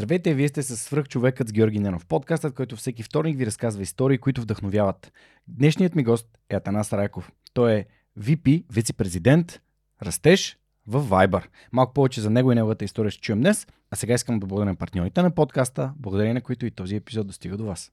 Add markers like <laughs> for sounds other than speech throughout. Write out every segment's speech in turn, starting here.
Здравейте, вие сте с свръхчовекът с Георги Ненов, подкастът, който всеки вторник ви разказва истории, които вдъхновяват. Днешният ми гост е Атанас Райков. Той е VP, вице-президент, растеж в Viber. Малко повече за него и неговата история ще чуем днес, а сега искам да благодаря на партньорите на подкаста, благодарение на които и този епизод достига до вас.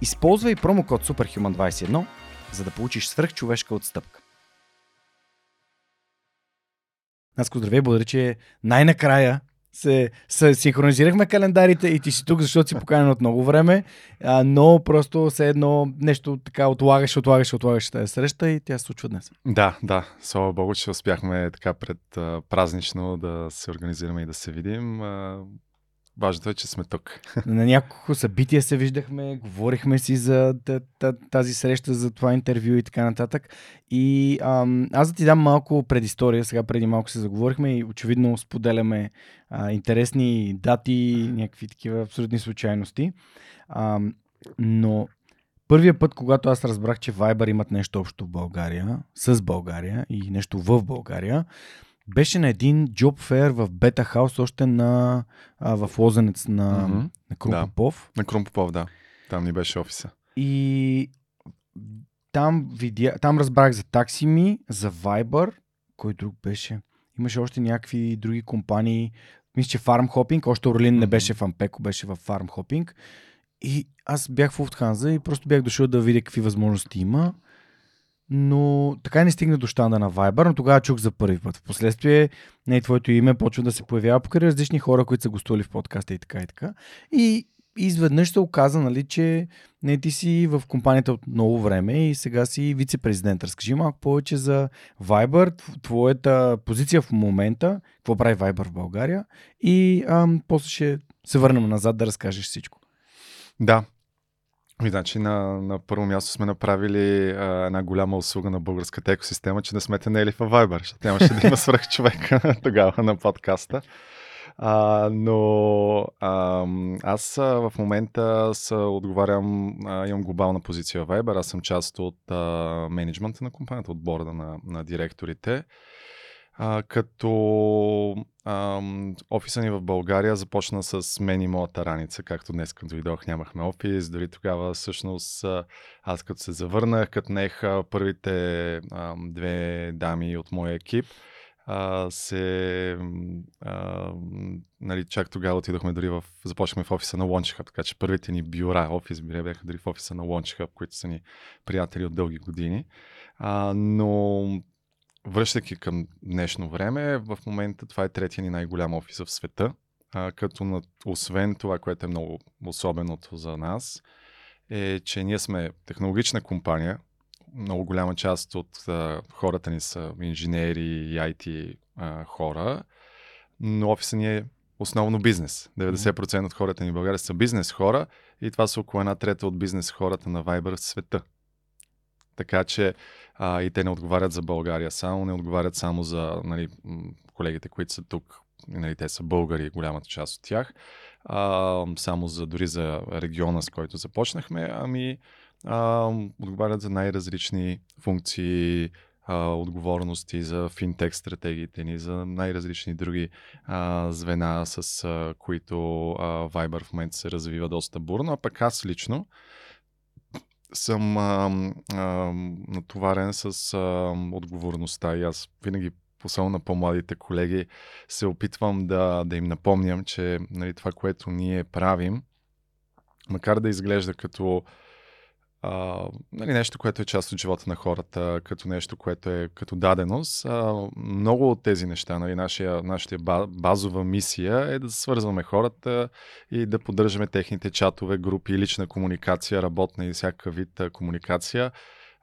Използвай промокод SUPERHUMAN21, за да получиш свръхчовешка отстъпка. Наско, здравей, благодаря, че най-накрая се, се синхронизирахме календарите и ти си тук, защото си поканен от много време, а, но просто все едно нещо така отлагаш, отлагаш, отлагаш тази среща и тя се случва днес. Да, да. Слава Богу, че успяхме така пред а, празнично да се организираме и да се видим. А, Важното е, че сме тук. <laughs> На няколко събития се виждахме, говорихме си за тази среща, за това интервю и така нататък. И ам, аз да ти дам малко предистория, сега преди малко се заговорихме и очевидно споделяме а, интересни дати, някакви такива абсолютни случайности. Ам, но първия път, когато аз разбрах, че Viber имат нещо общо в България, с България и нещо в България, беше на един джоб фер в Бета Хаус, още на, а, в Лозенец на, mm-hmm. на Крум да. На Крум Попов, да. Там ни беше офиса. И там, видя, там разбрах за такси за Viber, кой друг беше. Имаше още някакви други компании. Мисля, че Farm Hopping, още Орлин mm-hmm. не беше в Ампеко, беше в Farm Hopping. И аз бях в Уфтханза и просто бях дошъл да видя какви възможности има но така не стигна до щанда на Viber, но тогава чух за първи път. Впоследствие не, твоето име почва да се появява покрай различни хора, които са гостували в подкаста и така и така. И изведнъж се оказа, нали, че не ти си в компанията от много време и сега си вице-президент. Разкажи малко повече за Viber, твоята позиция в момента, какво прави Viber в България и ам, после ще се върнем назад да разкажеш всичко. Да, и значи на, на първо място сме направили а, една голяма услуга на българската екосистема, че не сме тенели в Viber, защото нямаше да има свръх човек <laughs> тогава на подкаста. А, но а, аз в момента са, отговарям, а, имам глобална позиция в Viber, аз съм част от а, менеджмента на компанията, от борда на, на директорите. А, като а, офиса ни в България започна с мен и моята раница, както днес като дойдох нямахме офис, дори тогава всъщност аз като се завърнах, като нех първите а, две дами от моя екип, а, се а, нали, чак тогава отидохме дори в, започнахме в офиса на Launch Hub, така че първите ни бюра, офис бяха дори в офиса на Launch Hub, които са ни приятели от дълги години. А, но връщайки към днешно време, в момента това е третия ни най-голям офис в света. А, като на, освен това, което е много особеното за нас, е, че ние сме технологична компания. Много голяма част от а, хората ни са инженери и IT а, хора, но офиса ни е основно бизнес. 90% от хората ни в България са бизнес хора и това са около една трета от бизнес хората на Viber в света. Така че а, и те не отговарят за България само, не отговарят само за нали, колегите, които са тук. Нали, те са българи, голямата част от тях. А, само за, дори за региона, с който започнахме, ами а, отговарят за най-различни функции, а, отговорности за финтек стратегиите ни, за най-различни други а, звена, с а, които а, Viber в момента се развива доста бурно. А пък аз лично съм а, а, натоварен с а, отговорността и аз винаги особено на по-младите колеги, се опитвам да, да им напомням, че нали, това, което ние правим, макар да изглежда като а, нали, нещо, което е част от живота на хората, като нещо, което е като даденост. А, много от тези неща, нали, нашия, нашата базова мисия е да свързваме хората и да поддържаме техните чатове, групи, лична комуникация, работна и всяка вид комуникация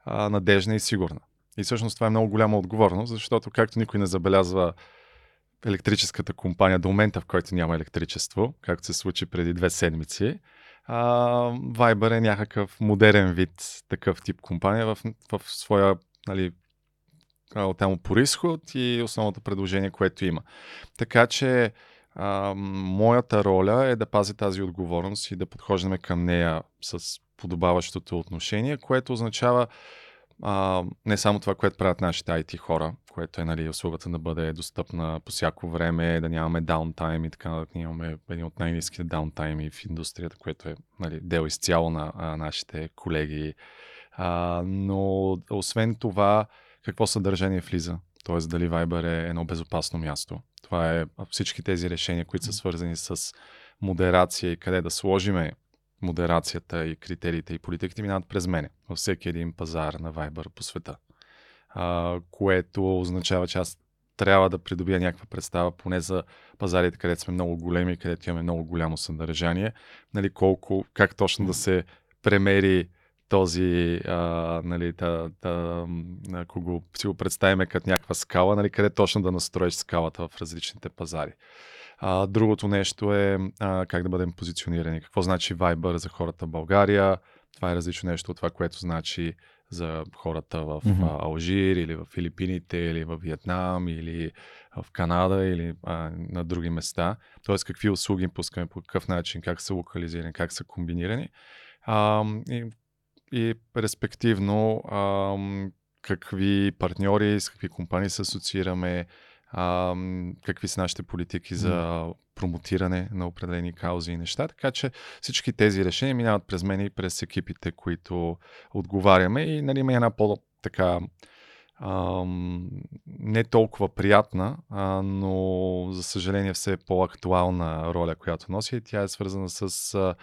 а, надежна и сигурна. И всъщност това е много голяма отговорност, защото както никой не забелязва електрическата компания до момента, в който няма електричество, както се случи преди две седмици. А, Viber е някакъв модерен вид такъв тип компания в, в своя нали, там по изход и основното предложение, което има. Така че а, моята роля е да пази тази отговорност и да подхождаме към нея с подобаващото отношение, което означава а, не само това, което правят нашите IT хора, което е нали, услугата да бъде достъпна по всяко време, да нямаме даунтайм и така, да имаме един от най-низките даунтайми в индустрията, което е нали, дел изцяло на а, нашите колеги. А, но освен това, какво съдържание влиза? Тоест дали Viber е едно безопасно място. Това е всички тези решения, които са свързани с модерация и къде да сложиме модерацията и критериите и политиките минават през мене във всеки един пазар на Viber по света. А, което означава, че аз трябва да придобия някаква представа, поне за пазарите, където сме много големи, където имаме много голямо съдържание, нали, колко, как точно да се премери този, а, нали, та, та, ако го, си го представим като някаква скала, нали, къде точно да настроиш скалата в различните пазари. А, другото нещо е а, как да бъдем позиционирани. Какво значи Viber за хората в България? Това е различно нещо от това, което значи за хората в mm-hmm. Алжир или в Филипините или в Виетнам или в Канада или а, на други места. Тоест какви услуги пускаме, по какъв начин, как са локализирани, как са комбинирани. А, и, и респективно а, какви партньори, с какви компании се асоциираме, а, какви са нашите политики за промотиране на определени каузи и неща. Така че всички тези решения минават през мен и през екипите, които отговаряме и нали, има една по-така ам, не толкова приятна, а, но за съжаление все по-актуална роля, която носи и тя е свързана с а,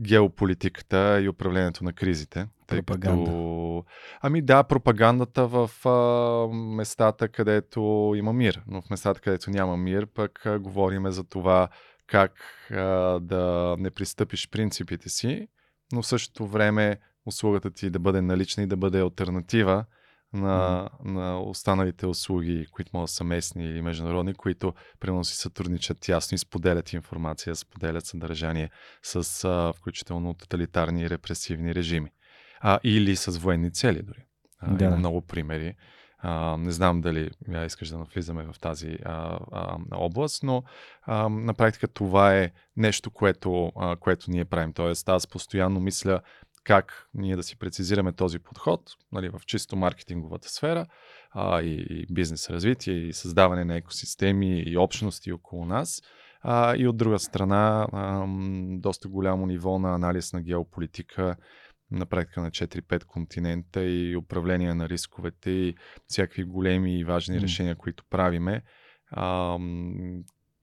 геополитиката и управлението на кризите. Пропаганда. Като... Ами да, пропагандата в а, местата, където има мир. Но в местата, където няма мир, пък а, говориме за това как а, да не пристъпиш принципите си, но в същото време услугата ти да бъде налична и да бъде альтернатива на, mm. на останалите услуги, които могат да са местни или международни, които примерно си сътрудничат тясно и споделят информация, споделят съдържание с а, включително тоталитарни и репресивни режими. А, или с военни цели дори. А, да. Има много примери. А, не знам дали я искаш да навлизаме в тази а, а, област, но а, на практика това е нещо, което, а, което ние правим. Тоест аз постоянно мисля как ние да си прецизираме този подход нали, в чисто маркетинговата сфера а, и, и бизнес развитие и създаване на екосистеми и общности около нас. А, и от друга страна, а, доста голямо ниво на анализ на геополитика на практика на 4-5 континента и управление на рисковете и всякакви големи и важни mm. решения, които правиме, а,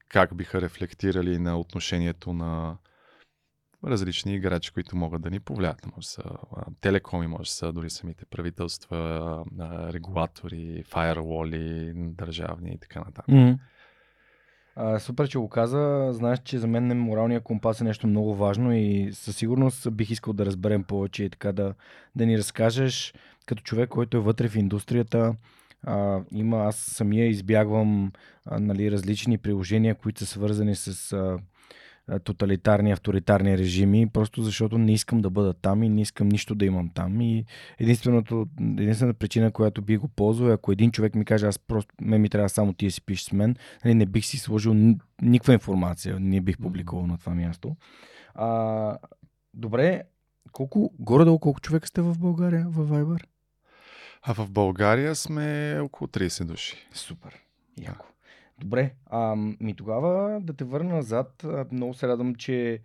как биха рефлектирали на отношението на различни играчи, които могат да ни повлият. Може да са телекоми, може да са дори самите правителства, регулатори, фаерволи, държавни и така нататък. Mm-hmm. А, супер, че го каза. Знаеш, че за мен моралния компас е нещо много важно и със сигурност бих искал да разберем повече и така да, да ни разкажеш като човек, който е вътре в индустрията. А, има, аз самия избягвам а, нали, различни приложения, които са свързани с а, тоталитарни, авторитарни режими, просто защото не искам да бъда там и не искам нищо да имам там. И единственото, единствената причина, която би го ползвал е ако един човек ми каже, аз просто, ме ми трябва само ти да си пишеш с мен, нали, не бих си сложил никаква информация, не бих публикувал на това място. А, добре, колко, горе-долу колко човека сте в България, в Viber? А в България сме около 30 души. Супер. Яко. Добре, а, ми тогава да те върна назад. Много се радвам, че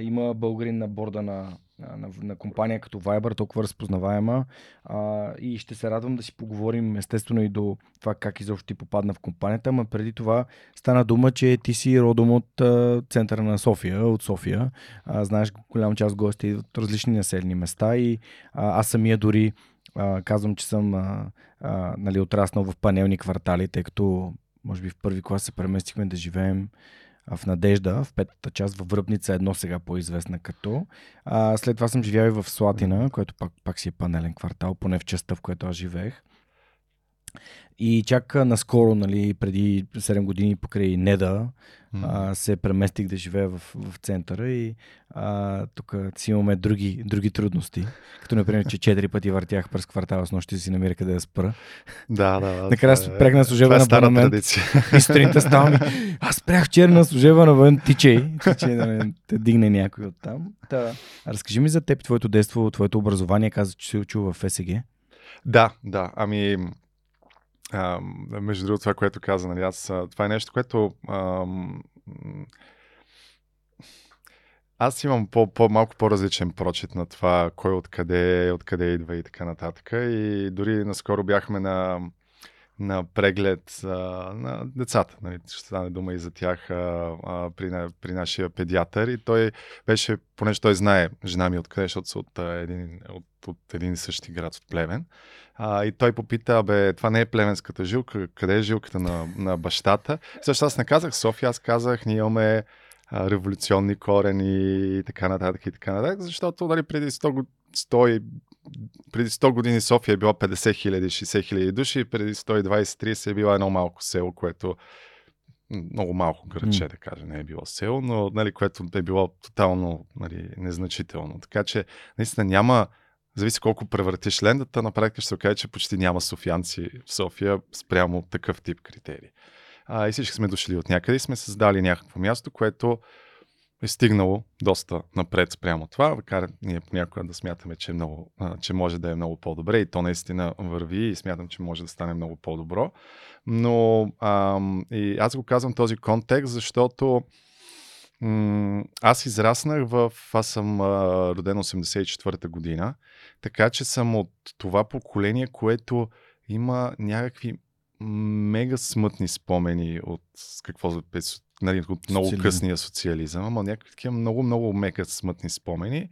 има българин на борда на, на, на компания като Viber, толкова разпознаваема. А, и ще се радвам да си поговорим естествено и до това как изобщо ти попадна в компанията. Ама преди това стана дума, че ти си родом от а, центъра на София, от София. А, знаеш, голяма част гости от различни населени места и а, аз самия дори а, казвам, че съм а, а, нали, отраснал в панелни квартали, тъй като може би в първи клас се преместихме да живеем в Надежда, в петата част във Връбница, едно сега по-известна като. А, след това съм живял и в Слатина, което пак, пак си е панелен квартал, поне в частта, в която аз живеех. И чак наскоро, нали, преди 7 години покрай Неда, mm-hmm. а, се преместих да живея в, в центъра и а, тук си имаме други, други трудности. Като, например, че четири пъти въртях през квартала с нощи си намира къде да спра. Да, да. да Накрая се спрях на служебен е абонамент. традиция. И сутринта става ми, аз спрях вчера на служебен абонамент, тичай, тичай да не те дигне някой от там. Та, разкажи ми за теб, твоето детство, твоето образование, каза, че си учил в ФСГ. Да, да. Ами, а, между другото, това, което каза, нали, аз, това е нещо, което а, аз имам по, по, малко по-различен прочит на това, кой откъде, откъде идва и така нататък. И дори наскоро бяхме на, на преглед а, на децата. Нали, ще стане дума и за тях а, а, при, при нашия педиатър. И той беше, понеже той знае жена ми откъде, защото са от, един, от, от един и същи град, от Плевен. А, и той попита, бе, това не е племенската жилка, къде е жилката на, на бащата? Също аз не казах София, аз казах, ние имаме а, революционни корени и така нататък и така нататък, защото нали, преди 100, 100, преди 100 години София е била 50 хиляди, 60 хиляди души, преди 120-30 е била едно малко село, което много малко градче, mm. да кажа, не е било село, но нали, което е било тотално нали, незначително. Така че наистина няма зависи колко превъртиш лентата, на практика ще се окаже, че почти няма софианци в София спрямо такъв тип критерии. А, и всички сме дошли от някъде и сме създали някакво място, което е стигнало доста напред спрямо това, макар ние понякога да смятаме, че, е много, че може да е много по-добре и то наистина върви и смятам, че може да стане много по-добро. Но ам, и аз го казвам този контекст, защото аз израснах в... Аз съм а, роден 84-та година, така че съм от това поколение, което има някакви мега смътни спомени от какво нали, от много Социализм. късния социализъм, ама някакви такива много, много мега смътни спомени.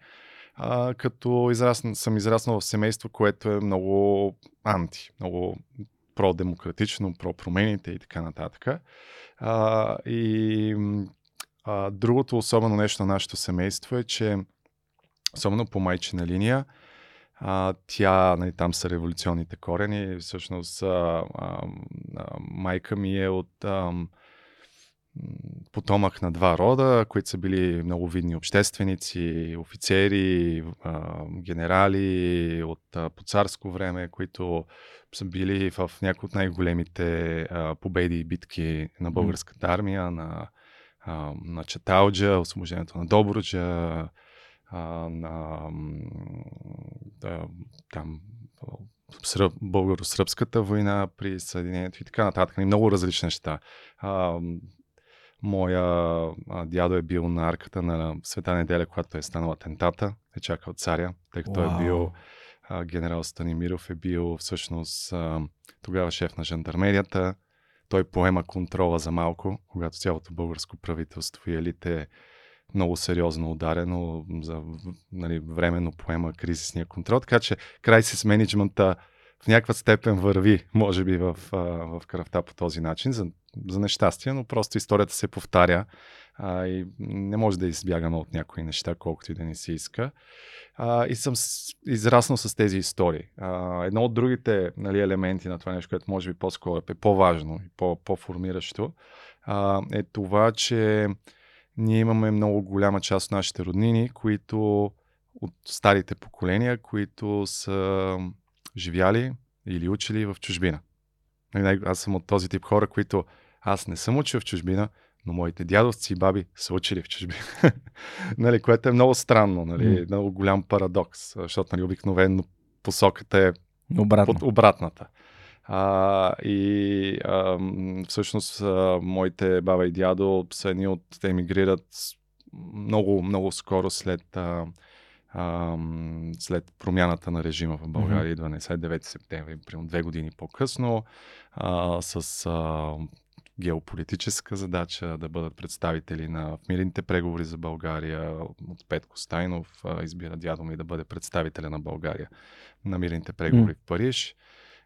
А, като израсна, съм израснал в семейство, което е много анти, много продемократично, про промените и така нататък. А, и а, другото особено нещо на нашето семейство е, че особено по майчина линия, а, тя, нали, там са революционните корени. Всъщност, а, а, а, майка ми е от а, потомък на два рода, които са били много видни общественици, офицери, генерали от по царско време, които са били в някои от най-големите победи и битки на българската армия, на на Чаталджа, освобождението на Добруджа, на там сръб, българо-сръбската война при Съединението и така нататък. И много различни неща. Моя а, дядо е бил на арката на Света неделя, когато е станал атентата, е чакал царя, тъй като wow. е бил а, генерал Станимиров е бил всъщност а, тогава шеф на жандармерията той поема контрола за малко, когато цялото българско правителство и елите е много сериозно ударено, за нали, временно поема кризисния контрол. Така че крайсис менеджмента в някаква степен върви, може би, в, в кръвта по този начин, за, за нещастие, но просто историята се повтаря а, и не може да избягаме от някои неща, колкото и да ни се иска. А, и съм израснал с тези истории. А, едно от другите нали, елементи на това нещо, което може би по-скоро е по-важно и по-формиращо, а, е това, че ние имаме много голяма част от нашите роднини, които от старите поколения, които са живяли или учили в чужбина. Нали, аз съм от този тип хора, които аз не съм учил в чужбина, но моите дядовци и баби са учили в чужбина. <laughs> нали, което е много странно, нали, mm. много голям парадокс, защото нали, обикновено посоката е Обратно. под обратната. А, и а, всъщност а, моите баба и дядо са едни от емигрират много, много скоро след, а, а, след промяната на режима в България, mm-hmm. 12-9 септември, примерно две години по-късно, а, с а, геополитическа задача да бъдат представители на мирните преговори за България. От Петко Стайнов избира дядо ми да бъде представителя на България на мирните преговори mm. в Париж.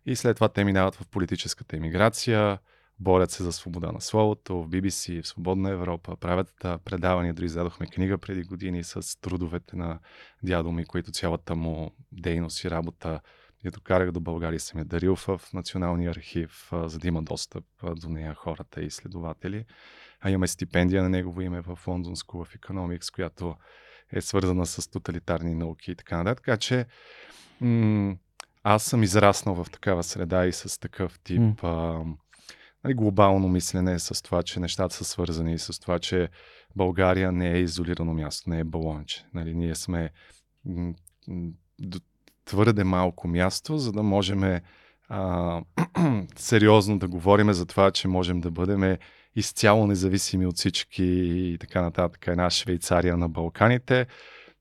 И след това те минават в политическата емиграция, борят се за свобода на словото в BBC, в Свободна Европа, правят предавания, дори издадохме книга преди години с трудовете на дядо ми, които цялата му дейност и работа я докарах до България, съм я дарил в Националния архив, за да има достъп до нея хората и изследователи. А имаме стипендия на негово име в London School of Economics, която е свързана с тоталитарни науки и така нататък. Така че м- аз съм израснал в такава среда и с такъв тип mm. Нали, глобално мислене, с това, че нещата са свързани, с това, че България не е изолирано място, не е балонче. Нали, ние сме твърде малко място, за да можем <clears throat> сериозно да говорим за това, че можем да бъдем изцяло независими от всички и така нататък. Една Швейцария на Балканите.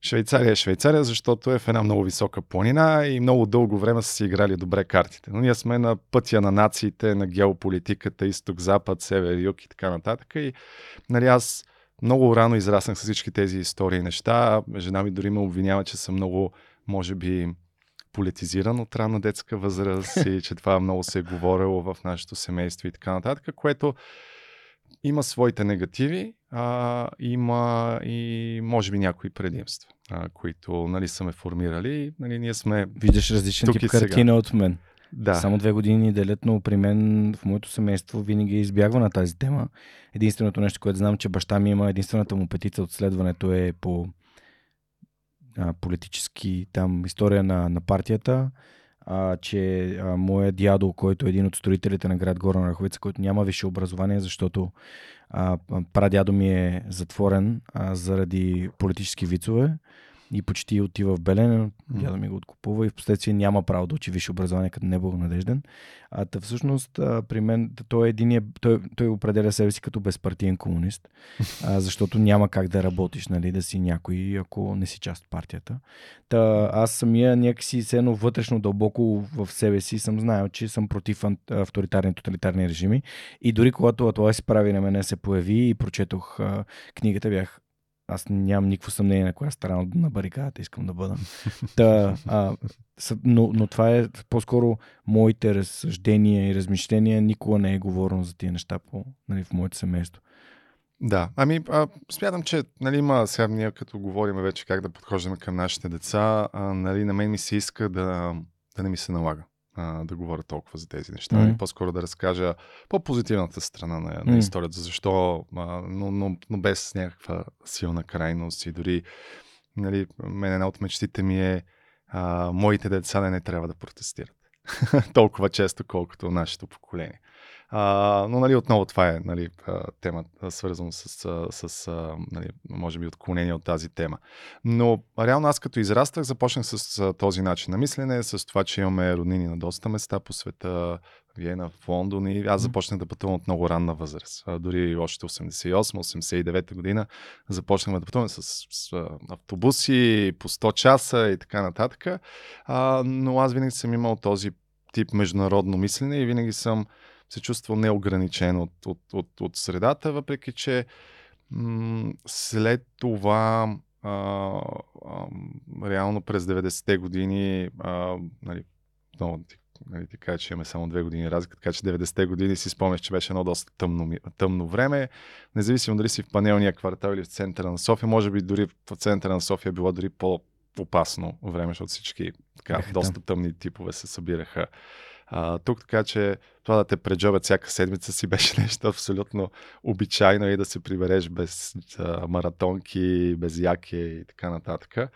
Швейцария е Швейцария, защото е в една много висока планина и много дълго време са си играли добре картите. Но ние сме на пътя на нациите, на геополитиката, изток-запад, север-юг и така нататък. И нали, аз много рано израснах с всички тези истории и неща. Жена ми дори ме обвинява, че съм много, може би, политизиран от ранна детска възраст и че това много се е говорило в нашето семейство и така нататък, което има своите негативи, а, има и може би някои предимства, а, които нали, са ме формирали. Нали, ние сме Виждаш различен тип картина от мен. Да. Само две години делят, но при мен в моето семейство винаги е избягва на тази тема. Единственото нещо, което знам, че баща ми има, единствената му петица от следването е по а, политически там история на, на партията, а, че а, моят дядо, който е един от строителите на град Горна Раховица, който няма висше образование, защото а, прадядо ми е затворен а, заради политически вицове и почти отива в Белен. Дядо ми го откупува и в последствие няма право да учи висше образование, като не е. А та всъщност а, при мен той, е един, той, той определя себе си като безпартиен комунист, а, <laughs> защото няма как да работиш, нали, да си някой, ако не си част от партията. Та, аз самия някакси сено вътрешно дълбоко в себе си съм знаел, че съм против авторитарни тоталитарни режими и дори когато това си прави на мене се появи и прочетох а, книгата, бях аз нямам никакво съмнение на коя страна на барикадата искам да бъда. <laughs> Та, а, но, но това е по-скоро моите разсъждения и размишления. Никога не е говорено за тия неща по, нали, в моето семейство. Да, ами а, смятам, че нали, има сега ние като говорим вече как да подхождаме към нашите деца, а, нали, на мен ми се иска да, да не ми се налага а, да говоря толкова за тези неща. Mm-hmm. По-скоро да разкажа по-позитивната страна на, на историята, защо, а, но, но, но без някаква силна крайност и дори нали, мен една от мечтите ми е а, моите деца да не трябва да протестират. <laughs> толкова често, колкото нашето поколение. А, но нали, отново това е нали, тема, свързано с, с нали, може би отклонение от тази тема. Но реално аз като израстах, започнах с този начин на мислене, с това, че имаме роднини на доста места по света, Виена, в Лондон и аз започнах да пътувам от много ранна възраст. А, дори още 88-89 година започнахме да пътуваме с, с автобуси по 100 часа и така нататък. А, но аз винаги съм имал този тип международно мислене и винаги съм се чувства неограничен от, от, от, от средата, въпреки че м- след това а, а, реално през 90-те години а, нали, много ти, нали, ти кажа, че имаме само две години разлика, така че 90-те години си спомняш, че беше едно доста тъмно, тъмно време. Независимо дали си в панелния квартал или в центъра на София, може би дори в центъра на София било дори по-опасно време, защото всички така, доста тъмни типове се събираха а, тук, така че това да те преджобят всяка седмица си <laughs> беше нещо абсолютно обичайно и да се прибереш без а, маратонки, без яки и така нататък.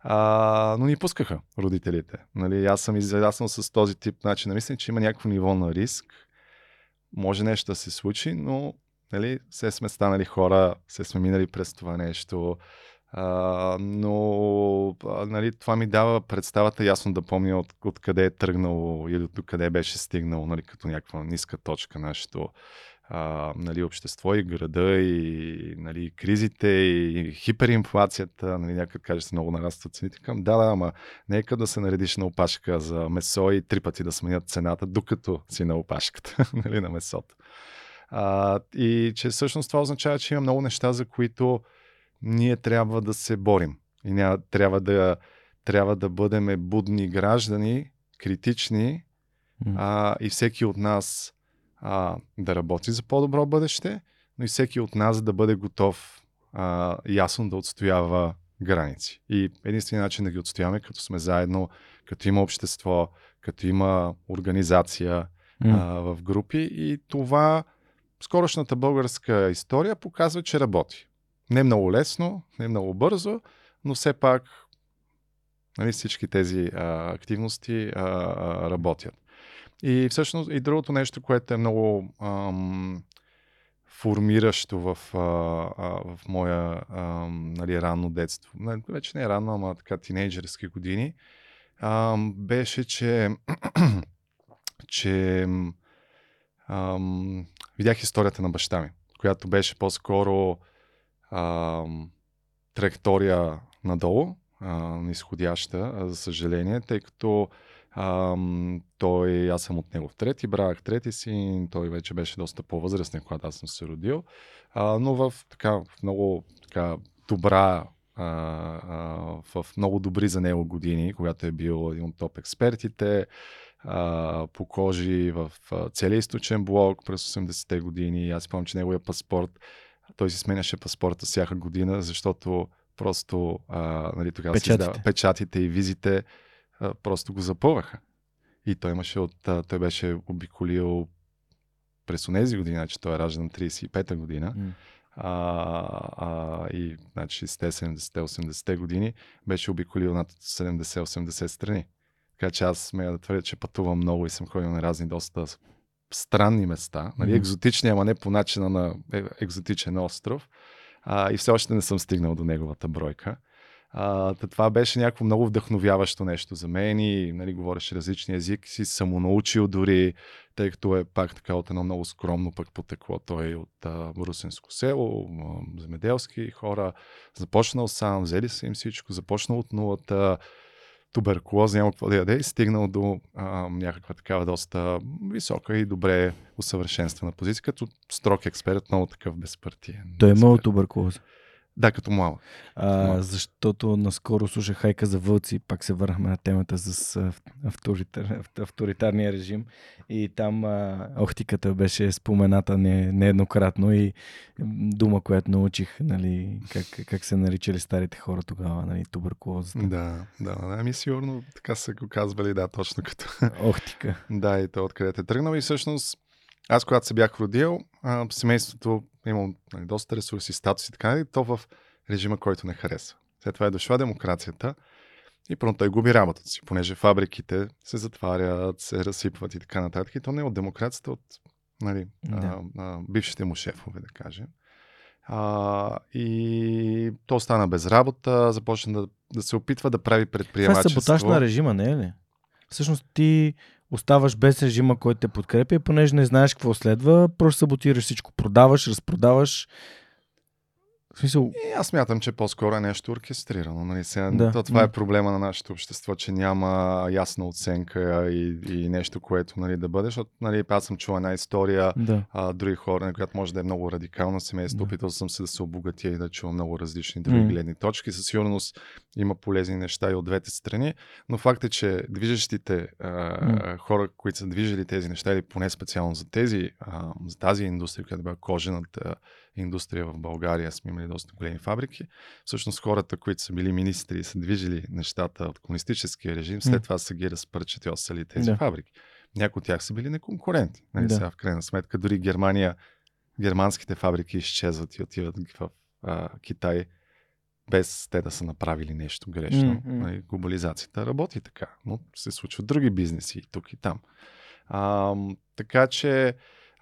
А, но ни пускаха родителите. Нали, аз съм израснал с този тип начин. Мисля, че има някакво ниво на риск. Може нещо да се случи, но нали, все сме станали хора, все сме минали през това нещо. Но нали, това ми дава представата ясно да помня от, от къде е тръгнало или от къде беше стигнало нали, като някаква ниска точка нашето а, нали, общество и града и нали, кризите и хиперинфлацията, нали, някак каже се много нарастват цените към. Да, да, ама нека да се наредиш на опашка за месо и три пъти да сменят цената, докато си на опашката <laughs> нали, на месото. А, и че всъщност това означава, че има много неща, за които ние трябва да се борим. И ня, трябва, да, трябва да бъдем будни граждани, критични mm. а, и всеки от нас а, да работи за по-добро бъдеще, но и всеки от нас да бъде готов а, ясно да отстоява граници. И единственият начин да ги отстояваме, като сме заедно, като има общество, като има организация М. а, в групи. И това скорошната българска история показва, че работи. Не много лесно, не много бързо, но все пак нали, всички тези а, активности а, а, работят. И всъщност и другото нещо, което е много ам, формиращо в, а, а, в моя ам, нали, ранно детство, не, вече не е ранно, ама така тинейджерски години, ам, беше, че, <clears throat> че ам, видях историята на баща ми, която беше по-скоро ам, траектория надолу, а, нисходяща, а, за съжаление, тъй като ам, той, аз съм от него в трети брак, трети син, той вече беше доста по-възрастен, когато аз съм се родил, а, но в, така, в много така, добра а, а, в много добри за него години, когато е бил един от топ експертите а, по кожи в а, целия източен блок през 80-те години. Аз спомням, че неговия паспорт, той си сменяше паспорта всяка година, защото просто а, нали, тогава се издава- Печатите. печатите и визите а, просто го запълваха. И той имаше от, а, той беше обиколил през онези години, значи той е раждан 35-та година, М. а, а, и значи 60-те, 70-те, 80-те години беше обиколил над 70-80 страни. Така че аз смея да твърдя, че пътувам много и съм ходил на разни доста с- странни места. Нали, Мгм. екзотични, ама не по начина на е- екзотичен остров. А, и все още не съм стигнал до неговата бройка. А, това беше някакво много вдъхновяващо нещо за мен и нали, говореше различни език, си самонаучил дори, тъй като е пак така от едно много скромно пък потекло. Той е от а, Русенско село, а, земеделски хора, започнал сам, взели са им всичко, започнал от нулата, туберкулоза, няма какво да яде и стигнал до а, някаква такава доста висока и добре усъвършенствана позиция, като строг експерт, много такъв безпартиен. Той е имал туберкулоза. Да, като малък. А, защото наскоро слушах хайка за вълци, пак се върнахме на темата с авторитар, авторитарния режим и там а, охтиката беше спомената не, нееднократно и дума, която научих, нали, как, как се наричали старите хора тогава, нали, туберкулозата. Да, да, да. Ами сигурно така са го казвали, да, точно като. <laughs> Охтика. да, и то откъде е тръгнал. И всъщност, аз когато се бях родил, а, семейството имало нали, доста ресурси, статус и така, и то в режима, който не хареса. След това е дошла демокрацията и първо той губи работата си, понеже фабриките се затварят, се разсипват и така нататък. И то не е от демокрацията, от нали, Да. а, а, бившите му шефове, да кажем. А, и то остана без работа, започна да, да се опитва да прави Това е предприемачество. саботаж на режима, не е ли? Всъщност ти оставаш без режима, който те подкрепя понеже не знаеш какво следва, просто саботираш всичко. Продаваш, разпродаваш. В смисъл, И аз мятам, че по-скоро е нещо оркестрирано. Нали? Сега, Да. то, това е М. проблема на нашето общество, че няма ясна оценка и, и нещо, което нали, да бъде. Защото нали, аз съм чул една история, да. а, други хора, която може да е много радикална семейство. Да. Опитал съм се да се обогатя и да чувам много различни други М. гледни точки. Със сигурност има полезни неща и от двете страни, но факт е, че движещите а, М. хора, които са движили тези неща, или поне специално за тези, а, за тази индустрия, която била кожената индустрия в България, сме имали доста големи фабрики. Всъщност хората, които са били министри и са движили нещата от комунистическия режим, след това са ги разпърчатосали тези Да. фабрики. Някои от тях са били неконкуренти. Нали, Да. сега в крайна сметка дори Германия, германските фабрики изчезват и отиват в а, Китай без те да са направили нещо грешно. Нали, глобализацията работи така, но се случват други бизнеси и тук и там. А, така че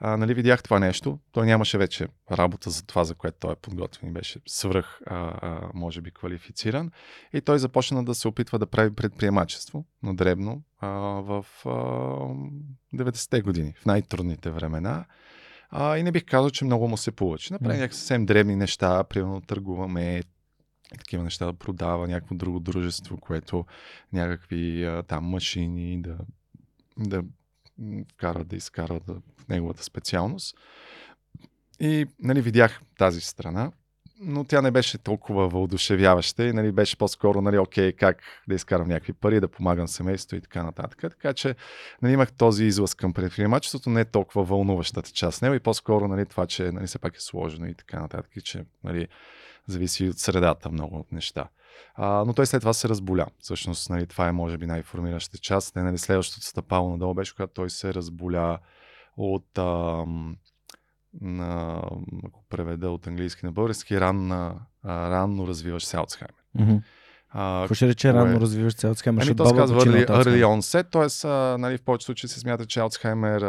а, нали, видях това нещо. Той нямаше вече работа за това, за което той е подготвен и беше свръх, а, а, може би, квалифициран. И той започна да се опитва да прави предприемачество на дребно а, в а, 90-те години, в най-трудните времена. А, и не бих казал, че много му се получи. Направи М. някакви съвсем дребни неща, примерно търгуваме такива неща да продава някакво друго дружество, което някакви а, там машини да, да м, вкара, да изкара да, неговата специалност. И нали, видях тази страна но тя не беше толкова въодушевяваща и нали, беше по-скоро, нали, окей, как да изкарам някакви пари, да помагам семейството и така нататък. Така че нали, имах този излъз към предприемачеството, не толкова вълнуващата част него и по-скоро нали, това, че нали, все пак е сложно и така нататък, и че нали, зависи от средата много от неща. А, но той след това се разболя. Всъщност, нали, това е може би най-формиращата част. Не, нали, следващото стъпало надолу беше, когато той се разболя от ам, на, ако преведа от английски на български, ранна, а, ранно развиваш се Алцхаймер. Mm-hmm. А, Какво ще рече рано развиваш се Алцхаймер? Ами то се казва early, early onset, т.е. нали, в повечето случаи се смята, че Алцхаймер,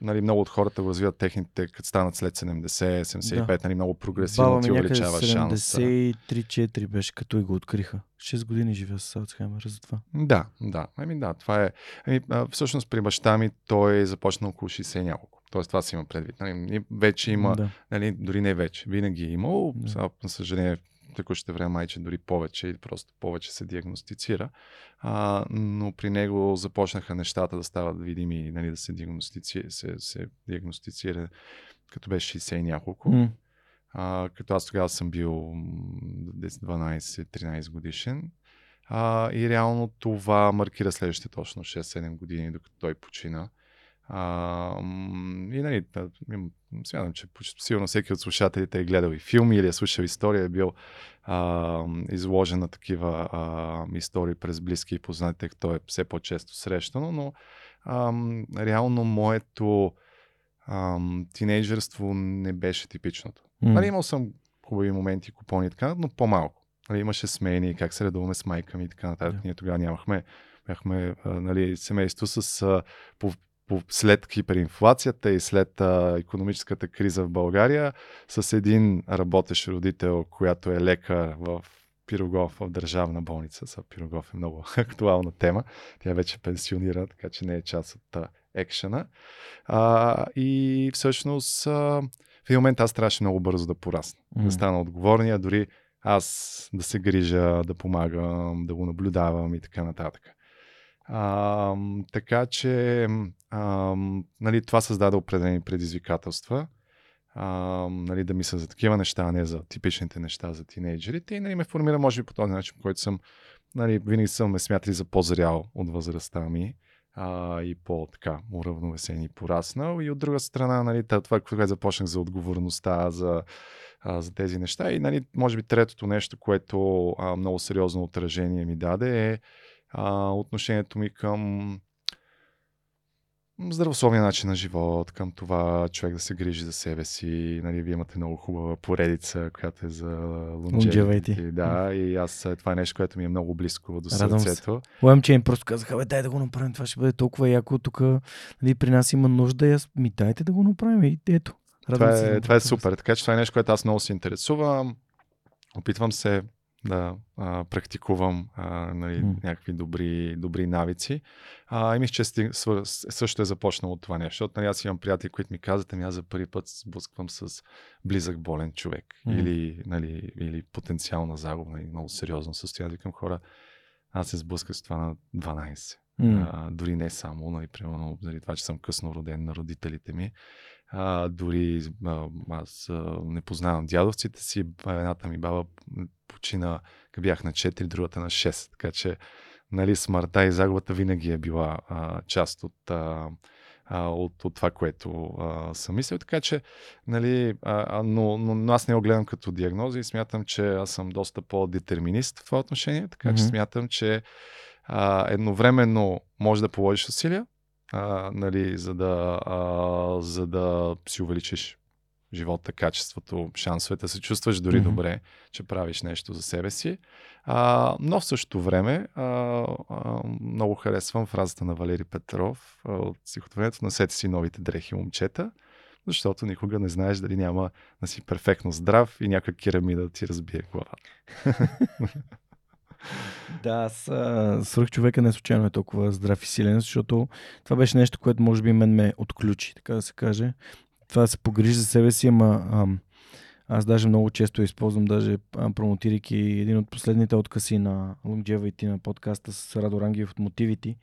нали, много от хората го развиват техните, като станат след 70, 75, да. нали, много прогресивно ти увеличава шанс. 73-4 беше, като и го откриха. 6 години живея с Алцхаймер за това. Да, да. Ами да, това е. Ами, всъщност при баща ми той е започнал около 60 няколко. Тоест това си има предвид. Нали, вече има, да. нали, дори не вече, винаги е имало, да. сега, съжаление текущите време майче дори повече или просто повече се диагностицира. А, но при него започнаха нещата да стават видими, нали, да се диагностицира, се, се диагностицира като беше 60 и няколко. Mm. А, като аз тогава съм бил 12-13 годишен. А, и реално това маркира следващите точно 6-7 години, докато той почина. А, и нали, смятам, че сигурно всеки от слушателите е гледал и филми или е слушал история, е бил а, изложен на такива а, истории през близки и познати, тъй като е все по-често срещано, но а, реално моето а, тинейджерство не беше типичното. Mm. Нали, имал съм хубави моменти, купони и така, но по-малко. Нали, имаше смени, как се редуваме с майка ми и така нататък. Yeah. Ние тогава нямахме бяхме нали, семейство с по, след хиперинфлацията и след а, економическата криза в България, с един работещ родител, която е лекар в Пирогов в държавна болница. Са Пирогов е много <laughs> актуална тема. Тя вече пенсионира, така че не е част от а, екшена. А, и всъщност а, в един момент аз трябваше много бързо да порасна. Mm. Да стана отговорния, дори аз да се грижа, да помагам, да го наблюдавам и така нататък. А, така че а, нали, това създаде определени предизвикателства. А, нали, да мисля за такива неща, а не за типичните неща за тинейджерите. И нали, ме формира, може би, по този начин, който съм, нали, винаги съм ме смятали за по-зрял от възрастта ми а, и по-така уравновесен и пораснал. И от друга страна, нали, това, което започнах за отговорността, за, а, за тези неща. И нали, може би третото нещо, което а, много сериозно отражение ми даде е а, отношението ми към здравословния начин на живот, към това човек да се грижи за себе си. Нали, вие имате много хубава поредица, която е за longevity. Да, и аз това е нещо, което ми е много близко до сърцето. Лоем, че им просто казаха, бе, дай да го направим, това ще бъде толкова яко. Тук нали, при нас има нужда и аз ми дайте да го направим и ето. това е, това е супер. Така че това е нещо, което аз много се интересувам. Опитвам се да а, практикувам а, нали, mm. някакви добри, добри навици. А, и мисля, че сти, също е започнало от това нещо. Защото нали, аз имам приятели, които ми казват, ами аз за първи път сблъсквам с близък болен човек mm. или, нали, или потенциална загуба, нали, много сериозно състояние. Викам хора, аз се сблъсках с това на 12. Mm. А, дори не само, нали, примерно, заради това, че съм късно роден на родителите ми. А, дори а, аз а, не познавам дядовците си. Едната ми баба почина, бях на 4, другата на 6. Така че нали, смъртта и загубата винаги е била а, част от, а, от, от това, което а, съм мислил. Така че, нали, а, но, но, но аз не го гледам като диагноза и смятам, че аз съм доста по-детерминист в това отношение. Така mm-hmm. че смятам, че а, едновременно може да положиш усилия, а, нали, за, да, а, за да си увеличиш живота, качеството, шансовете се чувстваш дори mm-hmm. добре, че правиш нещо за себе си. А, но в същото време а, а, много харесвам фразата на Валери Петров а, от стихотворението на сети си новите дрехи момчета, защото никога не знаеш дали няма да си перфектно здрав и някаква керамида да ти разбие главата. <laughs> Да, аз свърх човека не случайно е толкова здрав и силен, защото това беше нещо, което може би мен ме отключи, така да се каже. Това да се погрижи за себе си, ама ам, аз даже много често използвам, даже промотирайки един от последните откъси на Longevity на подкаста с Радо Рангиев от мотивите,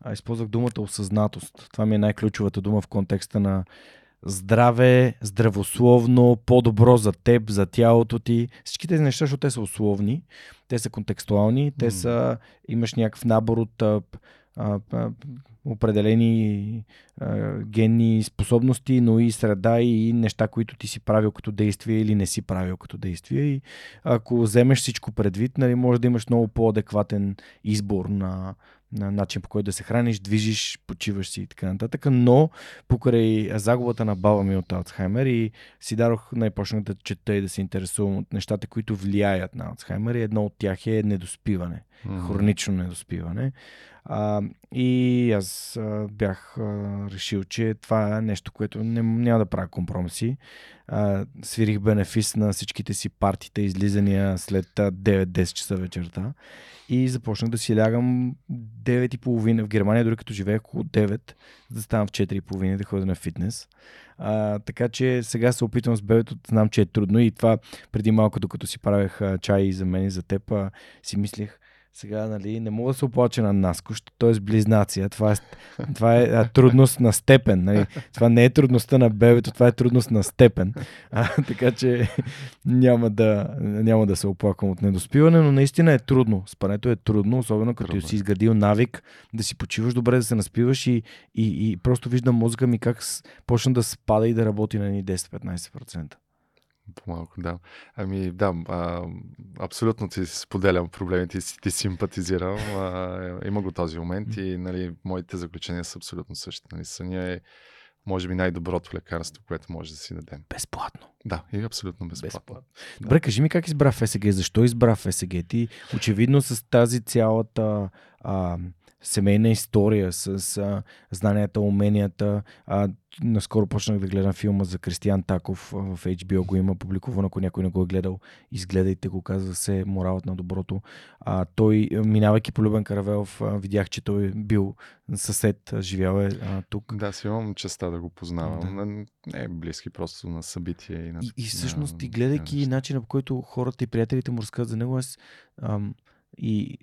а използвах думата осъзнатост. Това ми е най-ключовата дума в контекста на здраве, здравословно, по-добро за теб, за тялото ти. Всички тези неща, защото те са условни, те са контекстуални, те са, имаш някакъв набор от а, а, а, определени а, генни способности, но и среда и неща, които ти си правил като действие или не си правил като действие. И ако вземеш всичко предвид, нали, може да имаш много по-адекватен избор на, на начин по който да се храниш, движиш, почиваш си и така нататък. Но покрай загубата на баба ми от Алцхаймер и си дарох най-почнах да чета и да се интересувам от нещата, които влияят на Алцхаймер и едно от тях е недоспиване, mm-hmm. хронично недоспиване. А, и аз а, бях а, решил, че това е нещо, което не, няма да правя компромиси. А, свирих бенефис на всичките си партите, излизания след 9-10 часа вечерта и започнах да си лягам 9.30 в Германия, дори като живеех около 9, да ставам в 4.30 да ходя на фитнес. А, така че сега се опитвам с бебето, знам, че е трудно и това преди малко, докато си правех чай за мен и за теб, а, си мислех, сега, нали, не мога да се оплача на Наско, т.е. близнация. Това е, това е а, трудност на степен. Нали. Това не е трудността на бебето, това е трудност на степен. А, така че няма да, няма да се оплаквам от недоспиване, но наистина е трудно. Спането е трудно, особено като трудно. Е. си изградил навик да си почиваш добре, да се наспиваш и, и, и просто виждам мозъка ми как почна да спада и да работи на ни 10-15%. По-малко, да. Ами да, а, абсолютно ти споделям проблемите и ти симпатизирам. А, има го този момент и нали, моите заключения са абсолютно същите. Нали, съня е може би най-доброто лекарство, което може да си дадем. Безплатно. Да, и абсолютно безплатно. безплатно. Да. Добре, кажи ми как избра ФСГ, защо избра ФСГ? Ти очевидно с тази цялата а, семейна история, с а, знанията, уменията. А, наскоро почнах да гледам филма за Кристиян Таков в HBO го има публикувано, ако някой не го е гледал, изгледайте го, казва се Моралът на доброто. А, той, минавайки по Любен Каравелов, видях, че той е бил съсед, живял е а, тук. Да, си имам честа да го познавам. Да. Не е близки просто на събития. И, на... и, и всъщност, и гледайки начина по който хората и приятелите му разказват за него, аз ам, и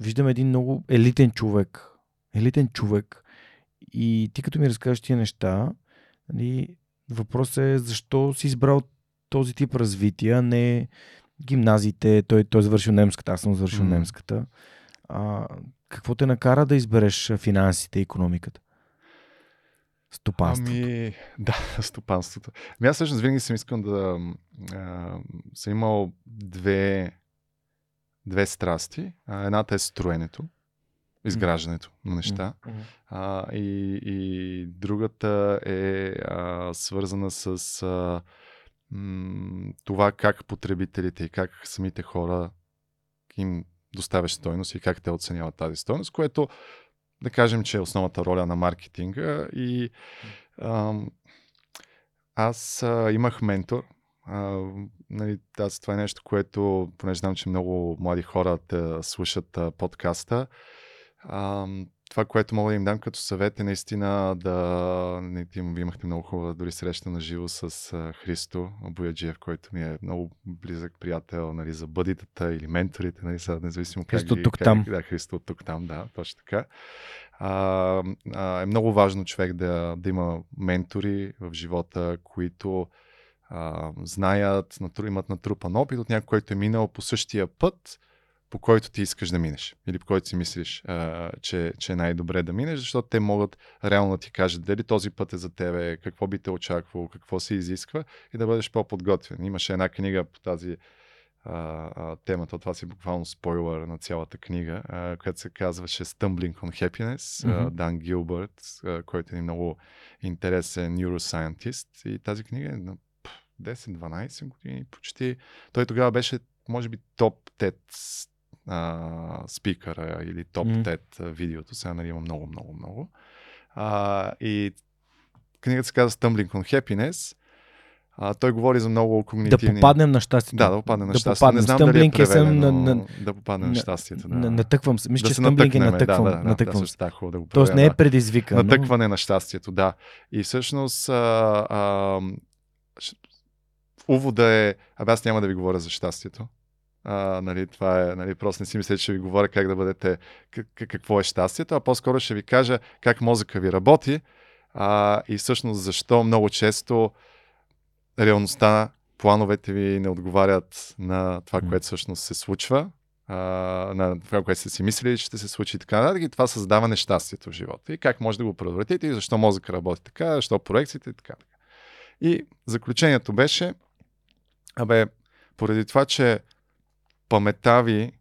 виждам един много елитен човек. Елитен човек. И ти като ми разкажеш тия неща, нали, въпросът е защо си избрал този тип развитие, а не гимназиите, той, той е завършил немската, аз съм завършил mm. немската. А, какво те накара да избереш финансите и економиката? Стопанството. Ами, <laughs> да, стопанството. Ами аз всъщност винаги съм искал да... А, съм имал две две страсти. Едната е строенето, изграждането на неща. Mm-hmm. А, и, и другата е а, свързана с а, м, това как потребителите и как самите хора им доставяш стойност и как те оценяват тази стойност, което да кажем, че е основната роля на маркетинга. И а, аз а, имах ментор, а, нали, аз, това е нещо, което, понеже знам, че много млади хора те слушат а, подкаста, а, това, което мога да им дам като съвет е наистина да... Не, ти имахте много хубава дори среща на живо с а, Христо Бояджиев, който ми е много близък приятел нали, за бъдитата или менторите, нали, са, независимо как Христо ги, тук как, там. Да, Христо тук там, да, точно така. А, а, е много важно човек да, да има ментори в живота, които а, знаят, натру, имат натрупан опит от някой, който е минал по същия път, по който ти искаш да минеш. Или по който си мислиш, а, че, че е най-добре да минеш, защото те могат реално да ти кажат дали този път е за тебе, какво би те очаквало, какво се изисква и да бъдеш по-подготвен. Имаше една книга по тази а, а, темата, това си буквално спойлер на цялата книга, а, която се казваше Stumbling on Happiness, mm-hmm. Дан Гилбърт, който е много интересен neuroscientist. И тази книга е 10-12 години почти. Той тогава беше, може би, топ 10 а, спикъра или топ mm. 10 видеото. Сега нали има много, много, много. А, и книгата се казва Stumbling on Happiness. А, той говори за много когнитивни... Да попаднем на щастието. Да, да попаднем на да щастието. Попаднем. Не знам дали е преведено, на, на, да попаднем на, на щастието. Да. Натъквам се. Мисля, да че стъмблинг е натъквам. Да, да, натъквам. Да, да, да, да го Тоест не е предизвикано. Натъкване на щастието, да. И всъщност а, а, увода е, абе аз няма да ви говоря за щастието. А, нали, това е, нали, просто не си мисля, че ще ви говоря как да бъдете, как, какво е щастието, а по-скоро ще ви кажа как мозъка ви работи, А, и всъщност защо много често реалността, плановете ви не отговарят на това, което всъщност се случва, а, на това, което сте си мислили, че ще се случи и така нататък. И това създава нещастието в живота. И как може да го предотвратите и защо мозъка работи така, защо проекциите и така. така. И заключението беше, абе, поради това, че паметта ви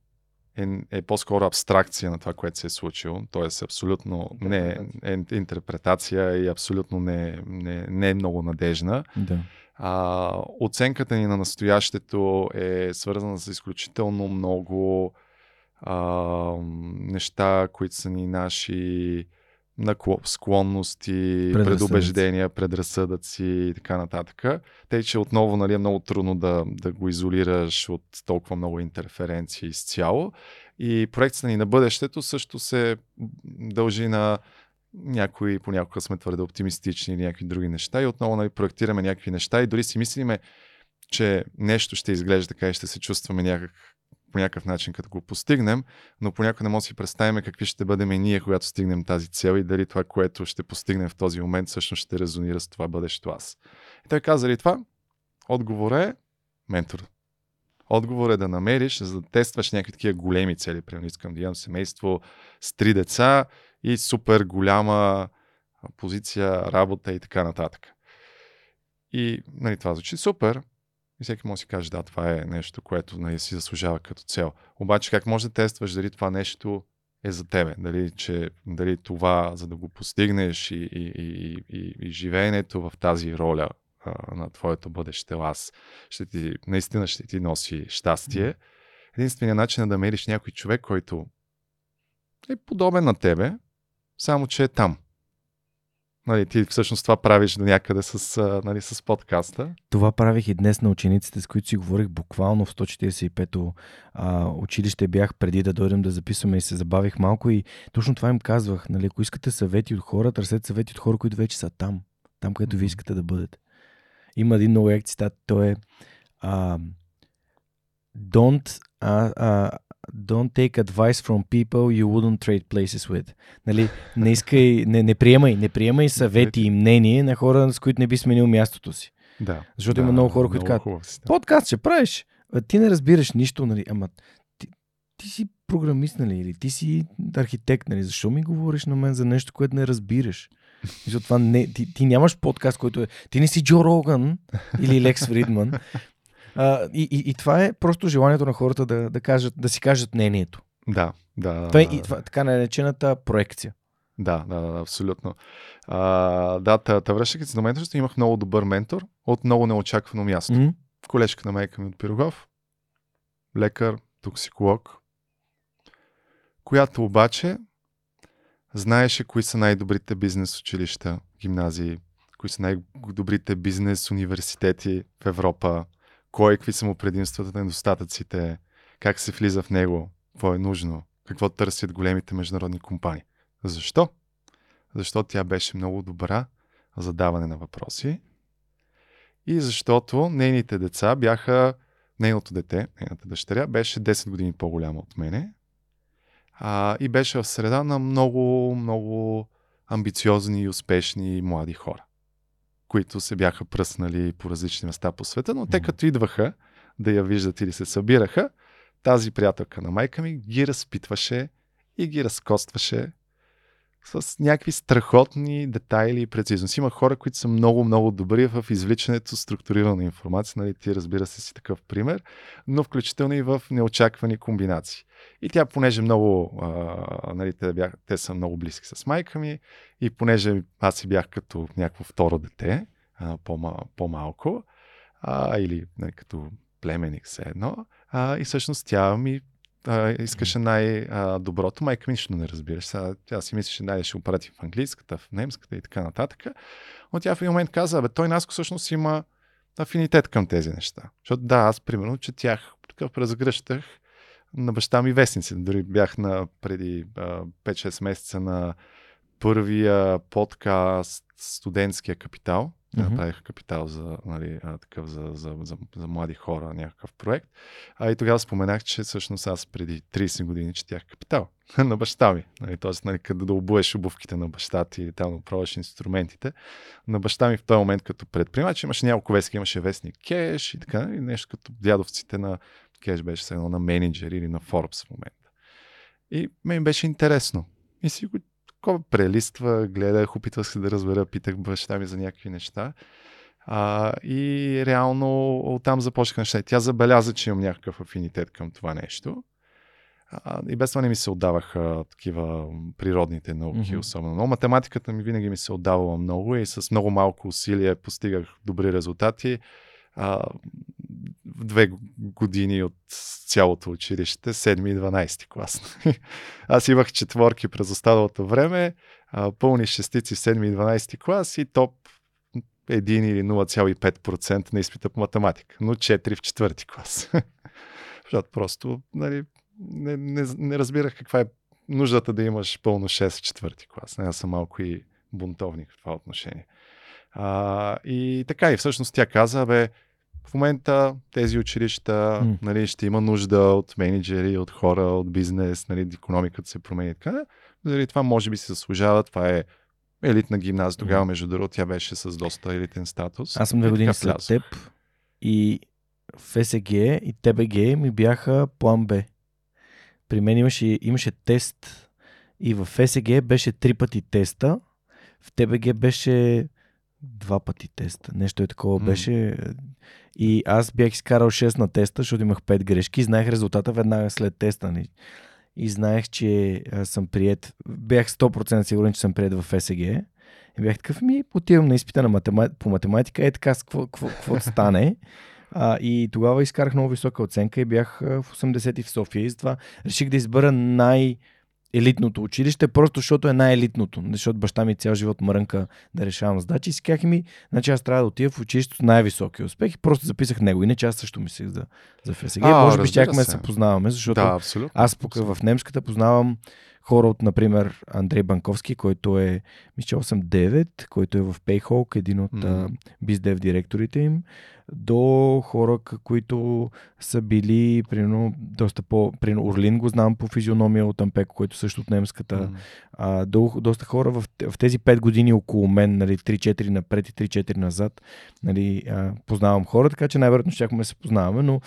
е, е по-скоро абстракция на това, което се е случило, т.е. абсолютно не е, е интерпретация и абсолютно не, не, не е много надежна. Да. А, оценката ни на настоящето е свързана с изключително много а, неща, които са ни наши склонности, Предразсъдъци. предубеждения, предразсъдъци и така нататък. Тъй, че отново нали, е много трудно да, да го изолираш от толкова много интерференции изцяло. И проекцията ни на бъдещето също се дължи на някои, понякога сме твърде оптимистични или някакви други неща и отново нали, проектираме някакви неща и дори си мислиме, че нещо ще изглежда така и ще се чувстваме някак, по някакъв начин, като го постигнем, но понякога не може да си представим какви ще бъдем и ние, когато стигнем тази цел и дали това, което ще постигнем в този момент, всъщност ще резонира с това бъдещо аз. И той каза ли това? Отговорът е ментор. Отговор е да намериш, за да тестваш някакви такива големи цели. Примерно искам да имам семейство с три деца и супер голяма позиция, работа и така нататък. И нали, това звучи супер. И всеки може да си каже, да, това е нещо, което нали, си заслужава като цел. Обаче как може да тестваш дали това нещо е за тебе? Дали, че, дали това, за да го постигнеш и, и, и, и, и живеенето в тази роля а, на твоето бъдеще аз, ще ти, наистина ще ти носи щастие. Единственият начин е да мериш някой човек, който е подобен на тебе, само че е там. Нали, ти всъщност това правиш до някъде с, нали, с подкаста. Това правих и днес на учениците, с които си говорих буквално в 145-то а, училище бях преди да дойдем да записваме и се забавих малко и точно това им казвах. Нали, ако искате съвети от хора, търсете съвети от хора, които вече са там. Там, където ви искате да бъдете. Има един много як цитат, той е а, Don't, а, а, don't take advice from people you wouldn't trade places with. Нали, не искай, не, не приемай, не приемай съвети и мнение на хора, с които не би сменил мястото си. Да. Защото да, има много хора, които казват. Подкаст ще правиш. А, ти не разбираш нищо, нали? Ама ти, ти си програмист, нали? Или ти си архитект, нали? Защо ми говориш на мен за нещо, което не разбираш? Защото това не, ти, ти нямаш подкаст, който е... Ти не си Джо Роган или Лекс Фридман. А, и, и, и това е просто желанието на хората да, да, кажат, да си кажат мнението. Да, да. Това е и това, така наречената проекция. Да, да, да, абсолютно. А, да, та, та връщайки се до менторството, имах много добър ментор от много неочаквано място. М? Колежка на майка ми от Пирогов, лекар, токсиколог, която обаче знаеше кои са най-добрите бизнес училища, гимназии, кои са най-добрите бизнес университети в Европа, кой, какви са му предимствата, недостатъците, как се влиза в него, какво е нужно, какво търсят големите международни компании. Защо? Защото тя беше много добра за даване на въпроси и защото нейните деца бяха, нейното дете, нейната дъщеря, беше 10 години по-голяма от мене а, и беше в среда на много, много амбициозни и успешни млади хора, които се бяха пръснали по различни места по света, но те като идваха да я виждат или се събираха, тази приятелка на майка ми ги разпитваше и ги разкостваше с някакви страхотни детайли и прецизност. Има хора, които са много, много добри в извличането структурирана информация. Нали, ти разбира се си такъв пример, но включително и в неочаквани комбинации. И тя, понеже много, а, нали, те, бях, те са много близки с майка ми и понеже аз си бях като някакво второ дете, а, по-ма, по-малко, а, или нали, като племенник все едно, а, и всъщност тя ми а, искаше най-доброто. Майка ми нищо не разбираш. Сега, тя си мислеше, да ще го прати в английската, в немската и така нататък. Но тя в един момент каза, бе, той Наско всъщност има афинитет към тези неща. Защото да, аз примерно четях, такъв разгръщах на баща ми вестници. Дори бях на преди а, 5-6 месеца на първия подкаст Студентския капитал Мгм. направиха капитал за, нали, такъв за, за, за, за млади хора, някакъв проект. А и тогава споменах, че всъщност аз преди 30 години четях капитал <laughs> на баща ми. Нали, Тоест, нали, къде да обуеш обувките на баща ти или там пробваш инструментите. На баща ми в този момент като предприемач имаше няколко вестки, имаше вестник Кеш и така, и нещо като дядовците на Кеш беше едно на менеджер или на Forbes в момента. И мен беше интересно. И си го такова прелиства, гледах, опитвах се да разбера, питах баща ми за някакви неща. А, и реално оттам започнаха неща. Тя забеляза, че имам някакъв афинитет към това нещо. А, и без това не ми се отдаваха такива природните науки, mm-hmm. особено. Но математиката ми винаги ми се отдавала много и с много малко усилие постигах добри резултати. А, две години от цялото училище, 7 и 12 клас. <laughs> Аз имах четворки през останалото време, пълни шестици в 7 и 12 клас и топ 1 или 0,5% на изпита по математика, но 4 в четвърти клас. <laughs> Защото просто нали, не, не, не разбирах каква е нуждата да имаш пълно 6 в четвърти клас. Аз съм малко и бунтовник в това отношение. А, и така, и всъщност тя каза, бе, в момента тези училища М. нали, ще има нужда от менеджери, от хора, от бизнес, нали, економиката се промени. Така, заради това може би се заслужава. Това е елитна гимназия. Тогава, между другото, тя беше с доста елитен статус. Аз съм две И години след теб и ФСГ и ТБГ ми бяха план Б. При мен имаше, имаше тест и в ФСГ беше три пъти теста, в ТБГ беше два пъти теста. Нещо е такова М. беше. И аз бях изкарал 6 на теста, защото имах 5 грешки знаех резултата веднага след теста. нали. И знаех, че съм прият. Бях 100% сигурен, че съм прият в ФСГ. И бях такъв, ми отивам на изпита на матема... по математика, е така, какво, какво, какво стане. А, и тогава изкарах много висока оценка и бях в 80 и в София. И затова реших да избера най- елитното училище, просто защото е най-елитното. Защото баща ми цял живот мрънка да решавам задачи и си казах ми, значи аз трябва да отида в училището с най-високи успехи. Просто записах него. Иначе аз също мислех за, за ФСГ. А, Може би щяхме да се. познаваме, защото Да, абсолютно. аз пък в немската познавам хора от, например, Андрей Банковски, който е, мисля, 8-9, който е в Payhawk, един от mm. биздев директорите им, до хора, които са били, примерно, доста по... Примерно, Орлин го знам по физиономия от Ампеко, който също от немската. М. А, до, доста хора в, в тези 5 години около мен, нали, 3-4 напред и 3-4 назад, нали, а, познавам хора, така че най-вероятно щяхме да се познаваме, но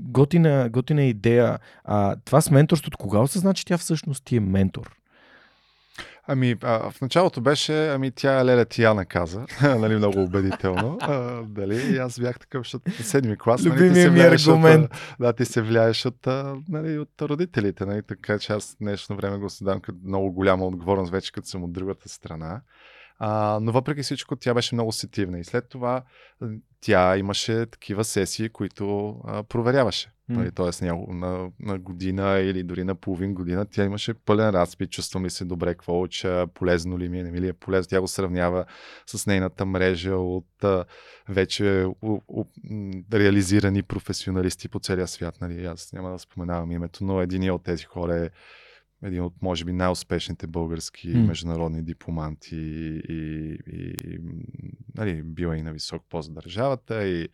готина, готина идея. А, това с менторството, кога осъзна, че тя всъщност ти е ментор? Ами, а, в началото беше, ами тя Леля Тияна каза, <laughs> нали, много убедително. А, дали, и аз бях такъв, защото седми клас, нали, ти се ми аргумент. От, да, ти се влияеш от, нали, от родителите, нали, така че аз днешно време го седам като много голяма отговорност, вече като съм от другата страна. А, но въпреки всичко, тя беше много сетивна. И след това тя имаше такива сесии, които а, проверяваше. Нали, Тоест няко- на, на година или дори на половин година тя имаше пълен разпит, чувствам ли се добре, какво уча, полезно ли ми е, не ми ли е полезно. Тя го сравнява с нейната мрежа от а, вече у, у, реализирани професионалисти по целия свят. Нали. Аз няма да споменавам името, но един от тези хора е един от, може би, най-успешните български М. международни дипломанти и, и, и нали, бил е и на висок пост в държавата и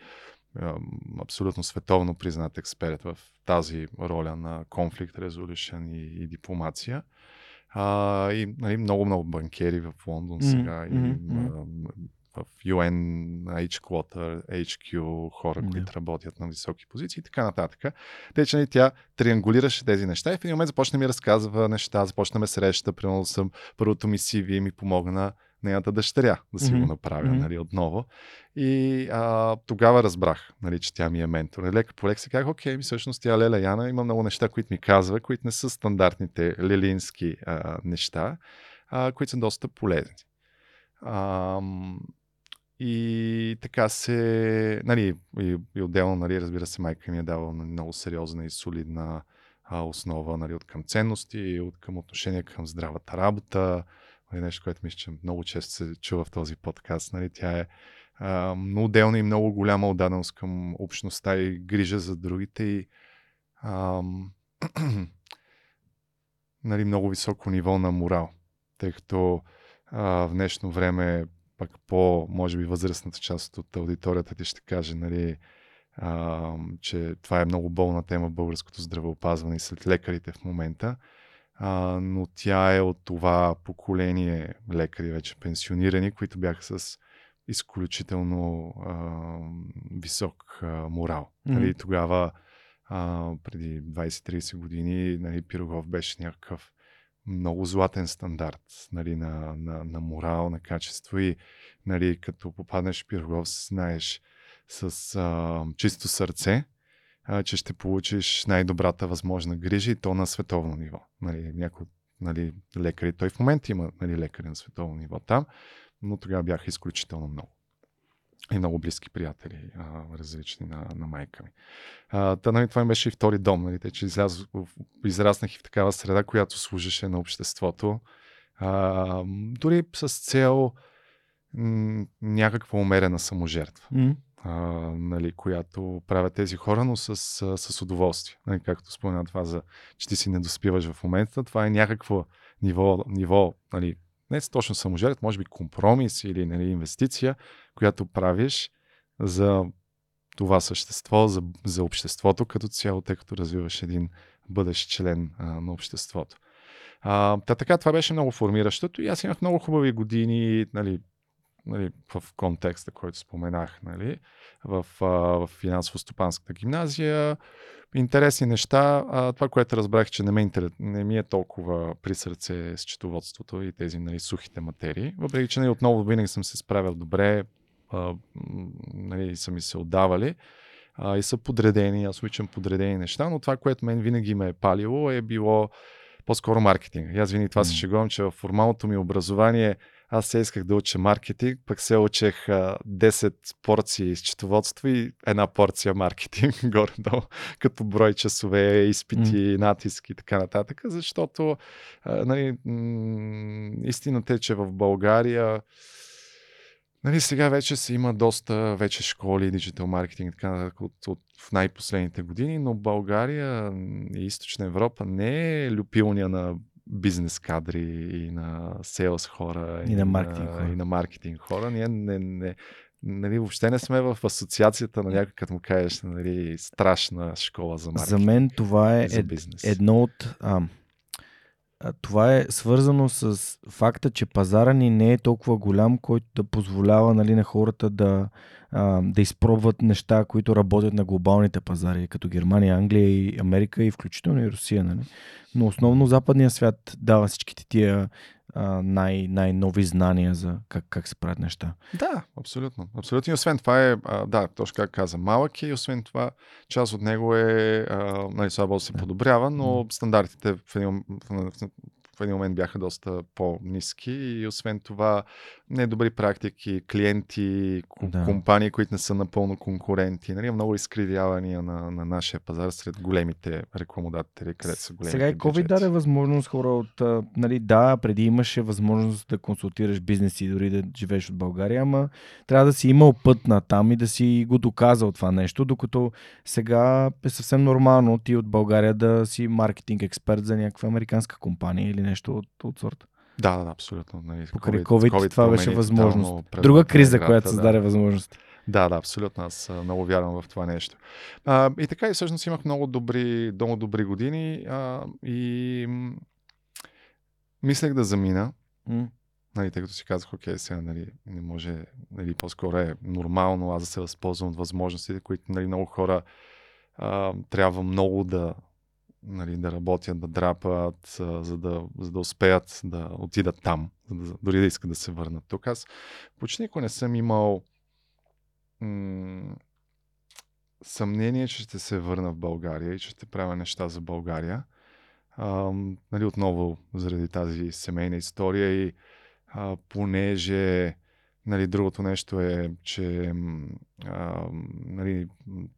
абсолютно световно признат експерт в тази роля на конфликт, резолюшен и, и дипломация. А, и нали, много-много банкери в Лондон Мгм, сега и ам, в UN, H-Quarter, HQ, хора, Да. които работят на високи позиции и така нататък. Те, че нали, тя триангулираше тези неща и в един момент започна ми разказва неща, започна ме среща, примерно съм, първото ми CV ми помогна нейната дъщеря да си Мгм, го направя мгм. нали, отново. И а, тогава разбрах, нали, че тя ми е ментор. И Лека по лека си казах, окей, ми всъщност тя Леля Яна има много неща, които ми казва, които не са стандартните лилински а, неща, а, които са доста полезни. Ам, и така се, нали, и, и отделно, нали, разбира се, майка ми е давала нали, много сериозна и солидна а, основа, нали, от към ценности, от към отношение към здравата работа, нали, нещо, което мисля, че много често се чува в този подкаст, нали, тя е а, отделна и много голяма отдаденост към общността и грижа за другите и ам, <clears throat> нали, много високо ниво на морал, тъй като а, в днешно време пък по, може би, възрастната част от аудиторията ти ще каже, нали, а, че това е много болна тема в българското здравеопазване и след лекарите в момента. А, но тя е от това поколение лекари, вече пенсионирани, които бяха с изключително а, висок а, морал. Mm-hmm. Нали, тогава, а, преди 20-30 години, нали, Пирогов беше някакъв много златен стандарт нали, на, на, на морал, на качество и нали, като попаднеш в Пирогов, знаеш с а, чисто сърце, а, че ще получиш най-добрата възможна грижа и то на световно ниво. Нали, някои нали, лекари, той в момента има нали, лекари на световно ниво там, но тогава бяха изключително много. И много близки приятели, а, различни на, на майка ми. А, та, нали, това ми беше и втори дом. Нали, те, че изляз, израснах и в такава среда, която служеше на обществото. А, дори с цел м- някаква умерена саможертва. Mm а, нали, която правят тези хора, но с, с удоволствие. Нали, както спомена това, за, че ти си не доспиваш в момента, това е някакво ниво, ниво нали, не точно саможертв, може би компромис или нали, инвестиция, която правиш за това същество, за, за обществото като цяло, тъй като развиваш един бъдещ член а, на обществото. А, та така, това беше много формиращото и аз имах много хубави години, нали, нали, в контекста, който споменах, нали, в, в финансово-стопанската гимназия. Интересни неща. А, това, което разбрах, че не, ме интерес, не ми е толкова при сърце счетоводството и тези нали, сухите материи. Въпреки, че нали, отново винаги съм се справил добре, а, нали, са ми се отдавали а, и са подредени. Аз обичам подредени неща, но това, което мен винаги ме е палило, е било по-скоро маркетинг. И аз винаги това се шегувам, че в формалното ми образование аз се исках да уча маркетинг, пък се учех а, 10 порции счетоводство и една порция маркетинг <laughs> горе-долу, като брой часове, изпити, mm. натиски и така нататък, защото а, нали, м- истината е, че в България Нали, сега вече се има доста вече школи, диджитал маркетинг така нататък от, от, в най-последните години, но България и Източна Европа не е люпилня на бизнес кадри и на селс хора и, и на маркетинг хора. И на маркетинг хора. Ние не, не, нали, въобще не сме в асоциацията на някой, като му кажеш, нали, страшна школа за маркетинг. За мен това е ед, едно от... А, това е свързано с факта, че пазара ни не е толкова голям, който да позволява нали, на хората да, а, да изпробват неща, които работят на глобалните пазари, като Германия, Англия и Америка и включително и Русия. Нали? Но основно западния свят дава всичките тия а, най- най-нови знания за как, как се правят неща. Да, абсолютно. Абсолютно. И освен това е, а, да, точно как каза, малък е и освен това част от него е, а, нали, слабо се да. подобрява, но стандартите в един, в, в, в един момент бяха доста по-низки и освен това недобри практики, клиенти, да. компании, които не са напълно конкуренти. Нали, много изкривявания на, на нашия пазар сред големите рекламодатели, където са големите Сега и COVID даде възможност хора от... Нали, да, преди имаше възможност да консултираш бизнес и дори да живееш от България, ама трябва да си имал път на там и да си го доказал това нещо, докато сега е съвсем нормално ти от България да си маркетинг експерт за някаква американска компания или нещо от, от сорта. Да, да, абсолютно. Нали, Покрай COVID, COVID, това беше възможност. Друга криза, играта, която създаде да. възможност. Да, да, абсолютно. Аз много вярвам в това нещо. А, и така и всъщност имах много добри, много добри години а, и м- мислех да замина. Mm. Нали, тъй като си казах, окей, сега нали, не може, нали, по-скоро е нормално аз да се възползвам от възможностите, които нали, много хора а, трябва много да, нали, да работят, да драпат, за да, за да успеят да отидат там, за да, дори да искат да се върнат тук. Аз почти никога не съм имал м- съмнение, че ще се върна в България и че ще правя неща за България. А, нали, отново заради тази семейна история и а, понеже Нали, другото нещо е, че а, нали,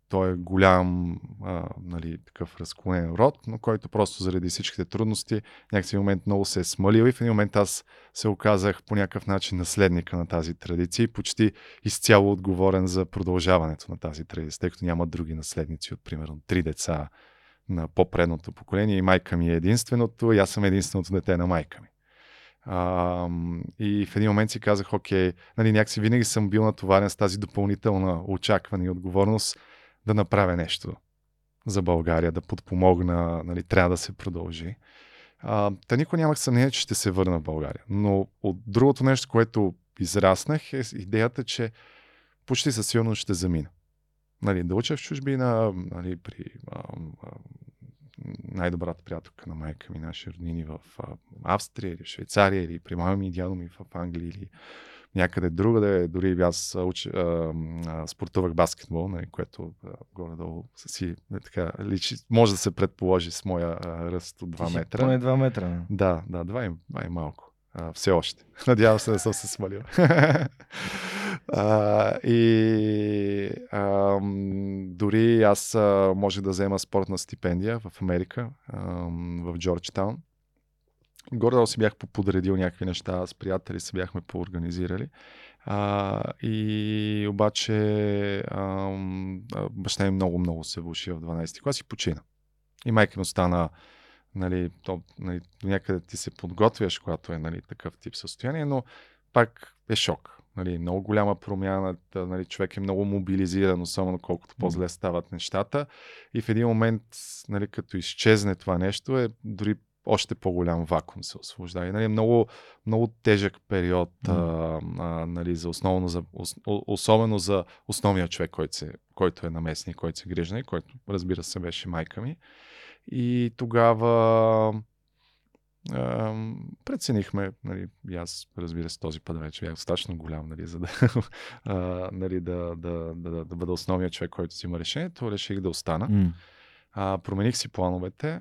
той е голям а, нали, такъв разклонен род, но който просто заради всичките трудности някакси момент много се е смалил и в един момент аз се оказах по някакъв начин наследника на тази традиция и почти изцяло отговорен за продължаването на тази традиция, тъй като няма други наследници от примерно три деца на по-предното поколение и майка ми е единственото и аз съм единственото дете на майка ми. А, и в един момент си казах, окей, нали, някакси винаги съм бил натоварен с тази допълнителна очакване и отговорност да направя нещо за България, да подпомогна, нали, трябва да се продължи. А, та никой нямах съмнение, че ще се върна в България. Но от другото нещо, което израснах е идеята, че почти със сигурност ще замина. Нали, да уча в чужбина, нали, при а, а, най-добрата приятелка на майка ми, наши роднини в Австрия или в Швейцария или при мама ми и дядо ми в Англия или някъде другаде. Дори аз уч, а, а, спортувах баскетбол, нали, което а, горе-долу си не, така, личи, може да се предположи с моя а, ръст от 2 метра. Поне 2 метра. Не? Да, да, 2 и, 2 и малко. Все още. <laughs> Надявам се да съм се смалил. <laughs> а, и а, дори аз а, може да взема спортна стипендия в Америка, а, в Джорджтаун. Горе си бях подредил някакви неща, с приятели се бяхме поорганизирали. А, и обаче а, баща ми много-много се влуши в 12 клас и почина. И майка ми остана нали, то, нали, някъде ти се подготвяш, когато е нали, такъв тип състояние, но пак е шок. Нали, много голяма промяна, нали, човек е много мобилизиран, особено колкото по-зле стават нещата. И в един момент, нали, като изчезне това нещо, е дори още по-голям вакуум се освобождава. И, нали, много, много тежък период, mm. а, а, нали, за основно за, особено за основния човек, който, се, който е наместник, който се грижна и който, разбира се, беше майка ми. И тогава а, преценихме, нали, и аз разбира се този път вече бях достатъчно голям, нали, за да, <laughs> а, нали, да, да, да, да, да бъда основният човек, който взима решението, реших да остана. Mm. А, промених си плановете,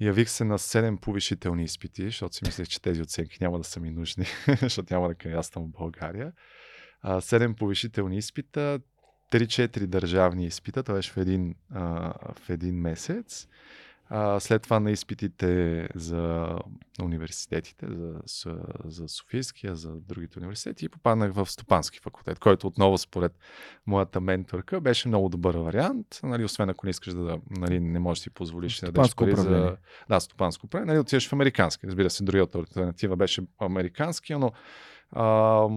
явих се на 7 повишителни изпити, защото си мислех, че тези оценки няма да са ми нужни, <laughs> защото няма да кандидатствам в България. А, 7 повишителни изпита, 3-4 държавни изпита, това беше в един, а, в един месец. А, след това на изпитите за университетите, за, за Софийския, за другите университети и попаднах в Стопански факултет, който отново според моята менторка беше много добър вариант. Нали, освен ако не искаш да, нали, не можеш да си позволиш да дадеш пари за... Да, стопанско управление. Нали, отиваш в американски. Разбира се, другата альтернатива беше американски, но а,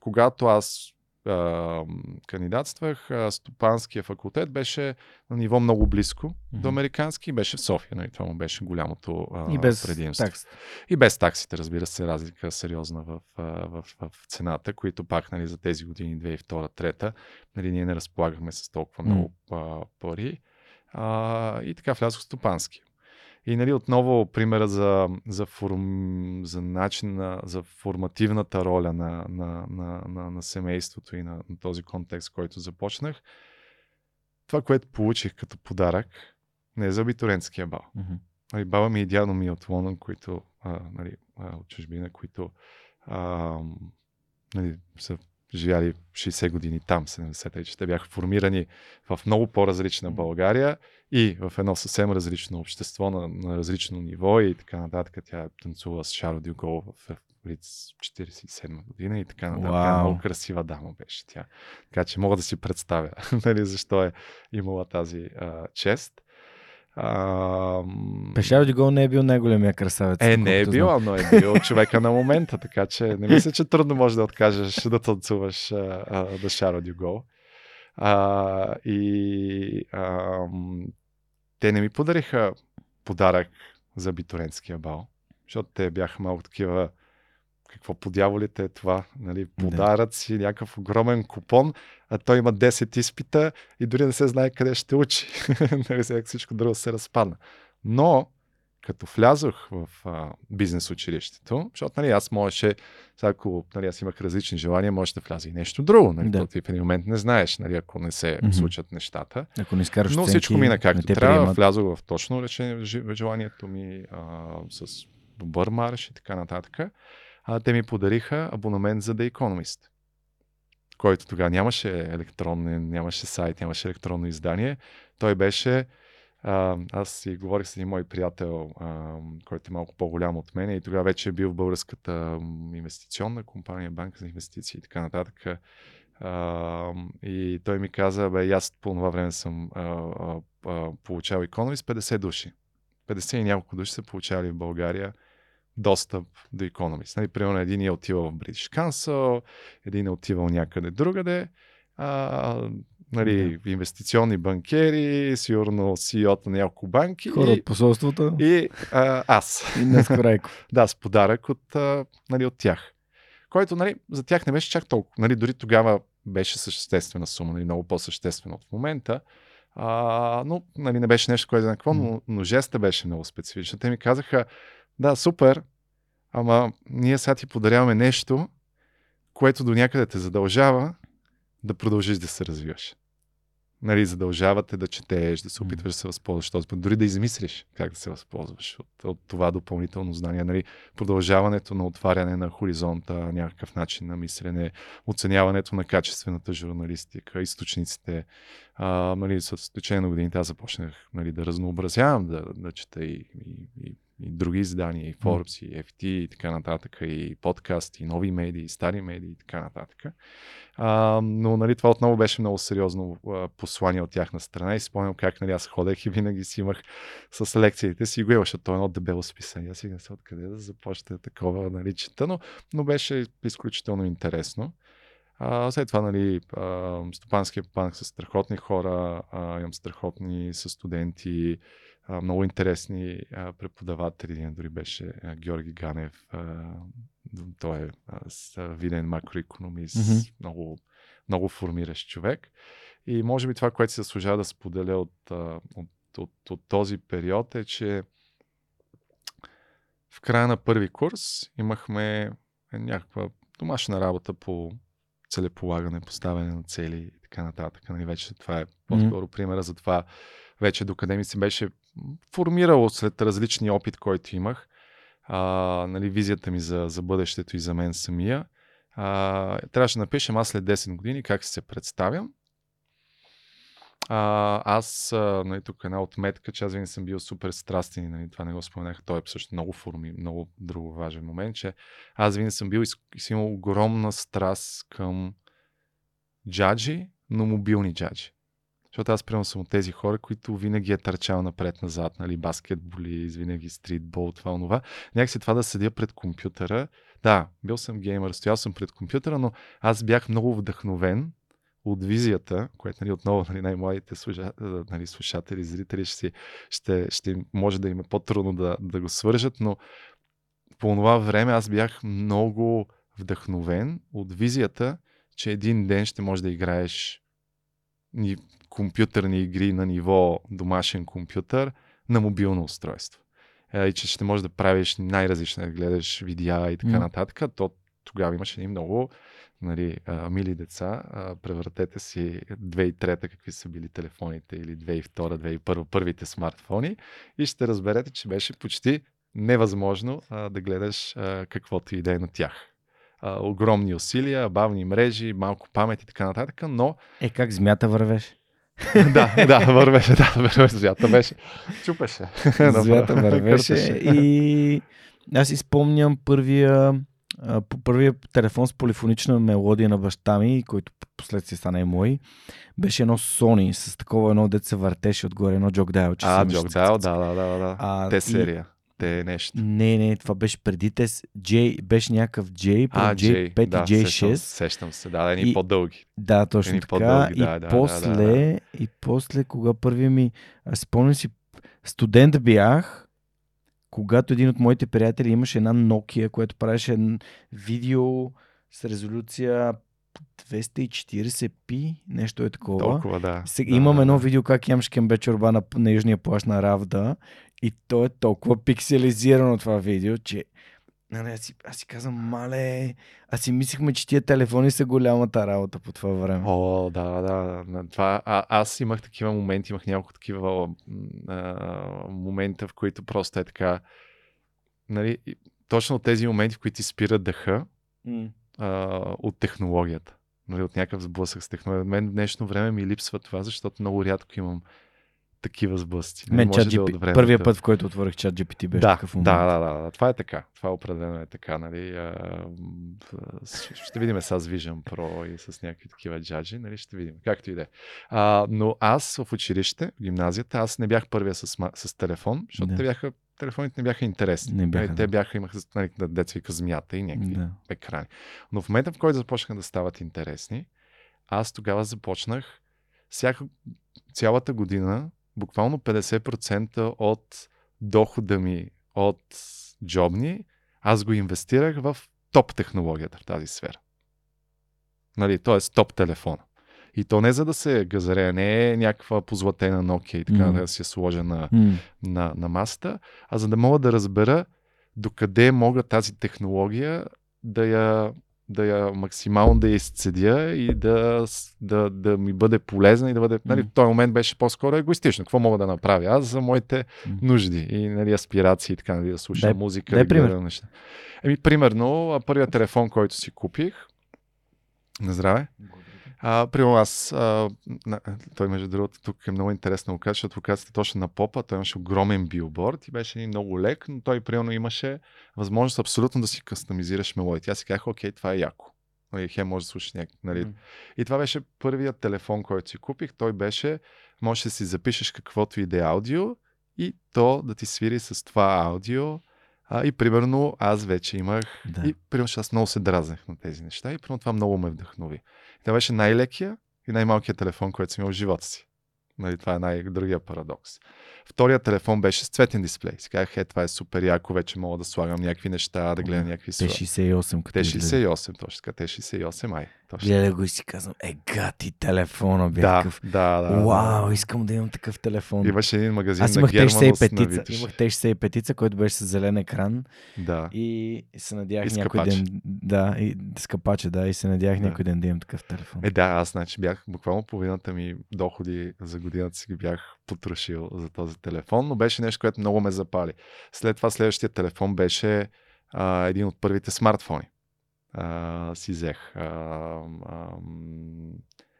когато аз а, кандидатствах, а, Стопанския факултет беше на ниво много близко mm-hmm. до американски и беше в София. Нали? Това му беше голямото а, и без предимство. Такс. И без таксите, разбира се, разлика сериозна в, в, в, в цената, които пак нали, за тези години 2002-2003 нали, ние не разполагахме с толкова много mm. пари. А, и така влязох в Стопански. И нали, отново примера за, за, форм, за начин, за формативната роля на, на, на, на, на семейството и на, на този контекст, който започнах. Това, което получих като подарък, не е за абитурентския бал. Mm-hmm. Нали, баба ми и дядо ми е от Лондон, които, а, нали, а, от чужбина, които а, нали, са живяли 60 години там, 70-те, че те бяха формирани в много по-различна България и в едно съвсем различно общество, на, на различно ниво и така нататък. Тя танцува с Шаро Дюгол в Риц 47 година и така нататък. Wow. Много красива дама беше тя. Така че мога да си представя <laughs> нали, защо е имала тази а, чест. А... Пешаро Дюгол не е бил най-големия красавец. Е, не е бил, но е бил човека на момента, така че не мисля, че трудно може да откажеш да танцуваш да Шаро Дюгол. А, и а, те не ми подариха подарък за битуренския бал, защото те бяха малко такива какво по дяволите е това, нали, подаръци, си някакъв огромен купон, а той има 10 изпита и дори не се знае къде ще учи. <laughs> нали, всичко друго се разпадна. Но като влязох в а, бизнес училището, защото нали, аз можеше, ако нали, аз имах различни желания, може да вляза и нещо друго. Нали, да. Ти в един момент не знаеш, нали, ако не се mm-hmm. случат нещата. Ако не изкараш Но всичко мина както трябва. Приемат. Влязох в точно решение, желанието ми а, с добър марш и така нататък. А, те ми подариха абонамент за The Economist който тогава нямаше електронен, нямаше сайт, нямаше електронно издание. Той беше а, аз си говорих с един мой приятел, а, който е малко по-голям от мен и тогава вече е бил в българската инвестиционна компания, банка за инвестиции и така нататък. А, и той ми каза, бе, аз по това време съм а, а, получавал с 50 души. 50 и няколко души са получавали в България достъп до Economist. Нали, примерно един е отивал в British Council, един е отивал някъде другаде. А, нали, да. инвестиционни банкери, сигурно CEO-та на няколко банки. Хора от посолството. И а, аз. И днес <laughs> да, с подарък от, а, нали, от тях. Който нали, за тях не беше чак толкова. Нали, дори тогава беше съществена сума, нали, много по-съществена от момента. А, но нали, не беше нещо, което е какво, но, но жеста беше много специфична. Те ми казаха, да, супер, ама ние сега ти подаряваме нещо, което до някъде те задължава да продължиш да се развиваш. Нали, задължавате да четеш, да се опитваш да се възползваш този път, дори да измислиш как да се възползваш от, от това допълнително знание. Нали, продължаването на отваряне на хоризонта, някакъв начин на мислене, оценяването на качествената журналистика, източниците. А, нали, с течение на годините аз започнах нали, да разнообразявам, да, да чета и, и, и и други издания, и Forbes, и FT, и така нататък, и подкасти, и нови медии, и стари медии, и така нататък. А, но нали, това отново беше много сериозно а, послание от тяхна страна и спомням как нали, аз ходех и винаги си имах с лекциите си го имаше то едно дебело списание. Аз не се откъде да започне такова нали, чета, но, но беше изключително интересно. А, след това, нали, а, Стопанския банк са страхотни хора, а, имам страхотни са студенти, а, много интересни а, преподаватели. Един дори беше а, Георги Ганев. А, той е а, виден макроекономист, mm-hmm. много, много формиращ човек. И може би това, което се заслужава да споделя от, от, от, от, от този период е, че в края на първи курс имахме някаква домашна работа по целеполагане, поставяне на цели и така нататък. Нали, вече това е по-скоро mm-hmm. примера за това. Вече до къде ми се беше формирало след различни опит, който имах. А, нали, визията ми за, за бъдещето и за мен самия. А, трябваше да напишем аз след 10 години как се представям. А, аз, а, нали, тук една отметка, че аз винаги съм бил супер страстен, нали, това не го споменах, той е също много форми, много друго важен момент, че аз винаги съм бил и имал огромна страст към джаджи, но мобилни джаджи. Защото аз приемам съм от тези хора, които винаги е търчал напред-назад, нали, баскетболи, винаги стритбол, това, онова. Някакси това да седя пред компютъра. Да, бил съм геймър, стоял съм пред компютъра, но аз бях много вдъхновен от визията, което нали, отново нали, най-младите нали, слушатели, зрители ще, ще, ще може да им е по-трудно да, да го свържат, но по това време аз бях много вдъхновен от визията, че един ден ще можеш да играеш компютърни игри на ниво домашен компютър на мобилно устройство. Е, и че ще можеш да правиш най-различни, да гледаш видеа и така mm. нататък. То тогава имаше и много нали, а, мили деца, а, превъртете си 2003 какви са били телефоните или 2002, 2001 първите смартфони и ще разберете, че беше почти невъзможно а, да гледаш а, каквото и да е на тях. А, огромни усилия, бавни мрежи, малко памет и така нататък, но... Е, как змята вървеш? <laughs> да, да, вървеше, да, вървеше, змията беше. Чупеше. <laughs> Змията вървеше и аз изпомням първия по първия телефон с полифонична мелодия на баща ми, който последствие стана и мой, беше едно Sony с такова едно дете се въртеше отгоре, едно Джок Дайл. А, Джок Дайл, да, да, да, да. А, Те серия. Те нещо. Не, не, това беше преди те. J, беше някакъв J, а, J, 5 да, и J6. Сещам, сещам се, да, едни по-дълги. Да, точно едни така. И, да, после, да, да, да. и после, кога първи ми, спомням си, студент бях, когато един от моите приятели имаше една Nokia, която правеше видео с резолюция 240p, нещо е такова. Толкова, да. Сега да, имам да, едно да. видео как ям шкембе на, на южния плащ на Равда и то е толкова пикселизирано това видео, че Нали, аз, си, аз си казвам, мале, аз си мислихме, че тия телефони са голямата работа по това време. О, да, да. Това, а, аз имах такива моменти, имах няколко такива а, момента, в които просто е така. Нали, точно тези моменти, в които ти спират дъха mm. а, от технологията. Нали, от някакъв сблъсък с технологията. Мен в днешно време ми липсва това, защото много рядко имам такива сблъсци. Мен чат GP, да първият път, в който отворих чат GPT беше да, такъв момент. Да, да, да, да, това е така. Това определено е така. Нали? ще видим с Vision Pro и с някакви такива джаджи. Нали? Ще видим, както и да е. Но аз в училище, в гимназията, аз не бях първия с, с телефон, защото да. те бяха телефоните не бяха интересни. Не бяха, Нали, Те бяха, имаха нали, деца вика змията и някакви Да. екрани. Но в момента, в който започнаха да стават интересни, аз тогава започнах всяка, цялата година, буквално 50% от дохода ми от джобни, аз го инвестирах в топ технологията в тази сфера. Нали, т.е. топ телефона. И то не за да се газарея, не е някаква позлатена Nokia и така Мгм. да си я сложа на, М, на, на масата, а за да мога да разбера докъде мога тази технология да я, да я максимално да я изцедя и да, да, да ми бъде полезна и да бъде... Нали, в този момент беше по-скоро егоистично. Какво мога да направя аз за моите нужди и нали, аспирации и така, нали, да слушам Дай- музика, дай да пример. неща. Еми, примерно, първият телефон, който си купих, на здраве, а, примерно аз, а, той между другото тук е много го кажа, защото казвате точно на попа, той имаше огромен билборд и беше много лек, но той примерно имаше възможност абсолютно да си кастомизираш мелодите. Аз си казах, окей, това е яко. Нали, хем може да слушаш някак, нали. Мгм. И това беше първият телефон, който си купих. Той беше, можеш да си запишеш каквото и да е аудио и то да ти свири с това аудио. А, и примерно аз вече имах Да. и примерно аз много се дразнах на тези неща и примерно това много ме вдъхнови. Това беше най-лекия и най-малкият телефон, който съм имал в живота си. Нали, това е най-другия парадокс. Вторият телефон беше с цветен дисплей. Си казах, е, това е супер яко, вече мога да слагам някакви неща, да гледам някакви сла- Т68, като излезе. Т68, точно така, Т68, ай. Точно. Гледа го и си казвам, е, гати телефона, бях Да, такъв. да, да. Вау, да. искам да имам такъв телефон. Имаше един магазин Аз на имах Германос на Т65, Витош. имах Т65, който беше с зелен екран Да. и се надях И някой ден, да, и скъпаче, да, и се надях Да. някой ден да имам такъв телефон. Е, да, аз значи бях буквално половината ми доходи за годината си ги бях потрошил за този телефон, но беше нещо, което много ме запали. След това следващия телефон беше а, един от първите смартфони. А, си взех. А, а,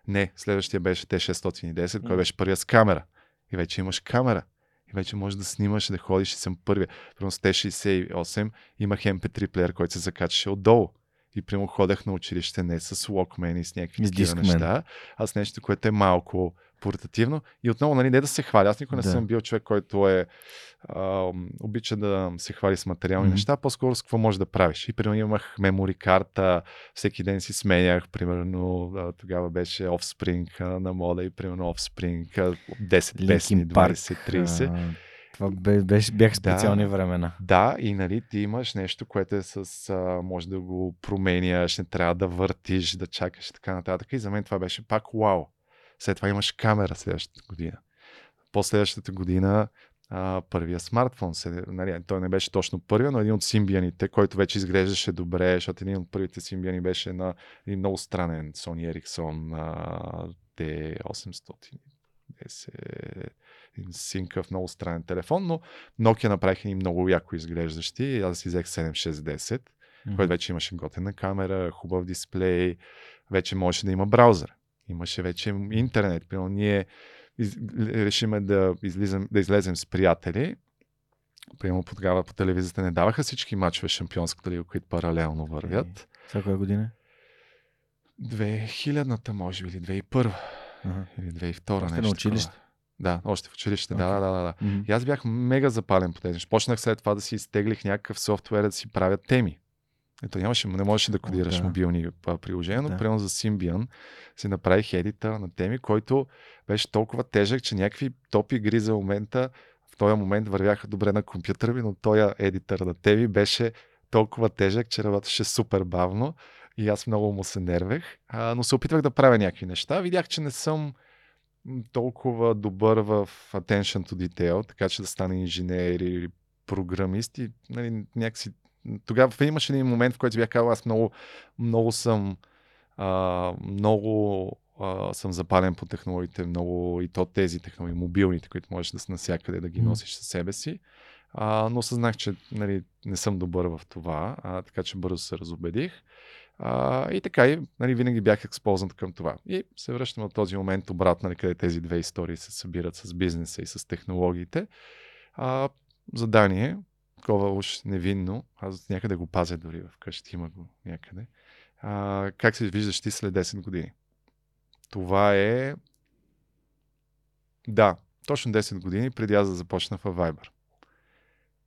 не, следващия беше Т610, М. който беше първият с камера. И вече имаш камера. И вече можеш да снимаш, да ходиш и съм първия. Примерно с Т68 имах MP3 плеер, който се закачаше отдолу. И прямо ходех на училище не с Walkman и с някакви такива неща, а с нещо, което е малко портативно. И отново, нали, не да се хваля. Аз никога не Да. съм бил човек, който е а, обича да се хвали с материални Мгм. неща, по-скоро с какво можеш да правиш. И примерно имах мемори карта, всеки ден си сменях, примерно тогава беше Offspring на мода и примерно Offspring а, 10 песни, Linkin Park, 20-30. а, Това бе- беше, бяха специални Да. времена. Да, и нали ти имаш нещо, което е с... А, може да го променяш, не трябва да въртиш, да чакаш и така нататък. И за мен това беше пак вау. След това имаш камера следващата година. Последващата година а, първия смартфон. Се, нали, той не беше точно първия, но един от симбианите, който вече изглеждаше добре, защото един от първите симбиани беше на един много странен Sony Ericsson а, D810 един синкъв, много странен телефон, но Nokia направиха и много яко изглеждащи. Аз си взех 7610, който вече имаше готена камера, хубав дисплей, вече можеше да има браузър. Имаше вече интернет. Примерно ние из, решиме да, излизам, да излезем с приятели. Примерно по тогава по телевизията не даваха всички мачове шампионската лига, които паралелно вървят. Това коя година? 2000-та, може би, или 2001 Ага. или 2002 Още нещо. на училище? такова. Да, още в училище, да, Окей. да, да, да. Мгм. И аз бях мега запален по тези. неща. Почнах след това да си изтеглих някакъв софтуер да си правя теми. Ето нямаше, не можеше да кодираш да. мобилни а, приложения, но Да. примерно за Symbian си направих едита на теми, който беше толкова тежък, че някакви топ игри за момента в този момент вървяха добре на компютъра ми, но този едитър на теми беше толкова тежък, че работеше супер бавно и аз много му се нервех, а, но се опитвах да правя някакви неща. Видях, че не съм толкова добър в attention to detail, така че да стане инженер или програмист и нали, някакси тогава имаше един момент, в който бях казал, аз много, много съм а, много а, съм запален по технологиите, много и то тези технологии, мобилните, които можеш да са навсякъде да ги носиш със себе си. А, но съзнах, че нали, не съм добър в това, а, така че бързо се разобедих. А, и така, и, нали, винаги бях експознат към това. И се връщам от този момент обратно, нали, къде тези две истории се събират с бизнеса и с технологиите. А, задание, такова уж невинно, аз някъде го пазя дори вкъщи, има го някъде. А, как се виждаш ти след 10 години? Това е... Да, точно 10 години преди аз да започна в Viber.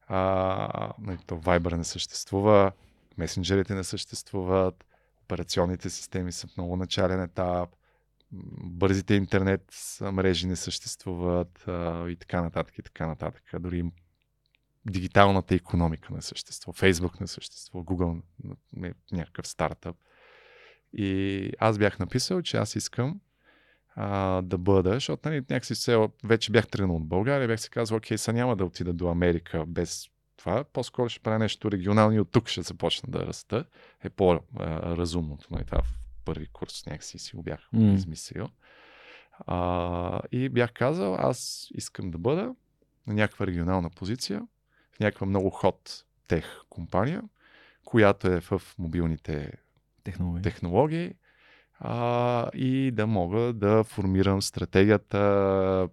А, нали, то Viber не съществува, месенджерите не съществуват, операционните системи са в много начален етап, бързите интернет мрежи не съществуват а, и така нататък и така нататък. Дори дигиталната економика не съществува, Фейсбук не съществува, Google е някакъв стартъп. И аз бях написал, че аз искам а, да бъда, защото нали, някакси все, вече бях тръгнал от България, бях си казал, окей, са няма да отида до Америка без това, по-скоро ще правя нещо регионално и от тук ще започна да раста. Е по-разумното. Нали, това в първи курс някакси си го бях mm. измислил. А, и бях казал, аз искам да бъда на някаква регионална позиция, някаква много ход тех компания, която е в мобилните технологии, технологии а, и да мога да формирам стратегията,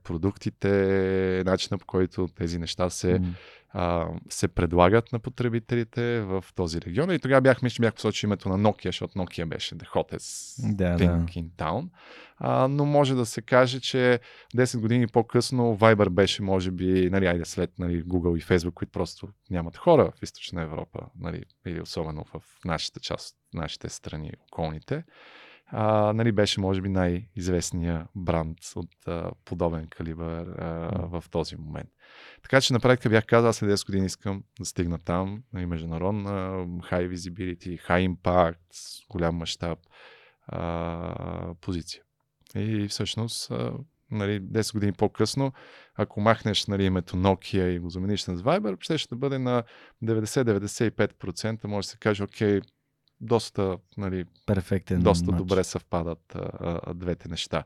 продуктите, начина по който тези неща се, mm. А, се предлагат на потребителите в този регион. И тогава бях, мисля, бях посочил името на Nokia, защото Nokia беше the hottest да, thing да. in town. А, но може да се каже, че 10 години по-късно Viber беше, може би, нали, айде след нали, Google и Facebook, които просто нямат хора в източна Европа, нали, или особено в нашата част, нашите страни, околните а, нали, беше може би най-известния бранд от а, подобен калибър а, в този момент. Така че на практика бях казал, аз след 10 години искам да стигна там, нали, международна, high visibility, high impact, голям мащаб позиция. И всъщност а, нали, 10 години по-късно, ако махнеш нали, името Nokia и го замениш с Viber, ще, ще бъде на 90-95%, може да се каже, окей, доста, нали, Перфектен доста матч. добре съвпадат а, а, двете неща.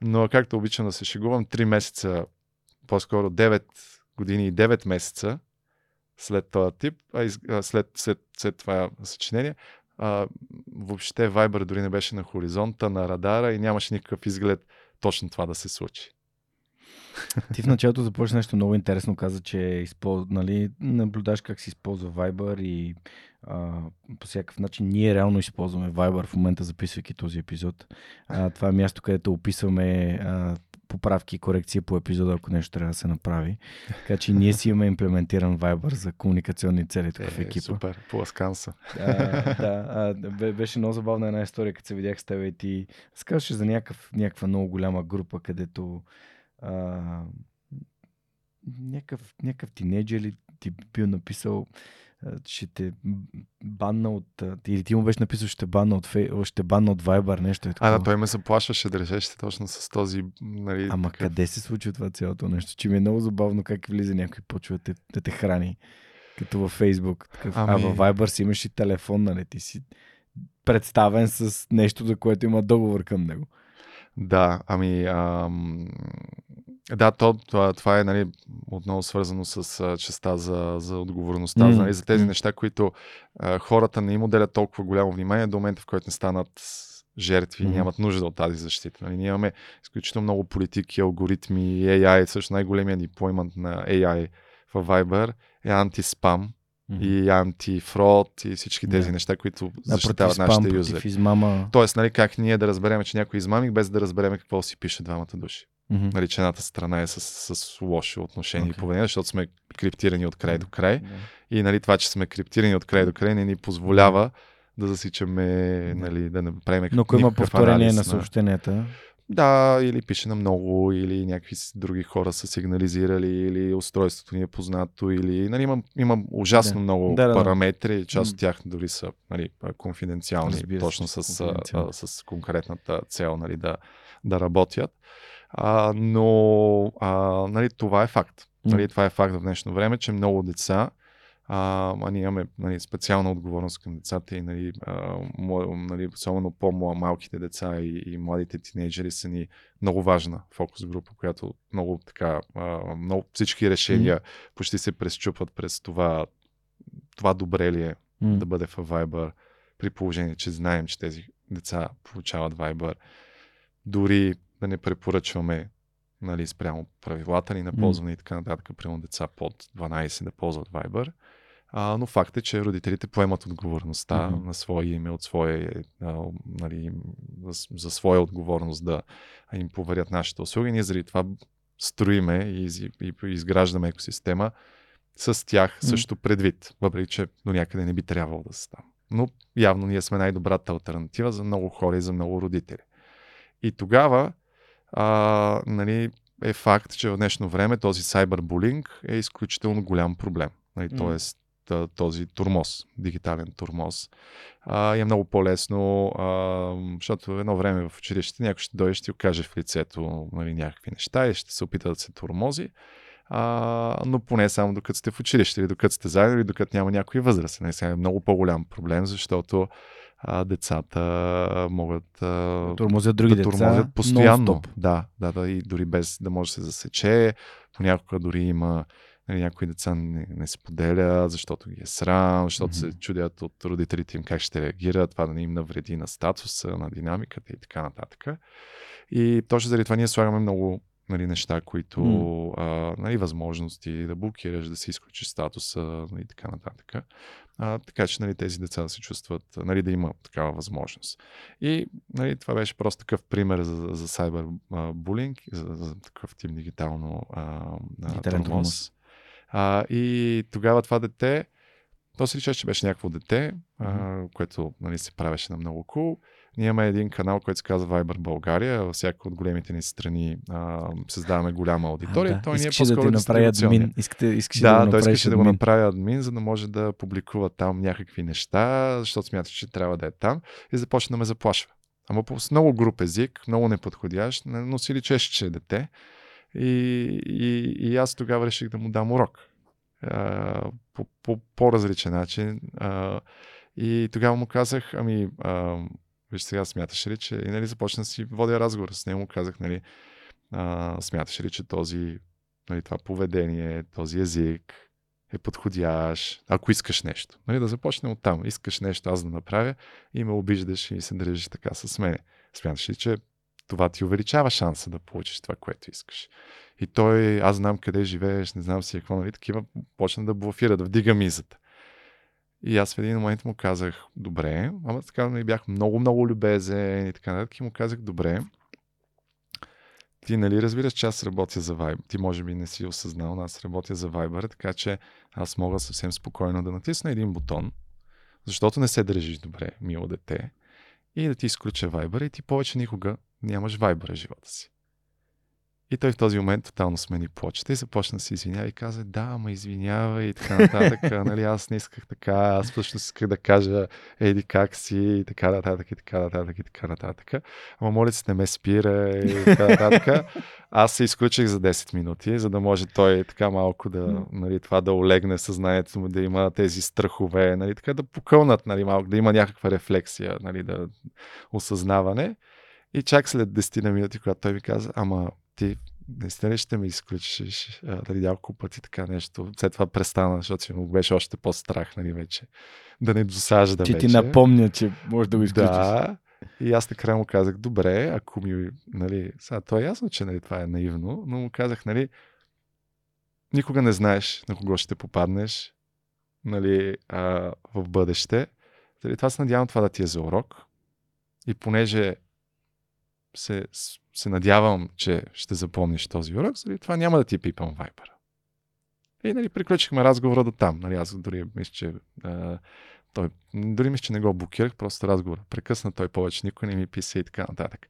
Но както обичам да се шегувам, 3 месеца, по-скоро 9 години и 9 месеца след този тип, а, из, а след, след, след това съчинение, а, въобще Viber дори не беше на хоризонта, на радара и нямаше никакъв изглед точно това да се случи. <laughs> Ти в началото започна нещо много интересно. Каза, че използ... нали, наблюдаш как се използва Viber и а, по всякакъв начин ние реално използваме Viber в момента, записвайки този епизод. А, това е място, където описваме а, поправки и корекции по епизода, ако нещо трябва да се направи. Така че ние си имаме имплементиран Viber за комуникационни цели тук е, в екипа. Супер, поласкан съм. А, да, а, беше много забавна една история, като се видях с теб и ти разказваше за някакъв, някаква много голяма група, където а, някакъв, някакъв тинейджер ли ти бил написал ще те банна от... Или ти му беше написал, ще банна от, фей, ще банна от Viber, нещо е такова. А, да, той ме заплашваше да решеше точно с този... Нали, Ама такъв... къде се случва това цялото нещо? Че ми е много забавно как влиза някой почва те, да те храни. Като във Facebook. Такъв, ами... А във Viber си имаш и телефон, нали? Ти си представен с нещо, за което има договор към него. Да, ами ам, да, то, това, това е нали, отново свързано с а, частта за, за отговорността, mm. нали, за тези mm. неща, които а, хората не им отделят толкова голямо внимание до момента, в който не станат жертви mm. нямат нужда от тази защита. Нали, ние имаме изключително много политики, алгоритми, AI, също най-големият деплоймент на AI в Viber е антиспам mm-hmm. и антифрод и всички тези yeah. неща, които защитават да, нашите юзери. Измама. Тоест, нали, как ние да разберем, че някой измамик, без да разберем какво си пише двамата души. Mm-hmm. Нали, че едната страна е с, с лошо отношение okay. и поведение, защото сме криптирани от край до край. Yeah. И нали, това, че сме криптирани от край до край, не ни позволява да засичаме, нали, да не правим Но ако има повторение на съобщенията. Да, или пише на много, или някакви други хора са сигнализирали, или устройството ни е познато, или нали, има, има ужасно да. много да, да, параметри, част от тях дори са нали, конфиденциални, Разбира точно с, а, с конкретната цел нали, да, да работят. А, но а, нали, това е факт. Нали, това е факт в днешно време, че много деца а, а ние имаме нали, специална отговорност към децата и нали, а, нали, особено по-малките деца и, и младите тинейджери са ни много важна фокус група, която много така, а, много, всички решения mm. почти се пресчупват през това, това добре ли е mm. да бъде в Viber, при положение, че знаем, че тези деца получават Viber. Дори да не препоръчваме нали, спрямо правилата ни на ползване mm. и така нататък, примерно деца под 12 да ползват Viber. А, но факт е, че родителите поемат отговорността mm-hmm. на своя име, от своя, а, нали, за, за своя отговорност да им поверят нашите услуги. Ние заради това строиме и, и, и изграждаме екосистема с тях също предвид, въпреки че до някъде не би трябвало да се там. Но явно ние сме най-добрата альтернатива за много хора и за много родители. И тогава а, нали, е факт, че в днешно време този сайбербулинг е изключително голям проблем. Нали, mm. Тоест този турмоз, дигитален турмоз. А, и е много по-лесно, а, защото едно време в училище някой ще дойде, ще окаже в лицето нали, някакви неща и ще се опита да се турмози. А, но поне само докато сте в училище или докато сте заедно или докато няма някой възраст. Не, сега е много по-голям проблем, защото а, децата могат а, турмозят други да турмозят постоянно. Да, да, да, и дори без да може да се засече. Понякога дори има нали, някои деца не, не споделят, защото ги е срам, защото mm-hmm. се чудят от родителите им как ще реагират, това да не им навреди на статуса, на динамиката и така нататък. И точно заради това ние слагаме много нали, неща, които, mm. а, нали, възможности да блокираш, да си изключиш статуса нали, и така нататък. А, така че нали, тези деца да се чувстват, нали, да има такава възможност. И нали, това беше просто такъв пример за, за сайбербулинг, за, за такъв тип дигитално а, тормоз. А, и тогава това дете, то си рече, че беше някакво дете, а, което нали, се правеше на много кул. Ние имаме един канал, който се казва Viber България. Във всяка от големите ни страни а, създаваме голяма аудитория. А, да. Той искаше ни е да ти направи админ. Искате, искаше да, да, той искаше админ. да го направи админ, за да може да публикува там някакви неща, защото смята, че трябва да е там. И започна да ме заплашва. Ама по много груп език, много неподходящ, но си личеше, че е дете. И, и, и аз тогава реших да му дам урок. По, по по-различен начин. И тогава му казах, ами, виж сега смяташ ли, че... И нали започна си водя разговор с него, казах, нали, смяташ ли, че този, нали, това поведение, този език е подходящ, ако искаш нещо. Нали, да започнем от там. Искаш нещо аз да направя и ме обиждаш и се държиш така с мене. Смяташ ли, че това ти увеличава шанса да получиш това, което искаш. И той, аз знам къде живееш, не знам си какво, нали, такива, почна да блофира, да вдига мизата. И аз в един момент му казах, добре, ама така нали, бях много, много любезен и така нататък. И му казах, добре, ти нали разбираш, че аз работя за Viber. Ти може би не си осъзнал, но аз работя за Viber, така че аз мога съвсем спокойно да натисна един бутон, защото не се държиш добре, мило дете, и да ти изключа Viber и ти повече никога нямаш Viber в живота си. И той в този момент тотално смени почта и започна да се извинява и каза, да, ама извинява и така нататък. нали, аз не исках така, аз всъщност исках да кажа, еди как си и така нататък и така нататък и така нататък. Ама моля се, не ме спира и така нататък. Аз се изключих за 10 минути, за да може той така малко да, нали, това да олегне съзнанието му, да има тези страхове, нали, така да покълнат, нали, малко, да има някаква рефлексия, нали, да осъзнаване. И чак след 10 на минути, когато той ми каза, ама ти наистина ли ще ме изключиш дали няколко пъти така нещо. След това престана, защото си му беше още по-страх, нали, вече. Да не досажда че вече. ти напомня, че може да го изключиш. Да. И аз накрая му казах, добре, ако ми, нали, сега то е ясно, че нали, това е наивно, но му казах, нали, никога не знаеш на кого ще попаднеш, нали, а, в бъдеще. Дали, това се надявам това да ти е за урок. И понеже се, се надявам, че ще запомниш този урок, заради това няма да ти пипам Viber. И нали, приключихме разговора до там. Нали, аз дори мисля, че а, той, дори мисля, че не го блокирах, просто разговор. Прекъсна той повече, никой не ми писа и така нататък.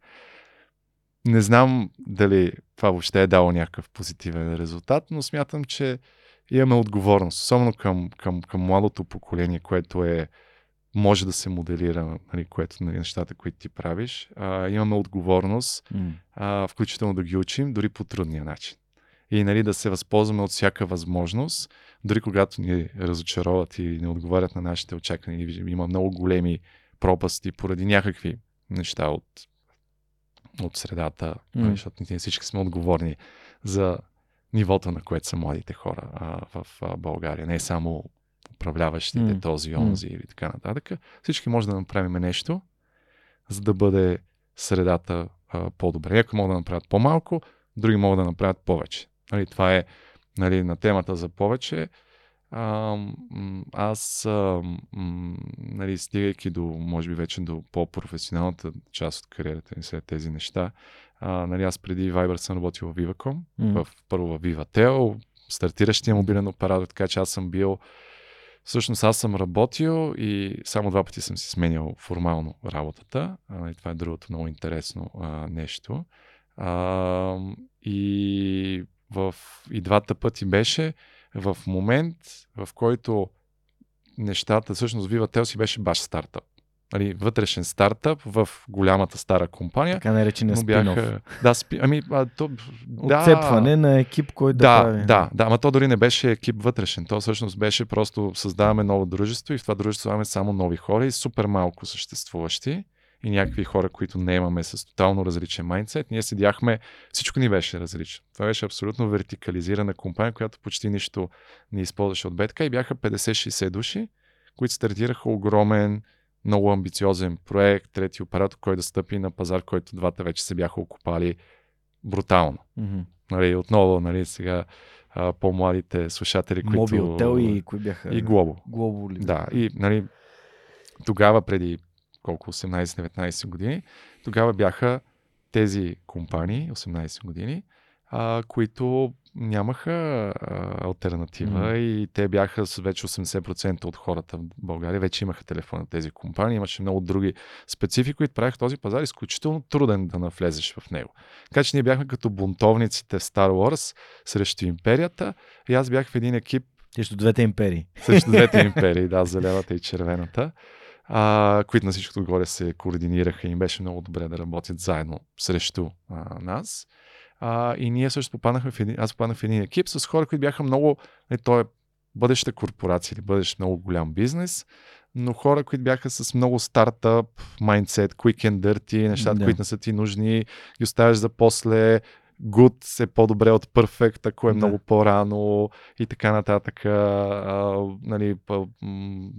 Не знам дали това въобще е дало някакъв позитивен резултат, но смятам, че имаме отговорност, особено към, към, към младото поколение, което е може да се моделира, нали, което нали, нещата, които ти правиш. А, имаме отговорност, mm. а, включително да ги учим, дори по трудния начин. И нали, да се възползваме от всяка възможност, дори когато ни разочароват и не отговарят на нашите очаквания. Има много големи пропасти поради някакви неща от, от средата, mm. защото ние всички сме отговорни за нивото, на което са младите хора а, в а, България. Не само управляващите, mm. този, онзи mm. или така нататък. Всички може да направим нещо, за да бъде средата а, по-добре. Някои могат да направят по-малко, други могат да направят повече. Нали, това е нали, на темата за повече. А, аз, а, нали, стигайки до, може би вече до по-професионалната част от кариерата ми след тези неща, а, нали, аз преди Viber съм работил в Viva.com, mm. в, първо в Vivatel, стартиращия мобилен оператор, така че аз съм бил Всъщност аз съм работил и само два пъти съм си сменял формално работата. А, и това е другото много интересно а, нещо. А, и, в, и двата пъти беше в момент, в който нещата, всъщност Vivatel си беше баш стартъп нали, вътрешен стартъп в голямата стара компания. Така наречения но бяха, Да, спи, ами, а, то, да, Отцепване на екип, който да, да прави. Да, да, ама то дори не беше екип вътрешен. То всъщност беше просто създаваме ново дружество и в това дружество имаме само нови хора и супер малко съществуващи и някакви хора, които не имаме с тотално различен майндсет. Ние седяхме, всичко ни беше различно. Това беше абсолютно вертикализирана компания, която почти нищо не използваше от бетка и бяха 50-60 души, които стартираха огромен много амбициозен проект, трети оператор, който да стъпи на пазар, който двата вече се бяха окупали брутално. Mm-hmm. Нали, отново, нали, сега а, по-младите слушатели, които... Мобилтел и кои бяха? И Глобо. Глобо ли? Да, и нали, тогава преди колко 18-19 години, тогава бяха тези компании, 18 години, а, които нямаха а, альтернатива mm. и те бяха с вече 80% от хората в България, вече имаха телефон на тези компании, имаше много други специфики, които правиха този пазар изключително труден да навлезеш в него. Така че ние бяхме като бунтовниците в Star Wars срещу империята и аз бях в един екип. Срещу двете империи. Срещу двете <laughs> империи, да, зелената и червената. А, които на всичкото отгоре се координираха и им беше много добре да работят заедно срещу а, нас. А, и ние също попаднахме в един, аз попаднах в един екип с хора, които бяха много, не, то е бъдеща корпорация или бъдещ много голям бизнес, но хора, които бяха с много стартъп, майндсет, quick and dirty, нещата, да. които не са ти нужни, ги оставяш за после, good е по-добре от perfect, ако е да. много по-рано и така нататък. А, нали, па, м-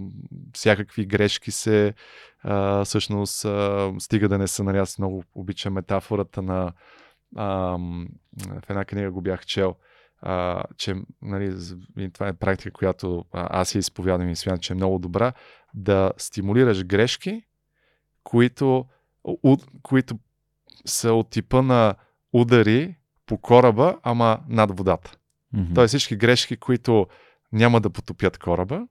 всякакви грешки се а, всъщност а, стига да не са, нали, аз много обичам метафората на а, в една книга го бях чел, а, че нали, това е практика, която аз я изповядам и смятам, че е много добра, да стимулираш грешки, които, у, които са от типа на удари по кораба, ама над водата. Mm-hmm. Тоест всички грешки, които няма да потопят кораба,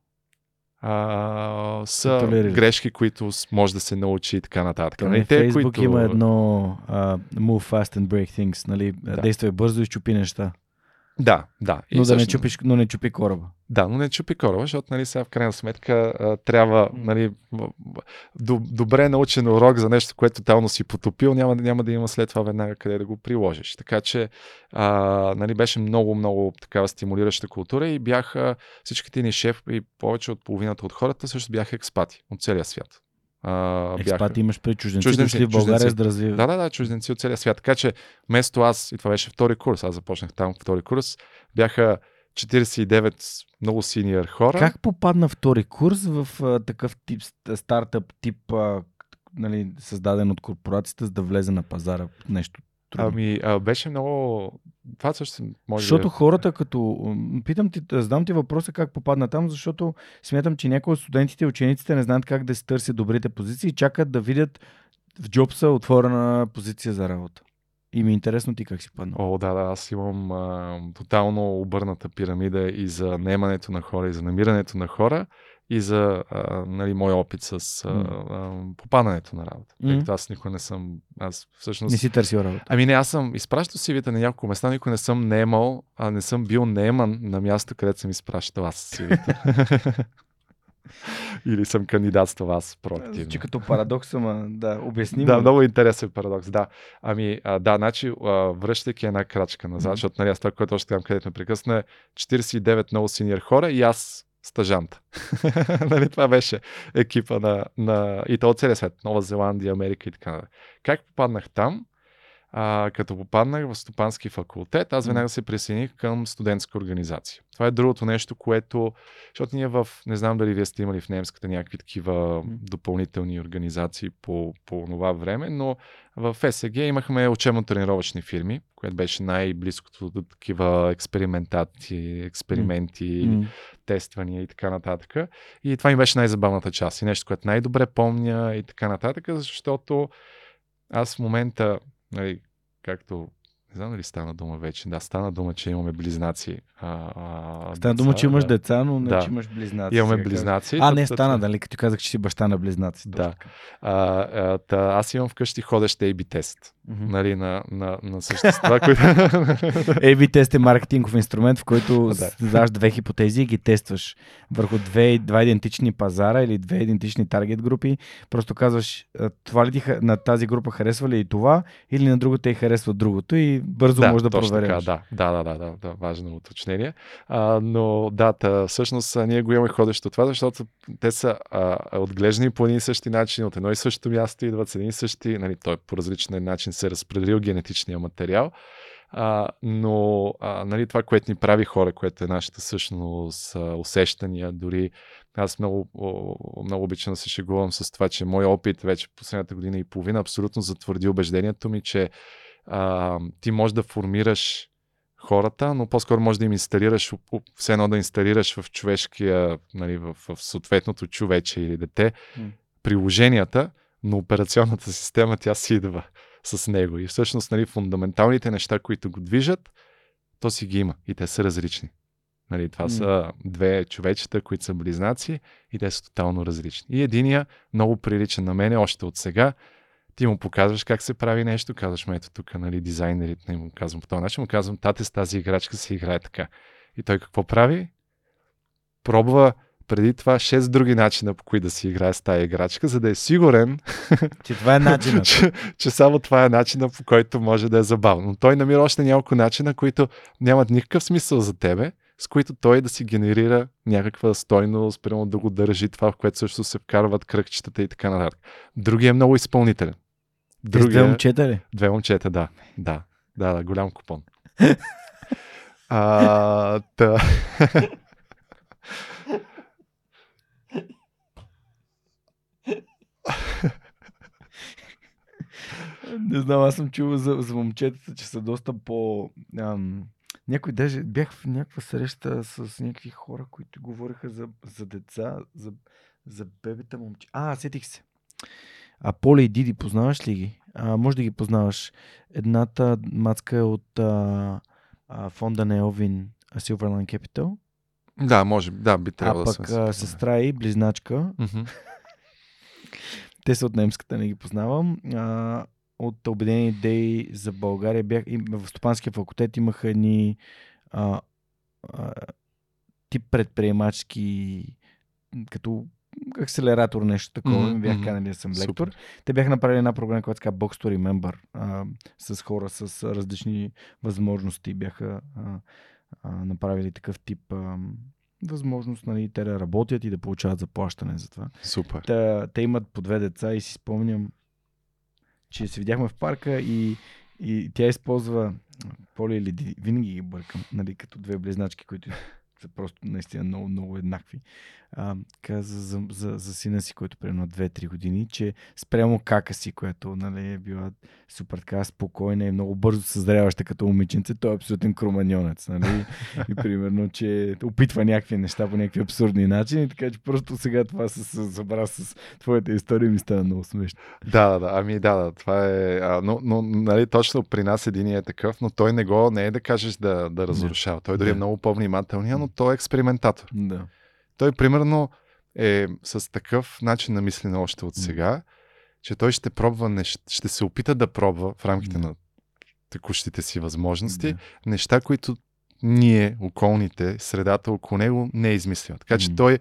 а, са Толерили. грешки, които може да се научи и така нататък. Нали? Те, Фейсбук които... има едно uh, move fast and break things, нали? Да. Действай бързо и чупи неща. Да, да. И но, да не чупиш, но не чупи кораба. Да, но не чупи кораба, защото нали, сега в крайна сметка трябва нали, добре научен урок за нещо, което тотално си потопил, няма, няма да има след това веднага къде да го приложиш. Така че а, нали, беше много, много такава стимулираща култура и бяха всичките ни шеф и повече от половината от хората също бяха експати от целия свят. Uh, Експати бяха... имаш при чужденци, чужденци дошли в България чужденци. да развиват. Да, да, да, чужденци от целия свят. Така че вместо аз, и това беше втори курс, аз започнах там втори курс, бяха 49 много синьор хора. Как попадна втори курс в а, такъв тип стартъп, тип а, нали, създаден от корпорацията, за да влезе на пазара нещо трудно? Ами, а, беше много... Това също може Защото да... хората като... Питам ти, знам ти въпроса как попадна там, защото смятам, че някои от студентите и учениците не знаят как да се търсят добрите позиции и чакат да видят в джобса отворена позиция за работа. И ми е интересно ти как си паднал. О, да, да, аз имам а, тотално обърната пирамида и за наемането на хора, и за намирането на хора, и за а, нали, мой опит с а, а, попадането на работа. Mm. Тъй като аз никой не съм. Аз всъщност. Не си търсил работа. Ами не, аз съм изпращал сивите на няколко места, никой не съм наемал, а не съм бил наеман на място, където съм изпращал аз сивите. <laughs> Или съм кандидатствал аз проактивно. Звучи като парадокс, ама да, обясним. Да, много интересен парадокс, да. Ами, а, да, значи, а, връщайки една крачка назад, mm-hmm. защото нали, аз това, което още там, където ме прекъсна, 49 много синьор хора и аз стажант. <laughs> нали, това беше екипа на, на и то от целия свет, Нова Зеландия, Америка и така. Как попаднах там? А, като попаднах в стопански факултет, аз веднага се присъединих към студентска организация. Това е другото нещо, което, защото ние в, не знам дали вие сте имали в немската някакви такива допълнителни организации по, по това време, но в СГ имахме учебно-тренировъчни фирми, което беше най-близкото до такива експериментати, експерименти, mm. тествания и така нататък. И това ми беше най-забавната част и нещо, което най-добре помня и така нататък, защото аз в момента нали, както не знам дали стана дума вече. Да, стана дума, че имаме близнаци. А, а, стана дума, че имаш да. деца, но не, да. че имаш близнаци. Имаме близнаци. А, не, стана, нали, като казах, че си баща на близнаци. Да. А, а, та, аз имам вкъщи ходещ AB тест. Mm-hmm. Нали, на, на, на същества, които... <laughs> AB тест е маркетингов инструмент, в който <laughs> задаваш две хипотези и ги тестваш върху две, два идентични пазара или две идентични таргет групи. Просто казваш, това ли ти, на тази група харесва ли и това, или на другата и харесва другото и бързо да, можеш да провериш. Така, да, да, да, да, да, важно уточнение. А, но да, та, всъщност ние го имаме ходещо това, защото те са а, отглеждани по един и същи начин, от едно и също място идват с един и същи, нали, той по различен начин се разпределил генетичния материал. А, но а, нали, това, което ни прави хора, което е нашата същност, усещания, дори аз много, много обичам да се шегувам с това, че мой опит вече последната година и половина абсолютно затвърди убеждението ми, че а, ти можеш да формираш хората, но по-скоро можеш да им инсталираш, все едно да инсталираш в човешкия, нали, в, в съответното човече или дете, mm. приложенията, но операционната система тя си идва с него. И всъщност нали, фундаменталните неща, които го движат, то си ги има и те са различни. Нали, това mm. са две човечета, които са близнаци и те са тотално различни. И единия много прилича на мене още от сега. Ти му показваш как се прави нещо, казваш му ето тук, нали, дизайнерите, не му казвам по този начин, му казвам, тате с тази играчка се играе така. И той какво прави? Пробва преди това 6 други начина, по които да си играе с тази играчка, за да е сигурен, <laughs> че това е начинът. че, че само това е начина, по който може да е забавно. Но той намира още няколко начина, които нямат никакъв смисъл за тебе, с които той да си генерира някаква стойност, примерно да го държи това, в което също се вкарват кръгчетата и така нататък. Другия е много изпълнителен. Другия... Две момчета ли? Две момчета, да. Да, да, да голям купон. <laughs> а, та... Не знам, аз съм чувал за, за момчетата, че са доста по... Ам, някой даже бях в някаква среща с някакви хора, които говориха за, за деца, за, за бебета момче. А, сетих се. А Поле и Диди, познаваш ли ги? А, може да ги познаваш. Едната мацка е от а, а, фонда на Елвин Silverline Capital. Да, може. Да, би трябвало да пък а, сестра и близначка. Mm-hmm. <laughs> Те са от немската, не ги познавам. А, от Обединени идеи за България бях, и в Стопанския факултет имаха едни а, а, тип предприемачки като акселератор, нещо такова. Mm-hmm. Бях канали да съм лектор. Супер. Те бяха направили една програма, която казва Box to Remember, а, с хора с различни възможности. Бяха а, а, направили такъв тип а, възможност нали, те да работят и да получават заплащане за това. Супер. Та, те имат по две деца и си спомням, че се видяхме в парка и, и тя използва Поли или винаги ги бъркам, нали, като две близначки, които са просто наистина много, много еднакви а, каза за, за, за сина си, който примерно 2-3 години, че спрямо кака си, която нали, е била супер така спокойна и много бързо съзряваща като момиченце, той е абсолютен круманьонец. Нали? И примерно, че опитва някакви неща по някакви абсурдни начини, така че просто сега това се събра с твоята история ми стана много смешно. Да, да, да, ами да, да, това е, а, но, но нали, точно при нас един е такъв, но той не го, не е да кажеш да, да разрушава. Той дори е много по-внимателния, но той е експериментатор. Да. Той, примерно, е с такъв начин на мислене още от сега, че той ще пробва, нещ... ще се опита да пробва в рамките на текущите си възможности неща, които ние, околните, средата около него не е измислила. Така че той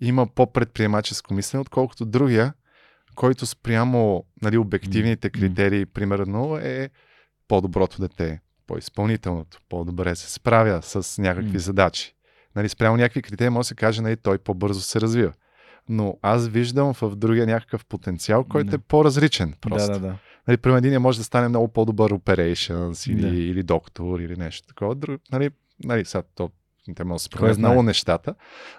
има по-предприемаческо мислене, отколкото другия, който спрямо нали, обективните критерии, примерно, е по-доброто дете, по-изпълнителното, по-добре се справя с някакви задачи нали, спрямо някакви критерии може да се каже, нали, той по-бързо се развива. Но аз виждам в другия някакъв потенциал, който не. е по-различен. Просто. Да, да, да. Нали, примерно един може да стане много по-добър operations или, да. или доктор или нещо такова. Друг, нали, нали, сега то те могат да се променят много нещата,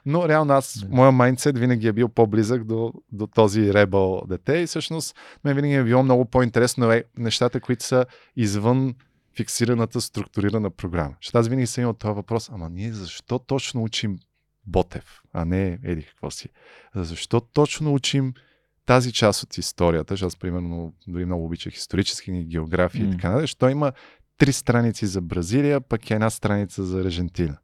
но реално аз, да. моя майндсет винаги е бил по-близък до, до този ребъл дете и всъщност мен винаги е било много по-интересно е, нещата, които са извън фиксираната, структурирана програма. Ще аз винаги съм имал този въпрос, ама ние защо точно учим Ботев, а не еди какво си? Защо точно учим тази част от историята, защото аз примерно дори много обичах исторически география mm. и така нататък, защо има три страници за Бразилия, пък една страница за Аржентина.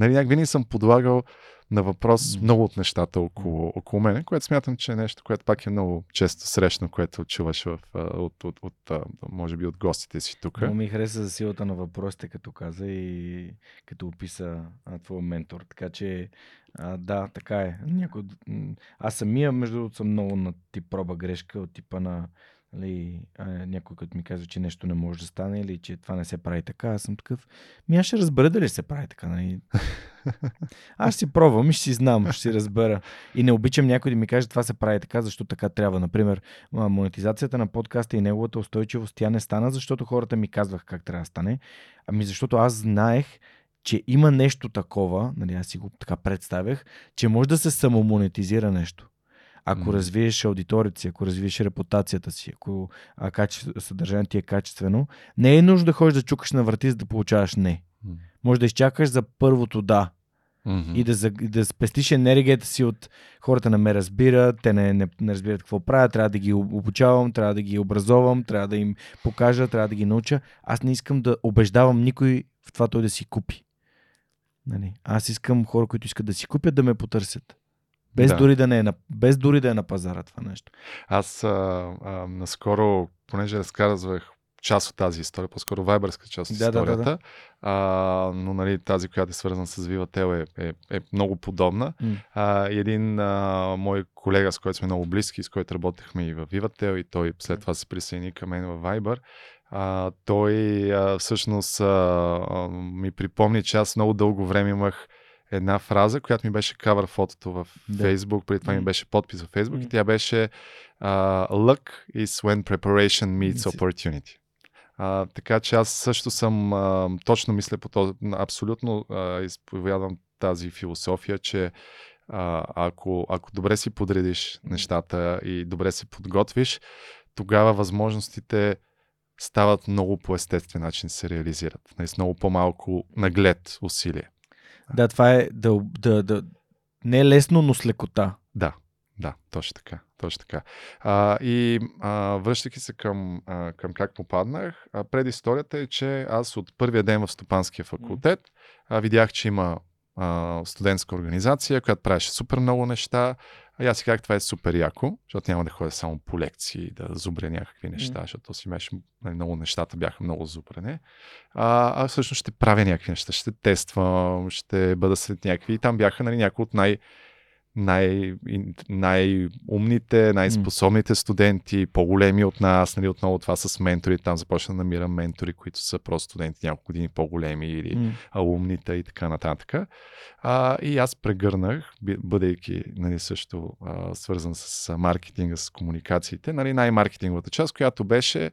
Нали, винаги съм подлагал на въпрос много от нещата около, около мене, което смятам, че е нещо, което пак е много често срещано, което чуваш в, от, от, от, може би от гостите си тук. Много ми хареса за силата на въпросите, като каза и като описа а, твоя ментор. Така че, а, да, така е. Някой... Аз самия, между другото, съм много на тип проба грешка от типа на Нали, а, някой като ми казва, че нещо не може да стане или че това не се прави така, аз съм такъв. Ми аз ще разбера дали се прави така. Нали? <laughs> Аз си пробвам и ще си знам, ще си разбера. И не обичам някой да ми каже това се прави така, защото така трябва. Например, монетизацията на подкаста и неговата устойчивост, тя не стана, защото хората ми казваха как трябва да стане. Ами защото аз знаех, че има нещо такова, нали, аз си го така представях, че може да се самомонетизира нещо. Ако mm. развиеш аудиторията си, ако развиеш репутацията си, ако а, каче... съдържанието ти е качествено, не е нужно да ходиш да чукаш на врати, за да получаваш не. Mm. Може да изчакаш за първото да. Mm-hmm. И да, да спестиш енергията си от хората не ме разбират, те не, не, не разбират какво правят, трябва да ги обучавам, трябва да ги образовам, трябва да им покажа, трябва да ги науча. Аз не искам да убеждавам никой в това той да си купи. Нали? Аз искам хора, които искат да си купят, да ме потърсят. Без, да. дори да не е на, без дори да е на пазара това нещо. Аз а, а, наскоро, понеже разказвах част от тази история, по-скоро вайбърска част от да, историята, да, да, да. А, но нали, тази, която е свързана с Vivatel е, е, е много подобна. Mm. А, един а, мой колега, с който сме много близки, с който работехме и в Vivatel и той след това се присъедини към мен в Viber, а, той а, всъщност а, а, ми припомни, че аз много дълго време имах една фраза, която ми беше кавър фотото в да. Facebook, преди това ми беше подпис в Facebook mm. и тя беше uh, Luck is when preparation meets opportunity. Uh, така че аз също съм, uh, точно мисля по този, абсолютно uh, изповядвам тази философия, че uh, ако, ако добре си подредиш нещата и добре се подготвиш, тогава възможностите стават много по естествен начин се реализират. Нали, с много по-малко наглед усилие. Да, това е да, да, да, не е лесно, но с лекота. Да, да, точно така. Точно така. А, и а, връщайки се към, а, към как попаднах, а, пред историята е, че аз от първия ден в Стопанския факултет а, видях, че има а, студентска организация, която правеше супер много неща. А аз си казах, това е супер яко, защото няма да ходя само по лекции, да зубря някакви неща, mm. защото си беше, нали, много нещата бяха много зубрене. А, а всъщност ще правя някакви неща, ще тествам, ще бъда след някакви. И там бяха нали, някои от най- най- най-умните, най-способните студенти, по-големи от нас, нали, отново това с ментори, там започна да намирам ментори, които са просто студенти няколко години по-големи или mm. и така нататък. А, и аз прегърнах, бъдейки нали, също а, свързан с маркетинга, с комуникациите, нали, най-маркетинговата част, която беше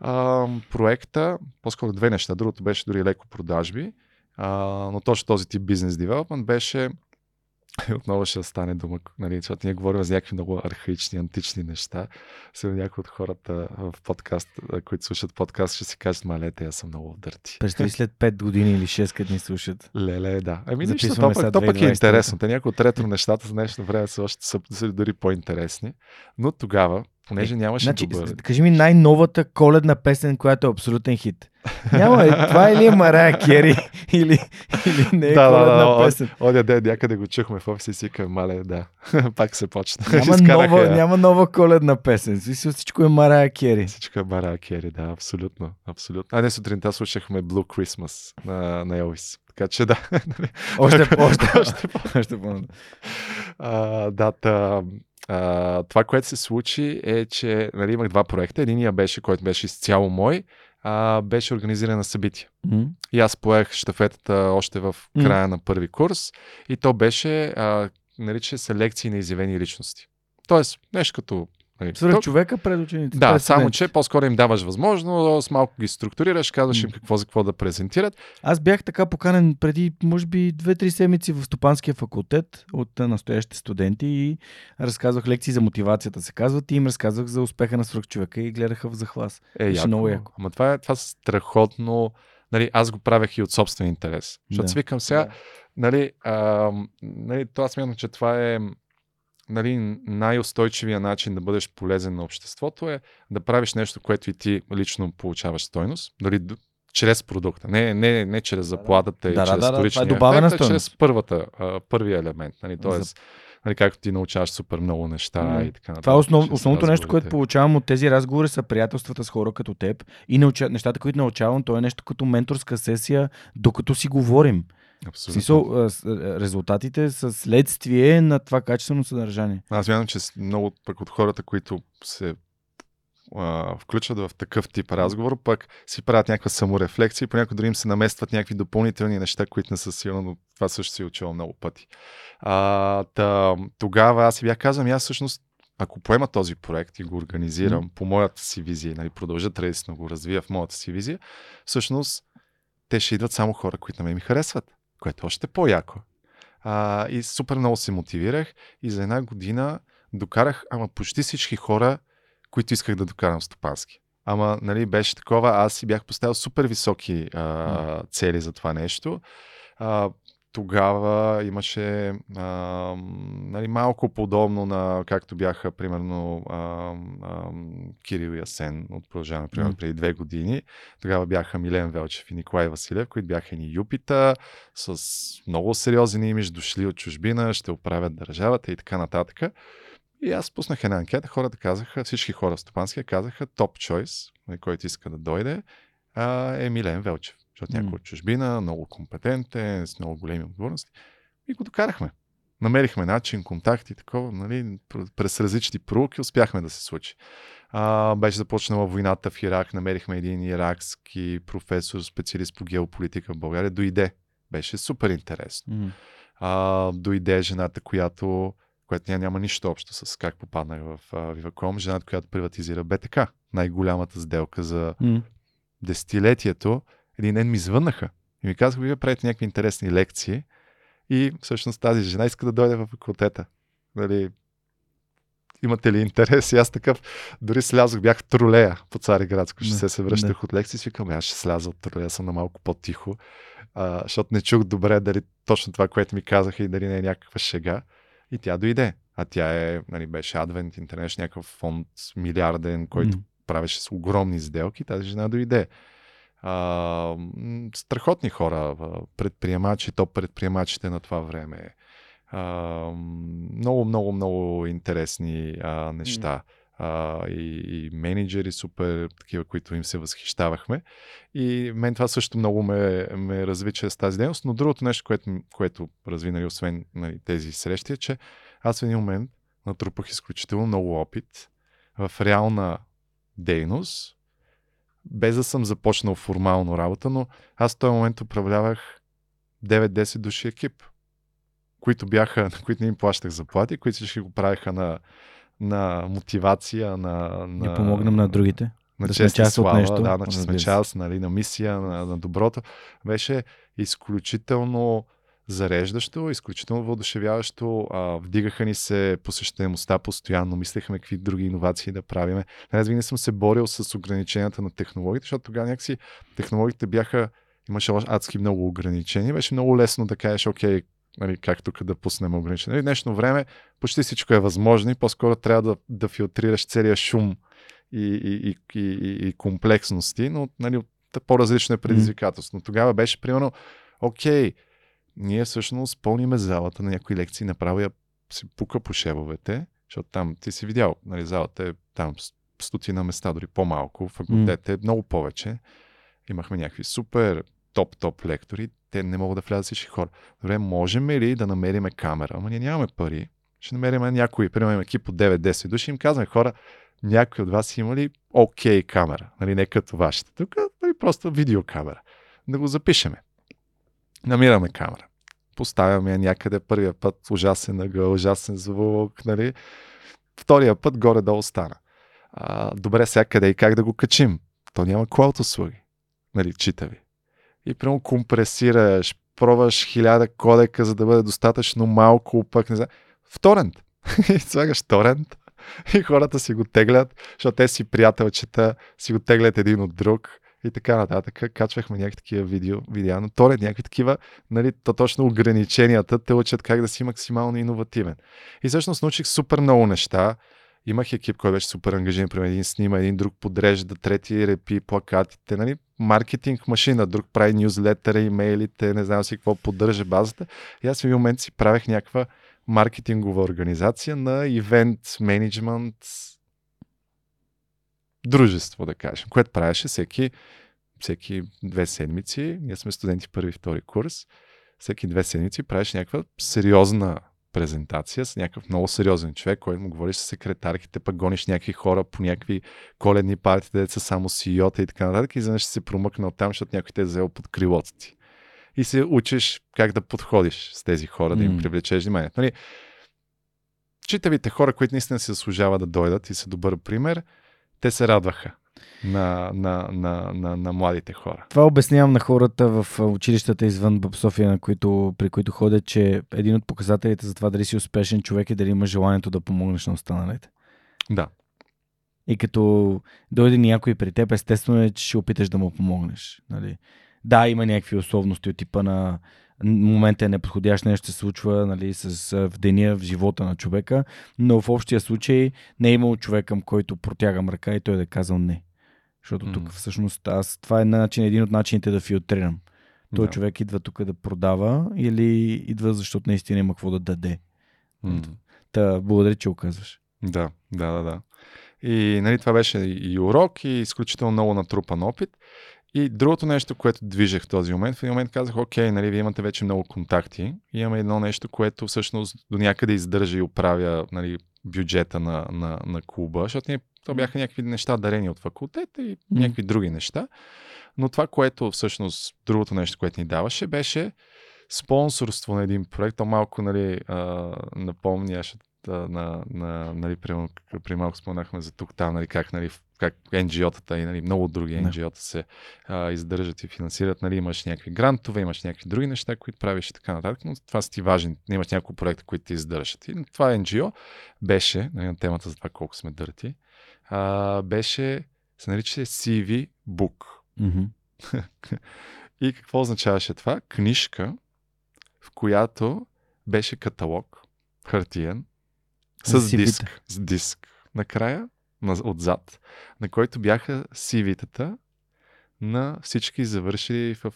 а, проекта, по-скоро две неща, другото беше дори леко продажби, а, но точно този тип бизнес девелопмент беше <laughs> отново ще стане дума, нали, защото ние говорим за някакви много архаични, антични неща. Сега някои от хората в подкаст, които слушат подкаст, ще си кажат, малете, аз съм много дърти. Представи след 5 години или 6, като ни слушат. Леле, да. Ами нищо, то, пък, то пък е интересно. Те някои от ретро нещата за днешно време са още са, са дори по-интересни. Но тогава, понеже нямаше значи, добър... Кажи ми най-новата коледна песен, която е абсолютен хит. Няма, е, това или е Марая Кери, <laughs> или, или не е да, коледна да, да, песен. Оня ден някъде го чухме в офиса и си към, мале, да, <laughs> пак се почна. Няма, <laughs> нова, няма нова коледна песен. Всичко е Марая Кери. Всичко е Марая Кери, да, абсолютно. абсолютно. А не сутринта слушахме Blue Christmas на, на Елвис. Така че да. Нали? още, още, още, още по Да, та, а, това, което се случи е, че нали, имах два проекта. Единия беше, който беше изцяло мой, а, беше организирана на събитие. Mm-hmm. И аз поех щафетата още в края mm-hmm. на първи курс и то беше, а, нарича се лекции на изявени личности. Тоест, нещо като Нали, Свърх човека пред учениците. Да, пред само че по-скоро им даваш възможност, малко ги структурираш, казваш им какво за какво да презентират. Аз бях така поканен преди, може би, 2-3 седмици в Стопанския факултет от настоящите студенти и разказвах лекции за мотивацията, се казват, и им разказвах за успеха на човека и гледаха в захлас. Е, яко. много яко. Ама това е, това е страхотно. Нали, аз го правех и от собствен интерес. Защото да. свикам сега, да. нали, а, нали, това смятам, че това е нали, най-устойчивия начин да бъдеш полезен на обществото е да правиш нещо, което и ти лично получаваш стойност. Дали чрез продукта. Не, не, не чрез заплатата и Да, да, чрез да, да, е вторичния добавена ефект, а чрез първата, а, първия елемент. Нали? Тоест, нали, както ти научаваш супер много неща М. и така нататък. Това е основ, основното нещо, което получавам от тези разговори са приятелствата с хора като теб и науча, нещата, които научавам, то е нещо като менторска сесия, докато си говорим. Абсолютно. смисъл, резултатите са следствие на това качествено съдържание. Аз вярвам, че много пък от хората, които се а, включват в такъв тип разговор, пък си правят някаква саморефлексия и понякога дори им се наместват някакви допълнителни неща, които не са сигурно, но това също си учил много пъти. А, та, тогава аз си бях казал, «Ами аз всъщност ако поема този проект и го организирам по моята си визия, нали, продължа традиционно го развия в моята си визия, всъщност те ще идват само хора, които на мен ми харесват, което е още по-яко. А, и супер много се мотивирах и за една година докарах, ама почти всички хора, които исках да докарам стопански. Ама, нали, беше такова, аз си бях поставил супер високи а, цели за това нещо. А, тогава имаше а, нали, малко подобно на както бяха примерно а, а, Кирил и Асен от продължаване, примерно преди две години. Тогава бяха Милен Велчев и Николай Василев, които бяха ни Юпита, с много сериозен имидж, дошли от чужбина, ще оправят държавата и така нататък. И аз пуснах една анкета, хората казаха, всички хора в Стопанския казаха, топ чойс, който иска да дойде, а, е Милен Велчев. Защото някой от чужбина, много компетентен, с много големи отговорности. И го докарахме. Намерихме начин, контакти, такова, нали, пр- през различни проуки успяхме да се случи. А, беше започнала войната в Ирак, намерихме един иракски професор, специалист по геополитика в България, дойде. Беше супер интересно. М. А, дойде жената, която, която няма, няма нищо общо с как попаднах в Viva.com, жената, която приватизира БТК, най-голямата сделка за М. десетилетието. Един ден ми звъннаха и ми казаха, вие правите някакви интересни лекции и всъщност тази жена иска да дойде в факултета. Нали, имате ли интерес? И аз такъв, дори слязох, бях в тролея по Цариградско, ще се, се връщах да. от лекции, си викам, аз ще сляза от тролея, съм на малко по-тихо, а, защото не чух добре дали точно това, което ми казаха и дали не е някаква шега. И тя дойде. А тя е, нали, беше Advent International, някакъв фонд милиарден, който М. правеше с огромни сделки. Тази жена дойде. А, страхотни хора, предприемачи, топ предприемачите на това време. А, много, много, много интересни а, неща. А, и, и менеджери супер, такива, които им се възхищавахме. И мен това също много ме, ме разви чрез тази дейност. Но другото нещо, което, което разви, нали, освен нали, тези срещи, е, че аз в един момент натрупах изключително много опит в реална дейност, без да съм започнал формално работа, но аз в този момент управлявах 9-10 души екип, които бяха, на които не им плащах заплати, които всички го правиха на, на мотивация, на, на, Да помогнем на другите. на да сме чест и част от слава, нещо, да, на че сме част, нали, на мисия, на, на доброто. Беше изключително зареждащо, изключително въодушевяващо. А, вдигаха ни се посещаемостта постоянно, мислехме какви други иновации да правиме. Аз винаги съм се борил с ограниченията на технологиите, защото тогава някакси технологиите бяха, имаше адски много ограничения. Беше много лесно да кажеш, окей, нали, как тук да пуснем ограничения. Нали, в днешно време почти всичко е възможно и по-скоро трябва да, да филтрираш целия шум и, и, и, и, и, комплексности, но нали, по-различно е предизвикателство. Но тогава беше примерно, окей, ние всъщност пълниме залата на някои лекции, направо я си пука по шевовете, защото там ти си видял, нали, залата е там стотина места, дори по-малко, факултет е много повече. Имахме някакви супер топ-топ лектори, те не могат да влязат всички хора. Добре, можем ли да намериме камера? Ама ние нямаме пари. Ще намерим някой, примерно екип от 9-10 души, им казваме хора, някой от вас има ли окей камера, нали, не като вашата. Тук нали, просто видеокамера. Да го запишеме. Намираме камера. Поставяме я някъде първия път, ужасен ъгъл, ужасен звук, нали. Втория път горе-долу стана. А, добре, сега къде и как да го качим? То няма клауд услуги. Нали, читави. И прямо компресираш, пробваш хиляда кодека, за да бъде достатъчно малко, пък не знам. В торент. <laughs> и слагаш торент и хората си го теглят, защото те си приятелчета, си го теглят един от друг и така нататък. Качвахме някакви такива видео, видеа, но торент някакви такива, нали, то точно ограниченията те учат как да си максимално иновативен. И всъщност научих супер много неща имах екип, който беше супер ангажиран, примерно един снима, един друг подрежда, трети репи плакатите, нали? маркетинг машина, друг прави нюзлетера, имейлите, не знам си какво, поддържа базата. И аз в един момент си правех някаква маркетингова организация на ивент менеджмент дружество, да кажем, което правеше всеки, всеки две седмици. Ние сме студенти първи, втори курс. Всеки две седмици правеше някаква сериозна презентация с някакъв много сериозен човек, който му говориш с секретарките, пък гониш някакви хора по някакви коледни партии, де са само CEO-та и така нататък и изведнъж ще се промъкна от там, защото някой те е взел под крилото ти. И се учиш как да подходиш с тези хора, да им привлечеш вниманието. Нали? Читавите хора, които наистина се заслужава да дойдат и са добър пример, те се радваха на, на, на, на, на младите хора. Това обяснявам на хората в училищата извън София, на които, при които ходят, че един от показателите за това дали си успешен човек е дали има желанието да помогнеш на останалите. Да. И като дойде някой при теб, естествено е, че ще опиташ да му помогнеш. Нали? Да, има някакви условности от типа на момента е неподходящ, нещо се случва нали, с, в деня, в живота на човека, но в общия случай не е имал човек, към който протягам ръка и той да е казал не. Защото mm. тук всъщност аз, това е начин, един от начините да филтрирам. Той да. човек идва тук да продава или идва защото наистина има какво да даде. Mm. Та, благодаря, че оказваш. Да, да, да, да. И нали, това беше и урок, и изключително много натрупан опит. И другото нещо, което движех в този момент, в един момент казах, окей, нали, вие имате вече много контакти. И имаме едно нещо, което всъщност до някъде издържа и оправя нали, бюджета на, на, на клуба, защото ние, то бяха някакви неща дарени от факултета и mm. някакви други неща. Но това, което всъщност, другото нещо, което ни даваше, беше спонсорство на един проект. То малко, нали, а, напомняше на, на, нали, при, при малко споменахме за тук там, нали, как, нали, как NGO-тата и нали, много други NGO-та се а, издържат и финансират. Нали, имаш някакви грантове, имаш някакви други неща, които правиш и така нататък, но това са ти важни. Имаш няколко проекта, които ти издържат. И това NGO беше, нали, на темата за това колко сме дърти, а, беше, се нарича CV Book. Mm-hmm. и какво означаваше това? Книжка, в която беше каталог, хартиен, с диск. С диск. Накрая, отзад, на който бяха CV-тата на всички завършили в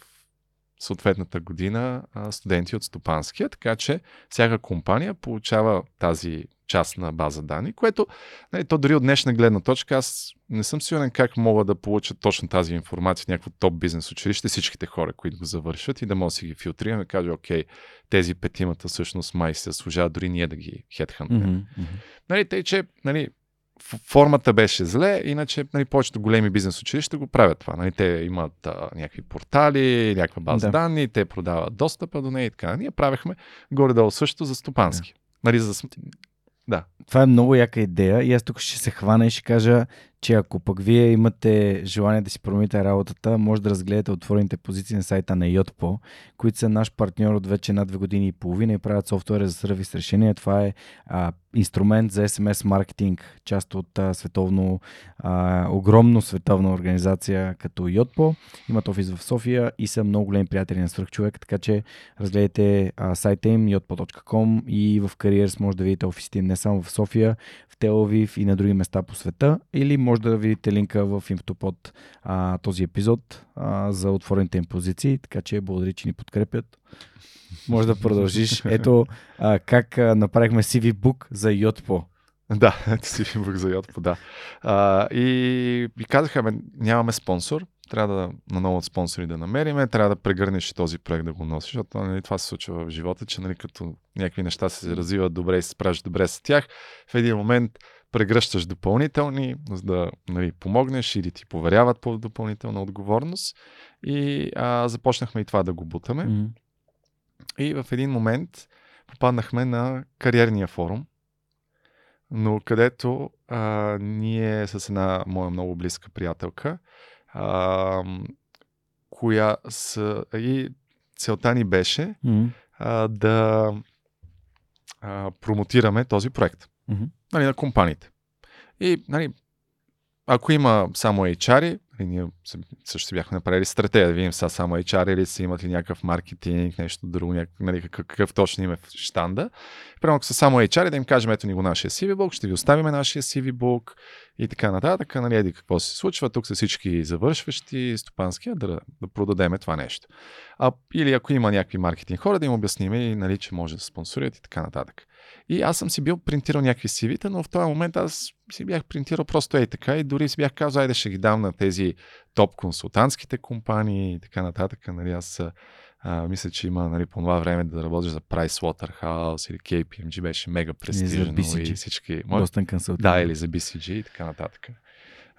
съответната година студенти от Стопанския, така че всяка компания получава тази част на база данни, което нали, то дори от днешна гледна точка аз не съм сигурен как мога да получа точно тази информация в някакво топ бизнес училище, всичките хора, които го завършат и да мога да си ги филтрираме и кажа, окей, тези петимата всъщност май се служават дори ние да ги хедхантнем. Mm-hmm. Нали, тъй, че нали, формата беше зле, иначе нали, повечето големи бизнес училища го правят това. Нали, те имат а, някакви портали, някаква база да. данни, те продават достъпа до нея и така. Ние правехме горе-долу също за стопански. Да. Нали, за... Да. Това е много яка идея и аз тук ще се хвана и ще кажа, че ако пък вие имате желание да си промените работата, може да разгледате отворените позиции на сайта на Yotpo, които са наш партньор от вече над две години и половина и правят софтуера за сервис решения. Това е а, инструмент за SMS маркетинг, част от а, световно, а, огромно световна организация като Yotpo. Имат офис в София и са много големи приятели на свръхчовек, така че разгледайте а, сайта им yotpo.com и в Careers може да видите офисите не само в София, в Телавив и на други места по света или може да видите линка в инфото под а, този епизод а, за отворените им позиции, така че благодаря, че ни подкрепят. Може да продължиш. <laughs> Ето а, как а, направихме CV Book за Yotpo. Да, <laughs> CV Book за Yotpo, да. А, и, и казаха, нямаме спонсор, трябва да на ново спонсори да намериме, трябва да прегърнеш този проект да го носиш, защото нали, това се случва в живота, че нали, като някакви неща се развиват добре и се справиш добре с тях, в един момент прегръщаш допълнителни, за да нали, помогнеш или ти поверяват по допълнителна отговорност. И а, започнахме и това да го бутаме. Mm-hmm. И в един момент попаднахме на кариерния форум, но където а, ние с една моя много близка приятелка, а, коя с, и целта ни беше mm-hmm. а, да а, промотираме този проект mm-hmm. нали, на компаниите. И нали, ако има само HR, И ние също си бяхме направили стратегия, да видим сега само HR или си имат ли някакъв маркетинг, нещо друго, някакъв, нали, какъв, какъв точно им е в штанда. Примерно, ако са само HR, да им кажем, ето ни го нашия CV book, ще ви оставим нашия CV book и така нататък. Нали, еди какво се случва, тук са всички завършващи стопански, да, да продадеме това нещо. А, или ако има някакви маркетинг хора, да им обясним и нали, че може да спонсорират и така нататък. И аз съм си бил принтирал някакви CV-та, но в този момент аз си бях принтирал просто ей така и дори си бях казал, айде ще ги дам на тези топ консултантските компании и така нататък. Нали, аз а, мисля, че има нали, по това време да работиш за Pricewaterhouse или KPMG, беше мега престижно и, и всички... Boston Consulting. Да, или за BCG и така нататък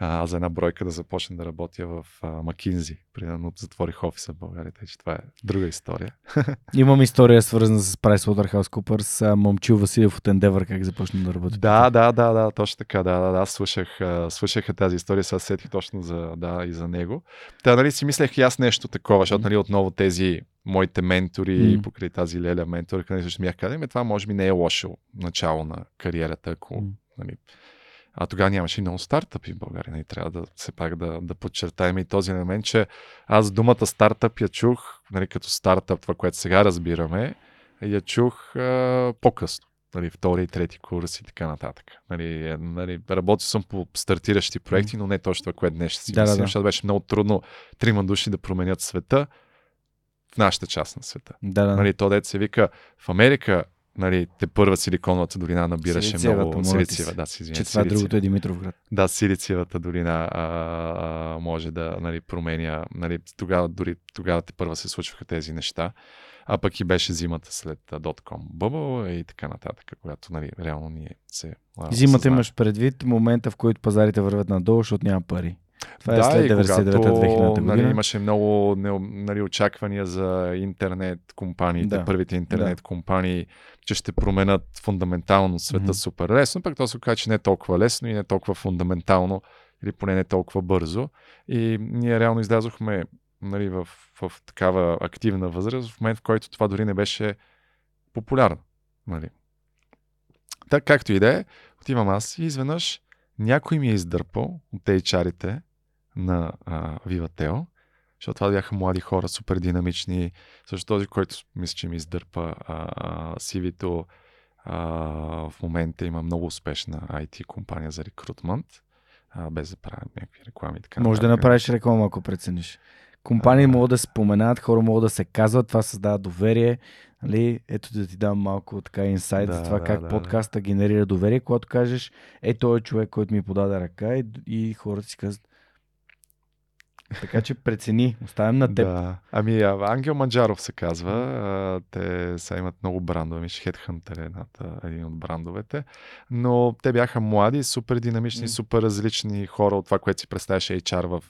а, за една бройка да започна да работя в Макинзи. Примерно затворих офиса в България, тъй че това е друга история. <laughs> Имам история свързана с PricewaterhouseCoopers, Момчил Василев от Endeavor, как започна да работи. Да, да, да, да, точно така, да, да, да, слушах, слушах тази история, сега сетих точно за, да, и за него. Та, нали, си мислех и аз нещо такова, защото, нали, отново тези моите ментори, mm. покрай тази Леля ментори, където също ми казали, това може би не е лошо начало на кариерата, ако mm. нали, а тогава нямаше много стартъпи в България. Не нали, трябва да се пак да, да подчертаем и този елемент, че аз думата стартъп я чух, нали, като стартъп, това, което сега разбираме, я чух а, по-късно. Нали, втори и трети курс и така нататък. Нали, е, нали, работил съм по стартиращи проекти, но не точно това, което днес ще си да, мислим, да, да. защото беше много трудно трима души да променят света в нашата част на света. Да, да. Нали, то дете се вика в Америка нали, те първа силиконовата долина набираше много Силициева. Да, си че това другото е Димитровград. Да, Силициевата долина а, а, може да нали, променя. Нали, тогава, дори тогава те първа се случваха тези неща. А пък и беше зимата след Dotcom Bubble и така нататък, когато нали, реално ние се. Зимата имаш предвид момента, в който пазарите вървят надолу, защото няма пари. Това да, е след 99-2000 година. Нали, имаше много нали, очаквания за интернет компаниите, да. първите интернет да. компании, че ще променят фундаментално света mm-hmm. супер лесно, пък то се оказа, че не е толкова лесно и не е толкова фундаментално, или поне не е толкова бързо. И ние реално излязохме нали, в, в такава активна възраст, в момент, в който това дори не беше популярно. Нали. Так, както и да е, отивам аз и изведнъж някой ми е издърпал от HR-ите на а, Vivatel, защото това бяха млади хора, супер динамични. Също този, който мисля, че ми издърпа CV-то, в момента има много успешна IT компания за рекрутмент, а, без да правим някакви реклами. Така Може да направиш реклама, ако прецениш. Компании а, могат да се споменат, хора могат да се казват, това създава доверие. Нали? Ето да ти дам малко така инсайд да, за това да, как да, подкаста да. генерира доверие, когато кажеш, е той е човек, който ми подаде ръка и, и хората си казват, така че прецени, оставям на теб. Да. Ами Ангел Манджаров се казва. Те са имат много брандове. Миш Headhunter е едната, един от брандовете. Но те бяха млади, супер динамични, mm. супер различни хора от това, което си представяше HR в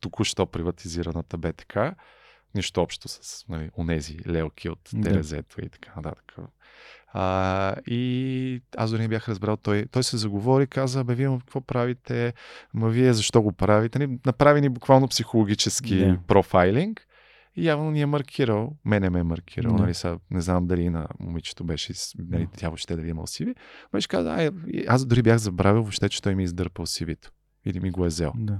току-що приватизираната БТК. Нищо общо с нали, онези лелки от ДРЗ-то и така нататък. А, и аз дори не бях разбрал, той, той се заговори, каза, бе, вие какво правите, ма вие защо го правите? Нали, направи ни буквално психологически yeah. профайлинг. И явно ни е маркирал, мене ме е маркирал, yeah. нали, са, не знам дали на момичето беше, нали, тя въобще дали имал сиви. Беше каза, ай, аз дори бях забравил въобще, че той ми е издърпал сивито. Или ми го е взел. Yeah.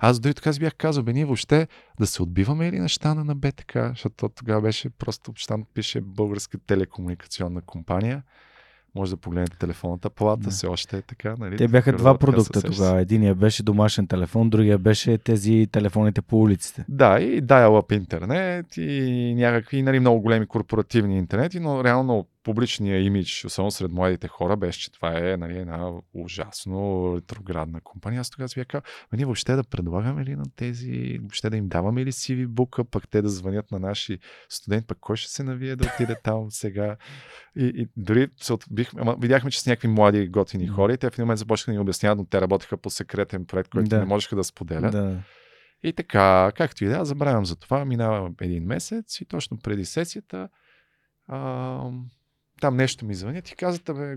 Аз дори така си бях казал, бе, ние въобще да се отбиваме или на щана на БТК, защото тогава беше просто, щан пише българска телекомуникационна компания. Може да погледнете телефонната палата, все още е така. Нали? Те бяха два продукта тогава. Единия беше домашен телефон, другия беше тези телефоните по улиците. Да, и dial-up интернет и някакви нали, много големи корпоративни интернети, но реално публичния имидж, особено сред младите хора, беше, че това е нали, една ужасно ретроградна компания. Аз тогава си бях ние въобще да предлагаме ли на тези, въобще да им даваме ли CV бука, пък те да звънят на наши студенти, пък кой ще се навие да отиде там сега. И, и дори се отбих, ама, видяхме, че с някакви млади готини хора и те в един момент започнаха да ни обясняват, но те работеха по секретен проект, който да. не можеха да споделят. Да. И така, както и да, забравям за това, минава един месец и точно преди сесията там нещо ми звънят и казват, бе,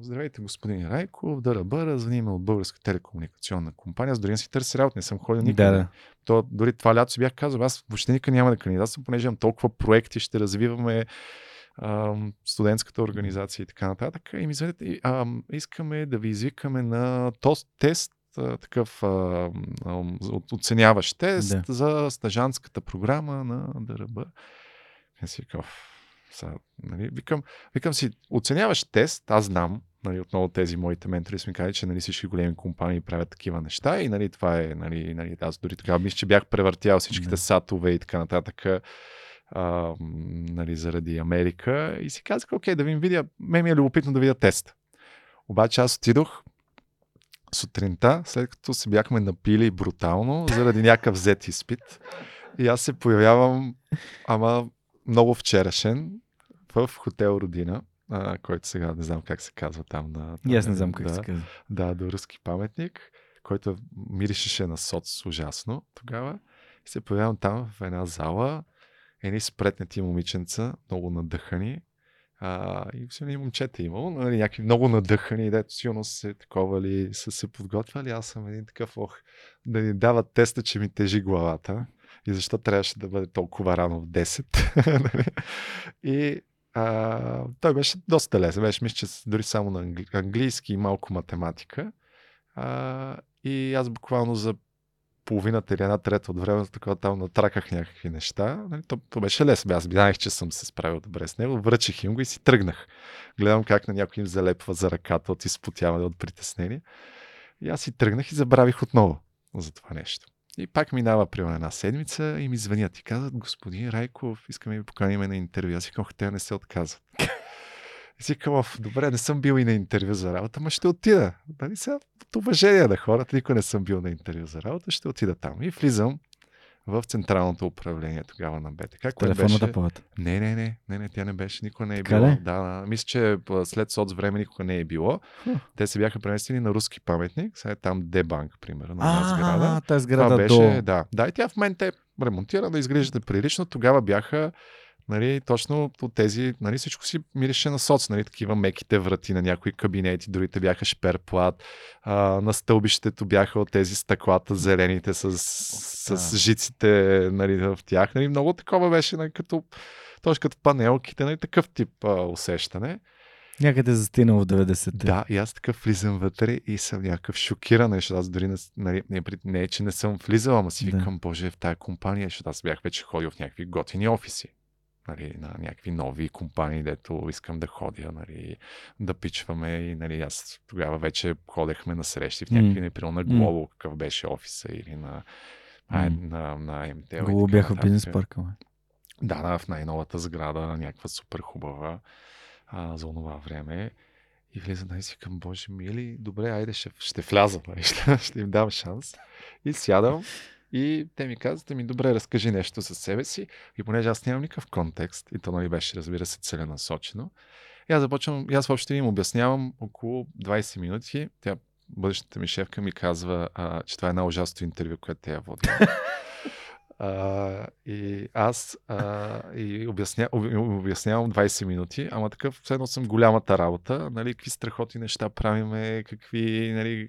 здравейте господин Райко, да бъра, звъним от Българска телекомуникационна компания. Аз дори не си търся работа, не съм ходил никъде. Да, да. То, дори това лято си бях казал, аз въобще никъде няма да кандидатствам, понеже имам толкова проекти, ще развиваме а, студентската организация и така нататък. И ми звънят, а, искаме да ви извикаме на тост тест а, такъв оценяващ тест Да. за стажантската програма на ДРБ. И си викам, сега, нали, викам, викам си, оценяваш тест, аз знам, нали, отново тези моите ментори са ми казали, че нали, всички големи компании правят такива неща и нали, това е, нали, нали, аз дори тогава мисля, че бях превъртял всичките Да. сатове и така нататък а, нали, заради Америка и си казах, окей, да ви видя, ме ми е любопитно да видя тест. Обаче аз отидох сутринта, след като се бяхме напили брутално заради някакъв взет изпит. И аз се появявам, ама много вчерашен, в хотел Родина, а, който сега не знам как се казва там. На, И аз не знам как да, се казва. Да, до руски паметник, който миришеше на соц ужасно тогава. И се появявам там в една зала, едни спретнати момиченца, много надъхани. А, и все и момчета имало, нали, някакви много надъхани, дето силно се такова ли, са се подготвяли. Аз съм един такъв, ох, да ни дават теста, че ми тежи главата. И защо трябваше да бъде толкова рано в 10. нали? <laughs> и а, той беше доста лесен. Беше, мисля, че дори само на англи... английски и малко математика. А, и аз буквално за половината или една трета от времето такова там натраках някакви неща. Нали, то, то беше лесно. Аз знаех, че съм се справил добре с него. Връчих им го и си тръгнах. Гледам как на някой им залепва за ръката от изпотяване от притеснение. И аз си тръгнах и забравих отново за това нещо. И пак минава примерно една седмица и ми звънят и казват, господин Райков, искаме ви поканим на интервю. Аз казах, те не се отказват. И си казвам, «Оф, добре, не съм бил и на интервю за работа, ма ще отида. Нали сега, от уважение на хората, никой не съм бил на интервю за работа, ще отида там. И влизам в централното управление тогава на БТК. Телефонната беше... палата. Не, не, не, не, не, тя не беше, никога не е Така било. ли? Да, да, мисля, че след соц време никога не е било. Хм. Те се бяха преместили на руски паметник, сега е там Дебанк, примерно, на сграда. А, тази Това сграда беше, до... да. Да, и тя в момента е ремонтирана, изглежда прилично. Тогава бяха нали, точно от тези, нали, всичко си мирише на соц, нали, такива меките врати на някои кабинети, другите бяха шперплат, а, на стълбището бяха от тези стъклата зелените с, с Да. жиците нали, в тях. Нали, много такова беше, нали, като, точно като панелките, нали, такъв тип а, усещане. Някъде застинал в 90-те. Да, и аз така влизам вътре и съм някакъв шокиран, защото аз дори не, нали, не, не е, че не съм влизал, ама си Да. викам, боже, в тази компания, защото аз бях вече ходил в някакви готини офиси. Нали, на някакви нови компании, дето искам да ходя, нали, да пичваме и нали, аз тогава вече ходехме на срещи в някакви, М. например, на. Глобо, какъв беше офиса или на, а, М. на, на МТЛ. така бяха в бизнес парка. Да, да, в най-новата сграда, някаква супер хубава а, за онова време. И влизам да си към Боже мили, добре, айде ще, ще вляза, нали, <laughs> ще, ще им дам шанс. И сядам и те ми казват, ми добре, разкажи нещо за себе си. И понеже аз нямам никакъв контекст, и то нали беше, разбира се, целенасочено, и аз започвам, и аз въобще им обяснявам около 20 минути. Тя, бъдещата ми шефка ми казва, а, че това е една ужасно интервю, което я води. <laughs> А, и аз а, и обясня, об- обяснявам 20 минути, ама такъв, все едно съм голямата работа, нали, какви страхоти неща правиме, какви нали,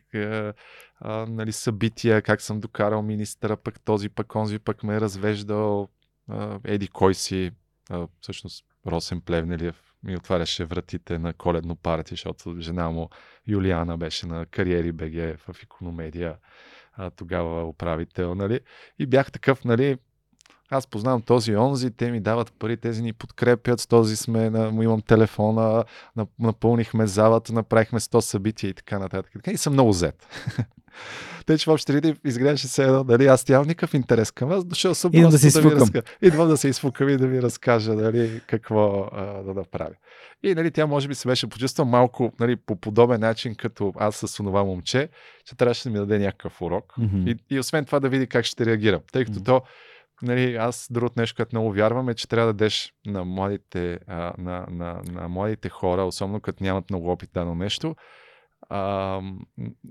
а, нали, събития, как съм докарал министъра, пък този, пък онзи, пък ме е развеждал, а, еди кой си, а, всъщност Росен Плевнелиев ми отваряше вратите на коледно парти, защото жена му Юлиана беше на кариери БГ в Икономедия, тогава управител, нали? И бях такъв, нали, аз познавам този онзи, те ми дават пари, тези ни подкрепят, с този сме, на, имам телефона, на- напълнихме залата, направихме 100 събития и така нататък. И съм много зет. <laughs> Тъй, че въобще преди изглеждаше се едно, нали, аз нямам никакъв интерес към вас, дошъл съм Идвам да се ви изфукам. разка... Идвам да се изфукам и да ви разкажа, нали, какво а, да направя. И, нали, тя може би се беше почувствала малко, нали, по подобен начин, като аз с онова момче, че трябваше да ми даде някакъв урок. Мгм. И, и освен това да види как ще реагирам. Тъй като Мгм. то, нали, аз другото нещо, което много вярвам е, че трябва да дадеш на младите, а, на, на, на младите хора, особено като нямат много опит дано нещо, а,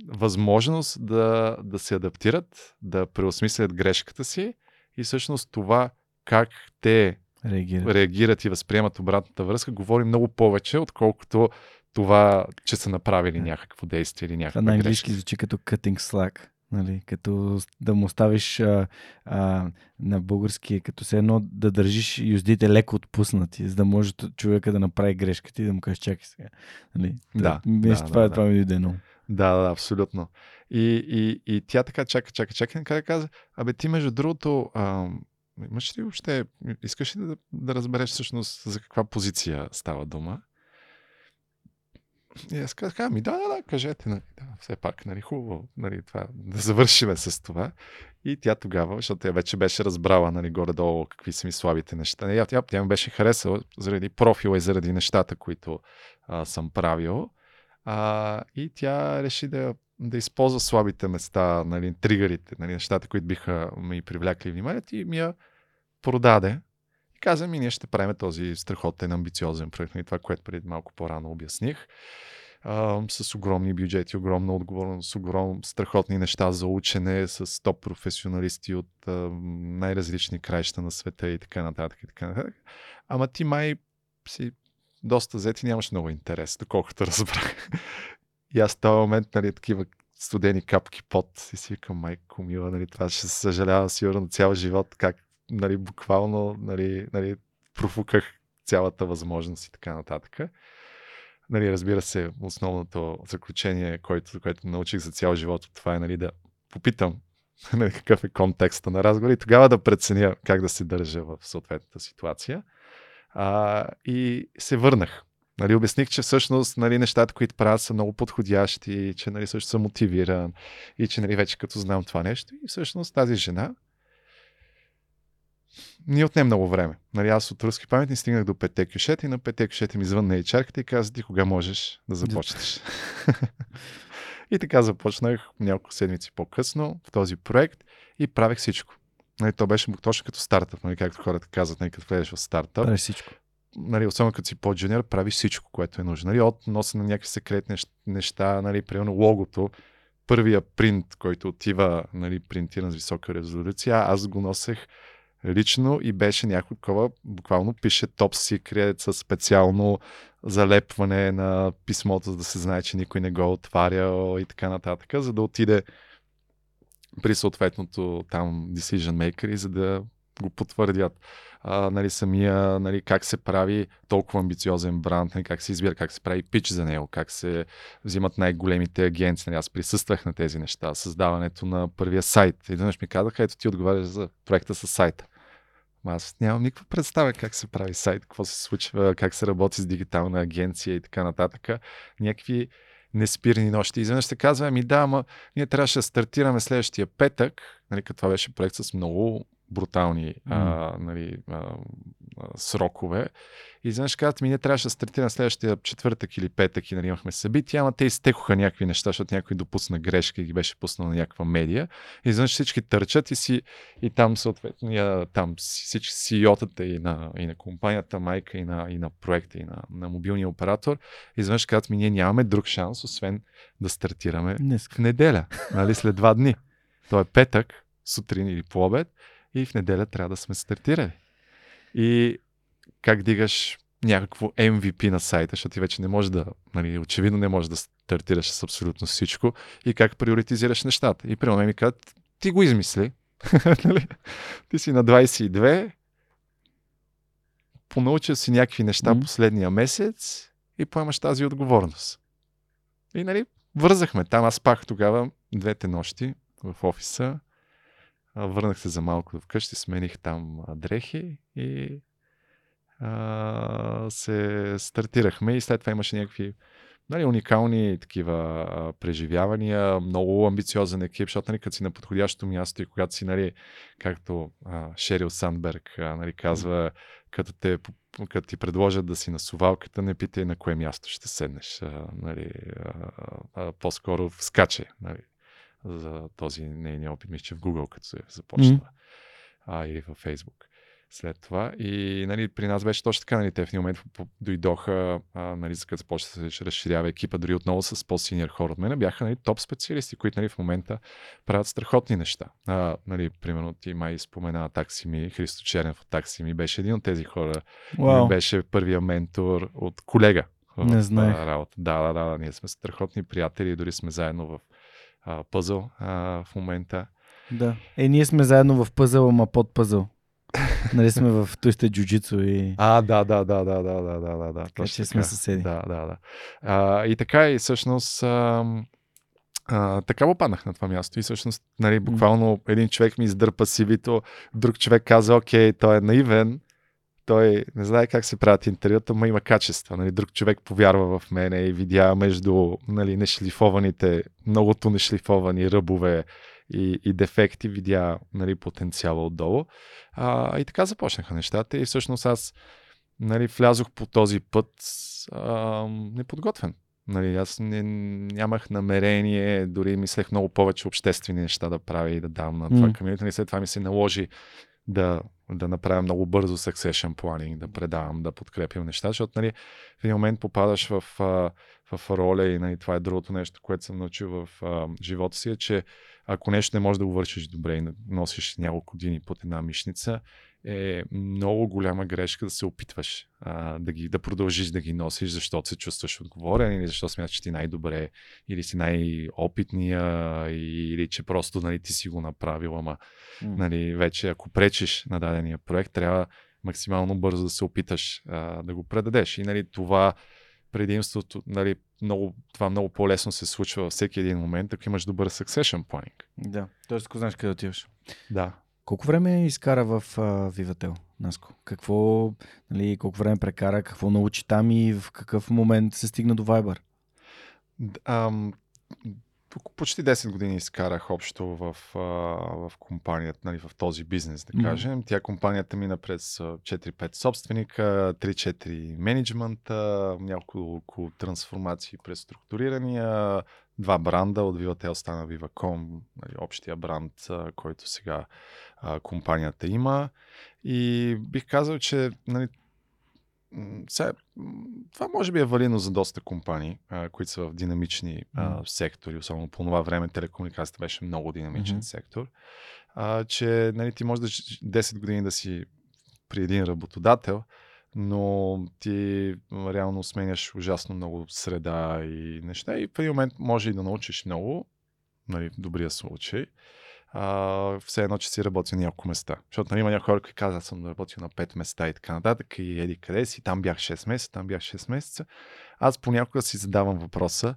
възможност да, да се адаптират, да преосмислят грешката си и всъщност това как те Реагира. реагират и възприемат обратната връзка, говори много повече, отколкото това, че са направили Да. някакво действие или някаква на английски грешка. звучи като cutting slack. Нали, като да му оставиш а, а, на български, е като се едно да държиш юздите леко отпуснати, за да може човека да направи грешката и да му кажеш чакай сега. Нали, Да, Та, мисля, да, това, да, това ми дойде много. Да, да, абсолютно. И, и, и тя така чака, чака, чака, и накрая каза, абе ти между другото, а, имаш ли въобще, искаш ли да, да разбереш всъщност за каква позиция става дума? И аз казах, ами да, да, да, кажете, нали, да, все пак, нали, хубаво, нали, това, да завършиме с това. И тя тогава, защото тя вече беше разбрала, нали, горе-долу какви са ми слабите неща. И тя, тя ми беше харесала заради профила и заради нещата, които а, съм правил. А, и тя реши да, да използва слабите места, нали, тригърите, нали, нещата, които биха ми привлякли вниманието и ми я продаде. И каза ми, ние ще правим този страхотен, амбициозен проект. И нали, това, което преди малко по-рано обясних. А, с огромни бюджети, огромна отговорност, огромни страхотни неща за учене, с топ професионалисти от а, най-различни краища на света и така нататък. И така нататък. Ама ти май си доста взети, нямаш много интерес, доколкото <laughs> разбрах. И аз в този момент, нали, такива студени капки под и си викам, майко мила, нали, това ще се съжалява сигурно цял живот, как нали, буквално нали, нали, профуках цялата възможност и така нататък. Нали, разбира се, основното заключение, което, което научих за цял живот от това е нали, да попитам <laughs> нали, какъв е контекста на разговор и тогава да преценя как да се държа в съответната ситуация. А, и се върнах. Нали, обясних, че всъщност нали, нещата, които правят са много подходящи, че нали, също съм мотивиран и че нали, вече като знам това нещо. И всъщност тази жена ни отне много време. Нали, аз от руски паметни стигнах до петте кюшета и на петте кюшета ми звънна и чарката и каза ти кога можеш да започнеш. <laughs> и така започнах няколко седмици по-късно в този проект и правех всичко. Нали, то беше точно като стартъп, нали, както хората казват, нали, като влезеш в стартъп. Правиш всичко. Нали, особено като си по-джуниор, правиш всичко, което е нужно. Нали, от носа на някакви секретни неща, нали, примерно логото, първия принт, който отива нали, принтиран с висока резолюция, аз го носех лично и беше някой такова, буквално пише топ секрет с специално залепване на писмото, за да се знае, че никой не го отварял и така нататък, за да отиде при съответното там decision maker, за да го потвърдят. А, нали, самия, нали, как се прави толкова амбициозен бранд, нали, как се избира, как се прави пич за него, как се взимат най-големите агенции. Нали, аз присъствах на тези неща, създаването на първия сайт. И веднъж ми казаха, ето ти отговаряш за проекта с сайта. Аз нямам никаква представа как се прави сайт, какво се случва, как се работи с дигитална агенция и така нататък. Някакви неспирни нощи. Изведнъж се казва, ами да, ама ние трябваше да стартираме следващия петък, нали, като това беше проект с много брутални mm. а, нали, а, срокове. И изведнъж казват ми, ние трябваше да стартираме следващия четвъртък или петък и нали, имахме събития, ама те изтекоха някакви неща, защото някой допусна грешка и ги беше пуснал на някаква медия. И изведнъж всички търчат и, си, и там съответно там всички CEO-тата и на, и на компанията, майка и на, и на проекта и на, на мобилния оператор. И изведнъж казват ми, ние нямаме друг шанс, освен да стартираме Днес. в неделя, нали, след два дни. То е петък, сутрин или по обед и в неделя трябва да сме стартирали. И как дигаш някакво MVP на сайта, защото ти вече не можеш да, нали, очевидно не можеш да стартираш с абсолютно всичко и как приоритизираш нещата. И при ми казват, ти го измисли. <laughs> Нали? ти си на 22, понаучил си някакви неща mm-hmm. последния месец и поемаш тази отговорност. И нали, вързахме там. Аз пах тогава двете нощи в офиса Върнах се за малко вкъщи, смених там дрехи и а, се стартирахме и след това имаше някакви нали, уникални такива а, преживявания, много амбициозен екип, защото нали, като си на подходящото място и когато си, нали, както а, Шерил Сандберг а, нали, казва, като, те, като ти предложат да си на сувалката, не питай на кое място ще седнеш. А, нали, а, а, по-скоро вскаче. Нали за този нейния опит. Мисля, че в Google, като се започна. Mm. А, или във Facebook след това. И нали, при нас беше точно така. Нали, те в един момент дойдоха, а, нали, за като започна да се разширява екипа, дори отново с по-синьор хора от мен, бяха нали, топ специалисти, които нали, в момента правят страхотни неща. А, нали, примерно ти май спомена Таксими, Христо Чернев от Таксими, беше един от тези хора. Wow. Беше първия ментор от колега. Не знаех. Работа. Да, да, да, да, ние сме страхотни приятели, дори сме заедно в а, пъзъл а, в момента. Да. Е, ние сме заедно в пъзъл, ама под пъзъл. <laughs> нали сме в Туисте джуджицу и... А, да, да, да, да, да, да, да, да. Така че сме съседи. Да, да, да. А, и така и всъщност а, А, така попаднах на това място и всъщност, нали, буквално един човек ми издърпа CV-то, друг човек каза, окей, той е наивен, той не знае как се правят интервюта, но има качества. Нали, друг човек повярва в мене и видя между нали, нешлифованите, многото нешлифовани ръбове и, и дефекти, видя нали, потенциала отдолу. А, и така започнаха нещата и всъщност аз нали, влязох по този път а, неподготвен. Нали, аз не, нямах намерение, дори мислех много повече обществени неща да правя и да дам на това mm. комьюнити. Нали, след това ми се наложи да, да направя много бързо succession planning, да предавам, да подкрепям неща, защото нали, в един момент попадаш в, в роля и нали, това е другото нещо, което съм научил в а, живота си, е, че ако нещо не можеш да го вършиш добре и носиш няколко години под една мишница, е много голяма грешка да се опитваш а, да, ги, да продължиш да ги носиш, защото се чувстваш отговорен или защото смяташ, че ти най-добре или си най-опитния или че просто нали, ти си го направил, ама mm. нали, вече ако пречиш на дадения проект, трябва максимално бързо да се опиташ а, да го предадеш. И нали, това предимството, нали, много, това много по-лесно се случва във всеки един момент, ако имаш добър succession planning. Да, т.е. ако знаеш къде отиваш. Да. Колко време изкара в Вивател, Наско? Какво, нали, колко време прекара, какво научи там и в какъв момент се стигна до Viber? Ам, почти 10 години изкарах общо в, в компанията, нали, в този бизнес, да кажем. Mm-hmm. Тя компанията мина през 4-5 собственика, 3-4 менеджмента, няколко трансформации през структурирания, два бранда от Vivatel стана Viva.com, нали, общия бранд, който сега а, компанията има. И бих казал, че нали, сега, това може би е валидно за доста компании, а, които са в динамични а, сектори, особено по това време телекомуникацията беше много динамичен mm-hmm. сектор, а, че нали, ти можеш да 10 години да си при един работодател, но ти реално сменяш ужасно много среда и неща и в един момент може и да научиш много, нали, в добрия случай, а, все едно, че си работи на няколко места. Защото нали, има някои хора, които казват, съм работил на 5 места и така нататък, и еди къде си, там бях 6 месеца, там бях 6 месеца. Аз понякога си задавам въпроса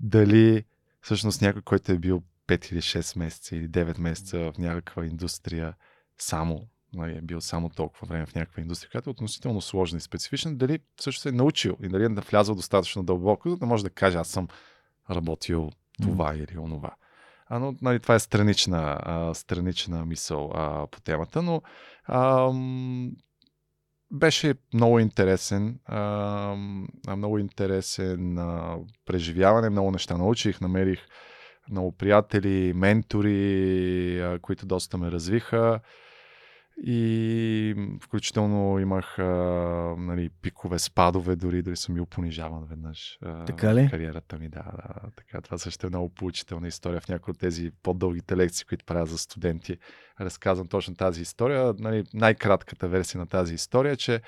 дали всъщност някой, който е бил 5 или 6 месеца или 9 месеца в някаква индустрия само, нали, е бил само толкова време в някаква индустрия, която е относително сложна и специфична, дали също се е научил и дали е навлязал достатъчно дълбоко, да може да каже аз съм работил това mm. или онова. А, но нали, това е странична, а, странична мисъл а, по темата, но а, беше много интересен, а, много интересен а, преживяване, много неща научих, намерих много приятели, ментори, а, които доста ме развиха. И включително имах а, нали, пикове, спадове, дори дори съм бил понижаван веднъж. А, така ли? Кариерата ми, да, да. Така, това също е много поучителна история в някои от тези по-дългите лекции, които правя за студенти. Разказвам точно тази история. Нали, най-кратката версия на тази история е, че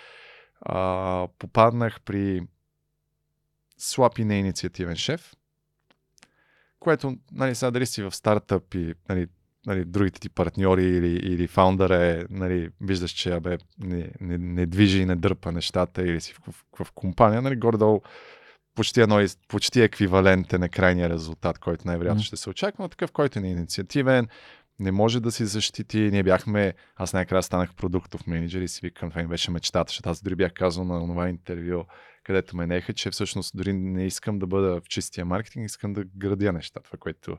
а, попаднах при слаб и неинициативен шеф, което, нали, сега дали си в стартъп и нали, нали, другите ти партньори или, или фаундъра е, нали, виждаш, че абе, не, не, не движи и не дърпа нещата или си в, в, в компания, нали, горе-долу почти, едно, почти еквивалент е на крайния резултат, който най-вероятно mm. ще се очаква, но такъв, който е инициативен, не може да си защити. Ние бяхме, аз най-края станах продуктов менеджер и си викам, това ми беше мечтата, защото аз дори бях казал на това интервю, където ме неха, че всъщност дори не искам да бъда в чистия маркетинг, искам да градя неща, това, което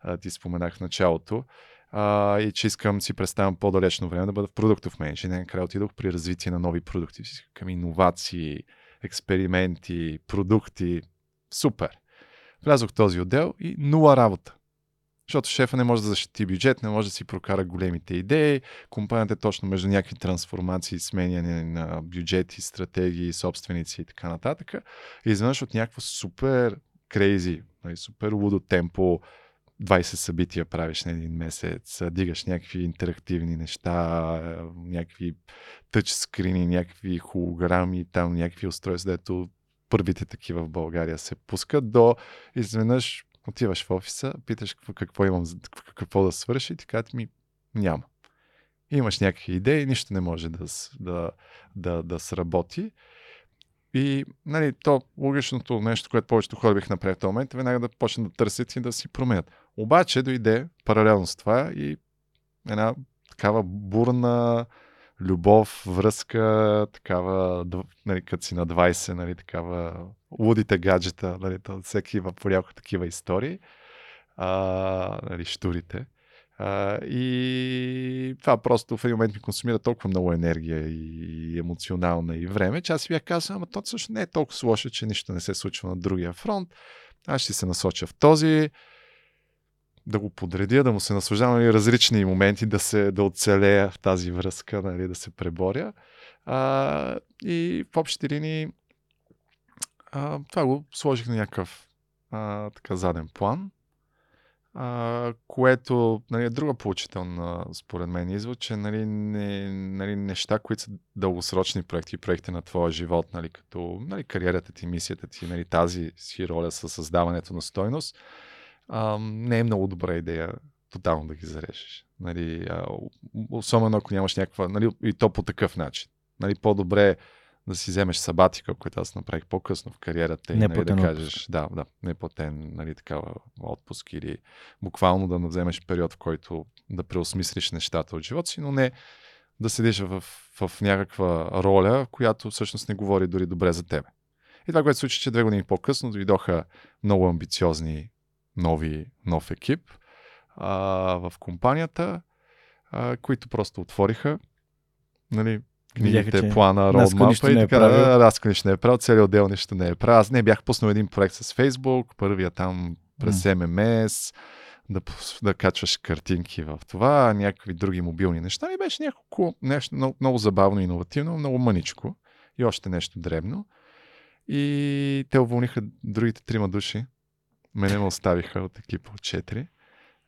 а, ти споменах в началото. А, и че искам си представям по-далечно време да бъда в продуктов менеджер. Накрая отидох при развитие на нови продукти, към иновации, експерименти, продукти. Супер. Влязох в този отдел и нула работа. Защото шефа не може да защити бюджет, не може да си прокара големите идеи. Компанията е точно между някакви трансформации, сменяне на бюджети, стратегии, собственици и така нататък. И изведнъж от някакво супер крейзи, нали, супер лудо темпо, 20 събития правиш на един месец, дигаш някакви интерактивни неща, някакви тъчскрини, някакви холограми, там някакви устройства, дето първите такива в България се пускат, до изведнъж отиваш в офиса, питаш какво, какво имам, какво да свърши и ти казват ми няма. Имаш някакви идеи, нищо не може да, да, да, да сработи. И нали, то логичното нещо, което повечето хора бих направили в този момент, е веднага да почнат да търсят и да си променят. Обаче дойде паралелно с това и една такава бурна любов, връзка, такава, нали, като си на 20, нали, такава лудите гаджета, нали, всеки има понякога такива истории, а, нали, штурите. А, и това просто в един момент ми консумира толкова много енергия и емоционална и време, че аз си бях казал, ама то също не е толкова лошо, че нищо не се случва на другия фронт. Аз ще се насоча в този, да го подредя, да му се наслаждавам нали, различни моменти, да, се, да оцелея в тази връзка, нали, да се преборя. А, и в общи линии а, това го сложих на някакъв а, така заден план, а, което нали, е друга получителна, според мен, извод, че нали, не, нали, неща, които са дългосрочни проекти, проекти на твоя живот, нали, като нали, кариерата ти, мисията ти, нали, тази си роля със създаването на стойност, а, не е много добра идея тотално да ги зарежеш. Нали, а, особено ако нямаш някаква, нали, и то по такъв начин. Нали, по-добре да си вземеш сабатика, което аз направих по-късно в кариерата и нали, да кажеш, да, да, не платен, нали, такава отпуск или буквално да вземеш период, в който да преосмислиш нещата от живота си, но не да седиш в, в някаква роля, която всъщност не говори дори добре за тебе. И това, което се случи, че две години по-късно дойдоха много амбициозни нови, нов екип а, в компанията, а, които просто отвориха нали, книгите, че плана, родмапа и така. Да, Разко нищо не е правил, целият отдел нищо не е правил. Аз не бях пуснал един проект с Facebook, първия там през MMS, да, да качваш картинки в това, някакви други мобилни неща. И беше няколко, нещо много, много забавно, иновативно, много мъничко и още нещо дребно. И те уволниха другите трима души, Мене ме оставиха от екипа от 4.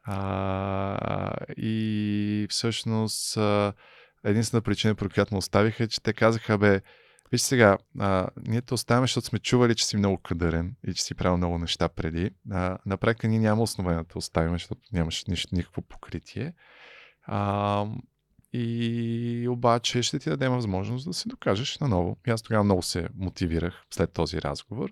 А, и всъщност единствена причина, по която ме оставиха е, че те казаха, бе, виж сега, а, ние те оставяме, защото сме чували, че си много кадърен и че си правил много неща преди. А, на практика ние няма основание да те оставим, защото нямаш нищо, никакво покритие. А, и обаче ще ти дадем възможност да се докажеш наново. И аз тогава много се мотивирах след този разговор.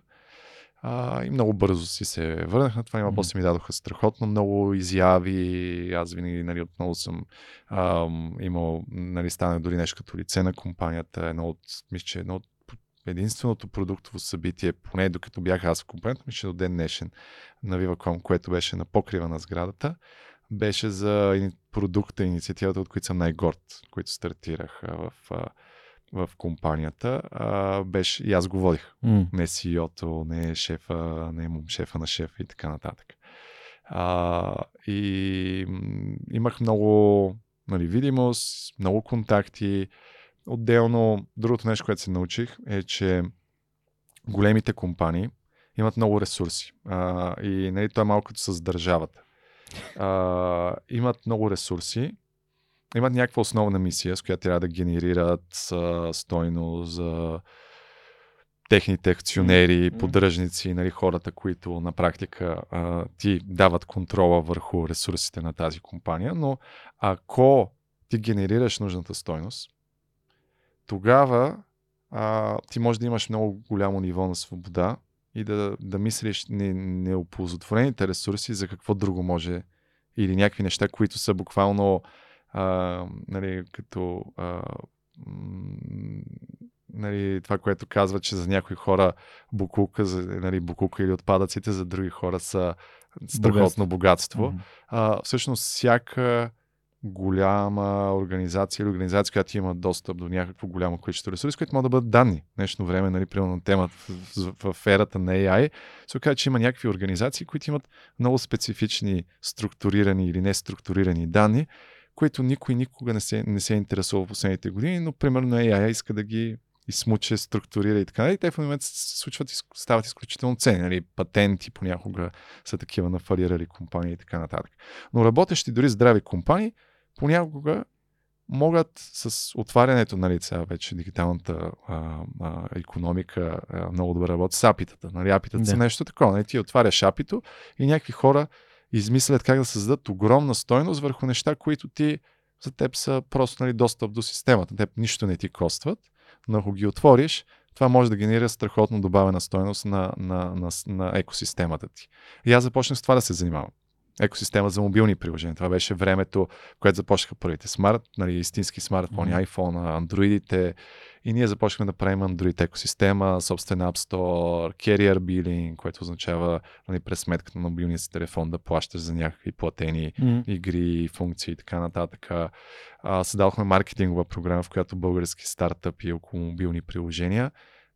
А, и много бързо си се върнах на това. Има после ми дадоха страхотно много изяви. Аз винаги нали, отново съм а, имал, нали, стана дори нещо като лице на компанията. Едно от, мисля, че едно от единственото продуктово събитие, поне докато бях аз в компанията, мисля, до ден днешен на Viva.com, което беше на покрива на сградата, беше за продукта, инициативата, от които съм най-горд, които стартирах в в компанията, а, беше, и аз го водих. Mm. Не CEO-то, не шефа, не шефа на шефа и така нататък. А, и имах много нали, видимост, много контакти. Отделно, другото нещо, което се научих е, че големите компании имат много ресурси. А, и нали, това е малко като с държавата. А, имат много ресурси имат някаква основна мисия, с която трябва да генерират а, стойност за техните акционери, mm-hmm. поддръжници, нали, хората, които на практика а, ти дават контрола върху ресурсите на тази компания, но ако ти генерираш нужната стойност, тогава а, ти може да имаш много голямо ниво на свобода и да, да мислиш неоползотворените ресурси за какво друго може или някакви неща, които са буквално а, нали, като а, нали, това, което казва, че за някои хора букука, за, нали, букука или отпадъците, за други хора са страхотно богатство. Mm-hmm. А, всъщност, всяка голяма организация или организация, която има достъп до някакво голямо количество ресурси, които могат да бъдат данни. Днешно време, нали, примерно темата в, в, в ерата на AI, се оказа, че има някакви организации, които имат много специфични структурирани или неструктурирани данни, които никой никога не се, не се е интересува в последните години, но примерно AI иска да ги измуче, структурира и така. И те в момента се случват и стават изключително ценни. Нали? Патенти понякога са такива на фалирали компании и така нататък. Но работещи дори здрави компании понякога могат с отварянето на лица, вече дигиталната а, а, економика а, много добре работи с апитата. Нали? Апитата да. са нещо такова. Нали? Ти отваряш апито и някакви хора измислят как да създадат огромна стойност върху неща, които ти за теб са просто нали, достъп до системата. Теб нищо не ти костват, но ако ги отвориш, това може да генерира страхотно добавена стойност на, на, на, на екосистемата ти. И аз започнах с това да се занимавам. Екосистема за мобилни приложения. Това беше времето, което започнаха първите смарт, нали, истински смартфони, mm-hmm. iPhone, андроидите. И ние започнахме да правим Android екосистема, собствен App Store, Carrier Billing, което означава нали, през сметката на мобилния си телефон да плащаш за някакви платени mm-hmm. игри, функции и така нататък. създадохме маркетингова програма, в която български стартъпи около мобилни приложения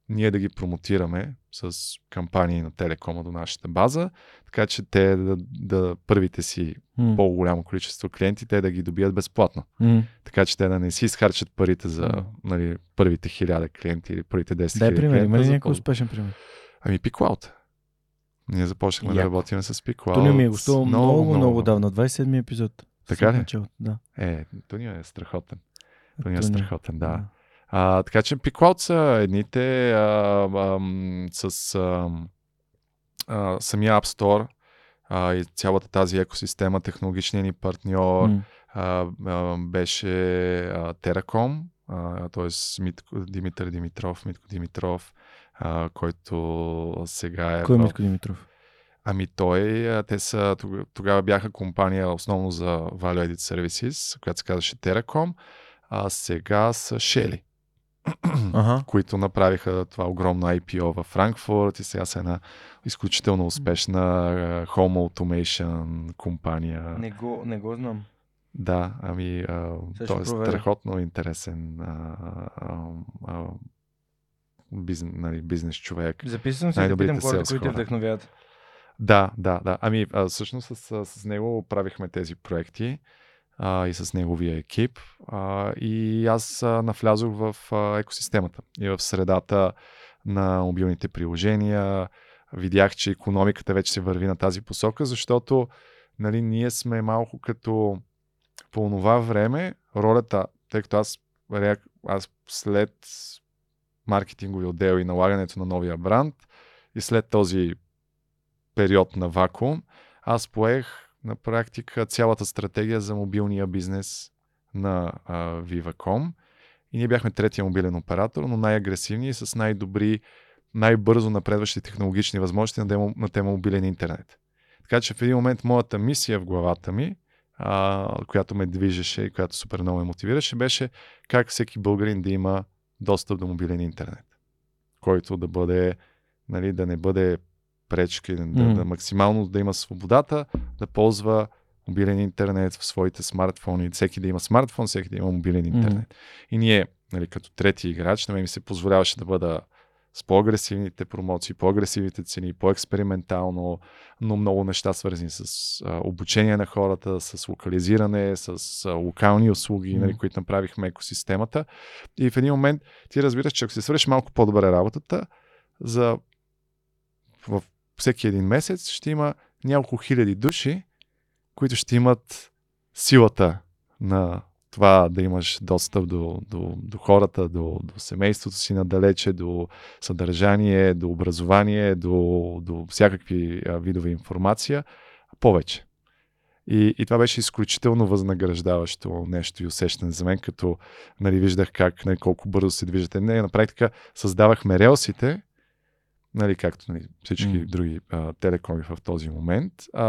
ние да ги промотираме с кампании на Телекома до нашата база, така че те да, да първите си mm. по-голямо количество клиенти, те да ги добият безплатно. Mm. Така че те да не си изхарчат парите за mm. нали, първите хиляда клиенти или първите 10 Дай пример, има ли някой успешен пример? Ами PickCloud. Ние започнахме да работим с PickCloud. То не ми е гостувал много, много, много давно, 27 епизод. Така ли? да. Е, то ни е страхотен. То ни е страхотен, да. А, така че PickCloud са едните а, а, с а, а, самия App Store а, и цялата тази екосистема, технологичният ни партньор mm. а, а, беше а, Teracom, т.е. Димитър Димитров, Митко Димитров, а, който сега е... Кой е Митко Димитров? Ами той, те са, тогава бяха компания основно за Value Edit Services, която се казваше Teracom, а сега са Shelly ага. <clears throat> които направиха това огромно IPO във Франкфурт и сега са една изключително успешна uh, Home Automation компания. Не го, не го знам. Да, ами uh, той е страхотно интересен uh, uh, uh, бизнес, нали, бизнес човек. Записвам се да питам хората, които вдъхновяват. Да, да, да. Ами а, всъщност с, с него правихме тези проекти а, и с неговия екип. А, и аз а, навлязох в а, екосистемата и в средата на мобилните приложения. Видях, че економиката вече се върви на тази посока, защото нали, ние сме малко като по това време ролята, тъй като аз, аз след маркетингови отдел и налагането на новия бранд и след този период на вакуум, аз поех на практика цялата стратегия за мобилния бизнес на а, Viva.com. И ние бяхме третия мобилен оператор, но най-агресивни и с най-добри, най-бързо напредващи технологични възможности на, демо, на тема мобилен интернет. Така че в един момент моята мисия в главата ми, а, която ме движеше и която супер много ме мотивираше, беше как всеки българин да има достъп до мобилен интернет, който да бъде, нали, да не бъде пречки, да, mm. да максимално да има свободата да ползва мобилен интернет в своите смартфони. Всеки да има смартфон, всеки да има мобилен интернет. Mm. И ние, нали, като трети играч, на мен ми се позволяваше да бъда с по-агресивните промоции, по-агресивните цени, по-експериментално, но много неща свързани с а, обучение на хората, с локализиране, с а, локални услуги, mm. нали, които направихме екосистемата. И в един момент ти разбираш, че ако си свършиш малко по-добре работата, за в всеки един месец ще има няколко хиляди души, които ще имат силата на това да имаш достъп до, до, до хората, до, до семейството си надалече, до съдържание, до образование, до, до всякакви видове информация, повече. И, и това беше изключително възнаграждаващо нещо и усещане за мен, като нали, виждах как, нали, колко бързо се движате. Не, на практика създавахме релсите, нали, както нали, всички mm. други а, телекоми в този момент, а,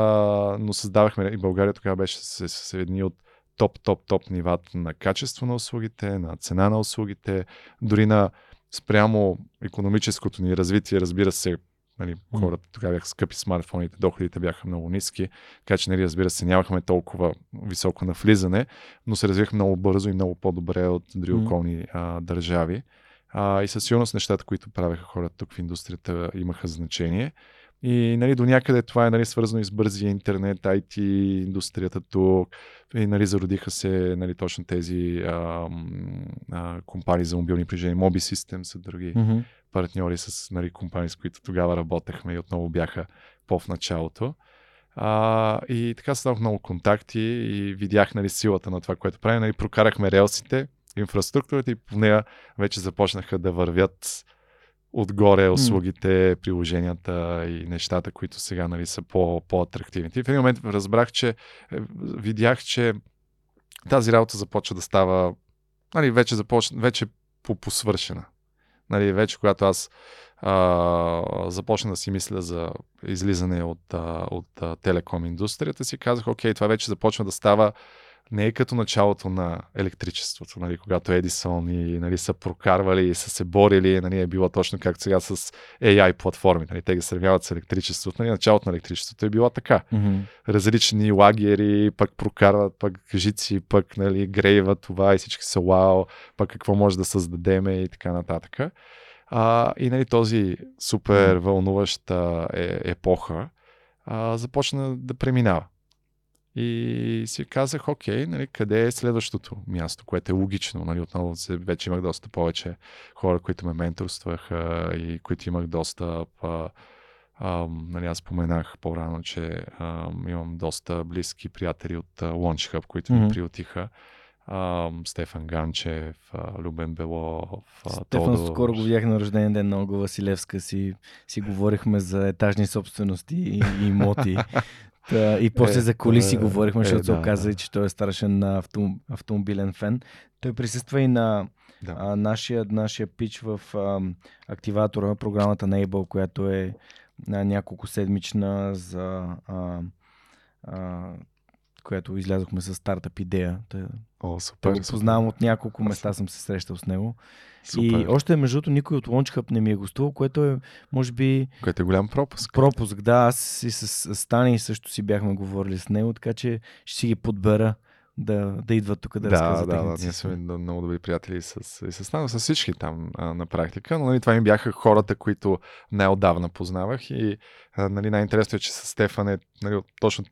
но създавахме и България тогава беше с, с, с едни от топ, топ, топ нивата на качество на услугите, на цена на услугите, дори на спрямо економическото ни развитие, разбира се, нали, хората тогава бяха скъпи смартфоните, доходите бяха много ниски, така че, нали, разбира се, нямахме толкова високо навлизане, но се развихме много бързо и много по-добре от други околни а, държави. А, и със сигурност нещата, които правеха хората тук в индустрията, имаха значение. И нали, до някъде това е нали, свързано и с бързия интернет, IT, индустрията тук. И нали, зародиха се нали, точно тези а, а, компании за мобилни приложения. Mobi System са други mm-hmm. партньори с нали, компании, с които тогава работехме и отново бяха по-в началото. А, и така станах много контакти и видях нали, силата на това, което правим. Нали, прокарахме релсите, инфраструктурата и по нея вече започнаха да вървят отгоре услугите, приложенията и нещата, които сега нали, са по, по-атрактивни. И в един момент разбрах, че е, видях, че тази работа започва да става нали, вече, започна, вече по-посвършена. Нали, вече когато аз а, започна да си мисля за излизане от, а, от а, телеком индустрията, си казах, окей, това вече започва да става не е като началото на електричеството, нали, когато Едисон и нали, са прокарвали и са се борили, нали, е било точно както сега с AI платформи. Нали, те ги сравняват с електричеството. Нали, началото на електричеството е било така. Мгм. Различни лагери, пък прокарват, пък жици, пък нали, грейват това и всички са вау, пък какво може да създадеме и така нататък. А, и нали, този супер вълнуваща е, епоха а, започна да преминава. И си казах, окей, нали, къде е следващото място, което е логично. Нали, отново вече имах доста повече хора, които ме менторстваха и които имах доста... А, а, нали, аз споменах по-рано, че а, имам доста близки приятели от а, Launch Hub, които ми Мгм. приютиха. А, Стефан Ганчев, а, Любен Белов, а, Стефан Тодор. скоро го видях на рожден ден на Ога Василевска. Си, си говорихме за етажни собствености и, и имоти. <laughs> Та, и после Е, за коли си е, говорихме, е, защото се да, оказа, да. че той е страшен на автом, автомобилен фен. Той присъства и на Да. а, нашия, нашия пич в а, активатора, програмата на Able, която е на няколко седмична за а, а, която излязохме с стартъп идея. Той, О, супер. го супер. познавам от няколко места, съм се срещал с него. Супер. И още между другото никой от Launch Hub не ми е гостувал, което е, може би, Което е голям пропуск. пропуск. Да, аз и с Стани също си бяхме говорили с него, така че ще си ги подбера да, да идват тук да, да, разказват да, да, ние сме много добри приятели с, и с нас, с всички там а, на практика, но нали, това ми бяха хората, които най-отдавна познавах и а, нали, най-интересно е, че с Стефан е нали, точно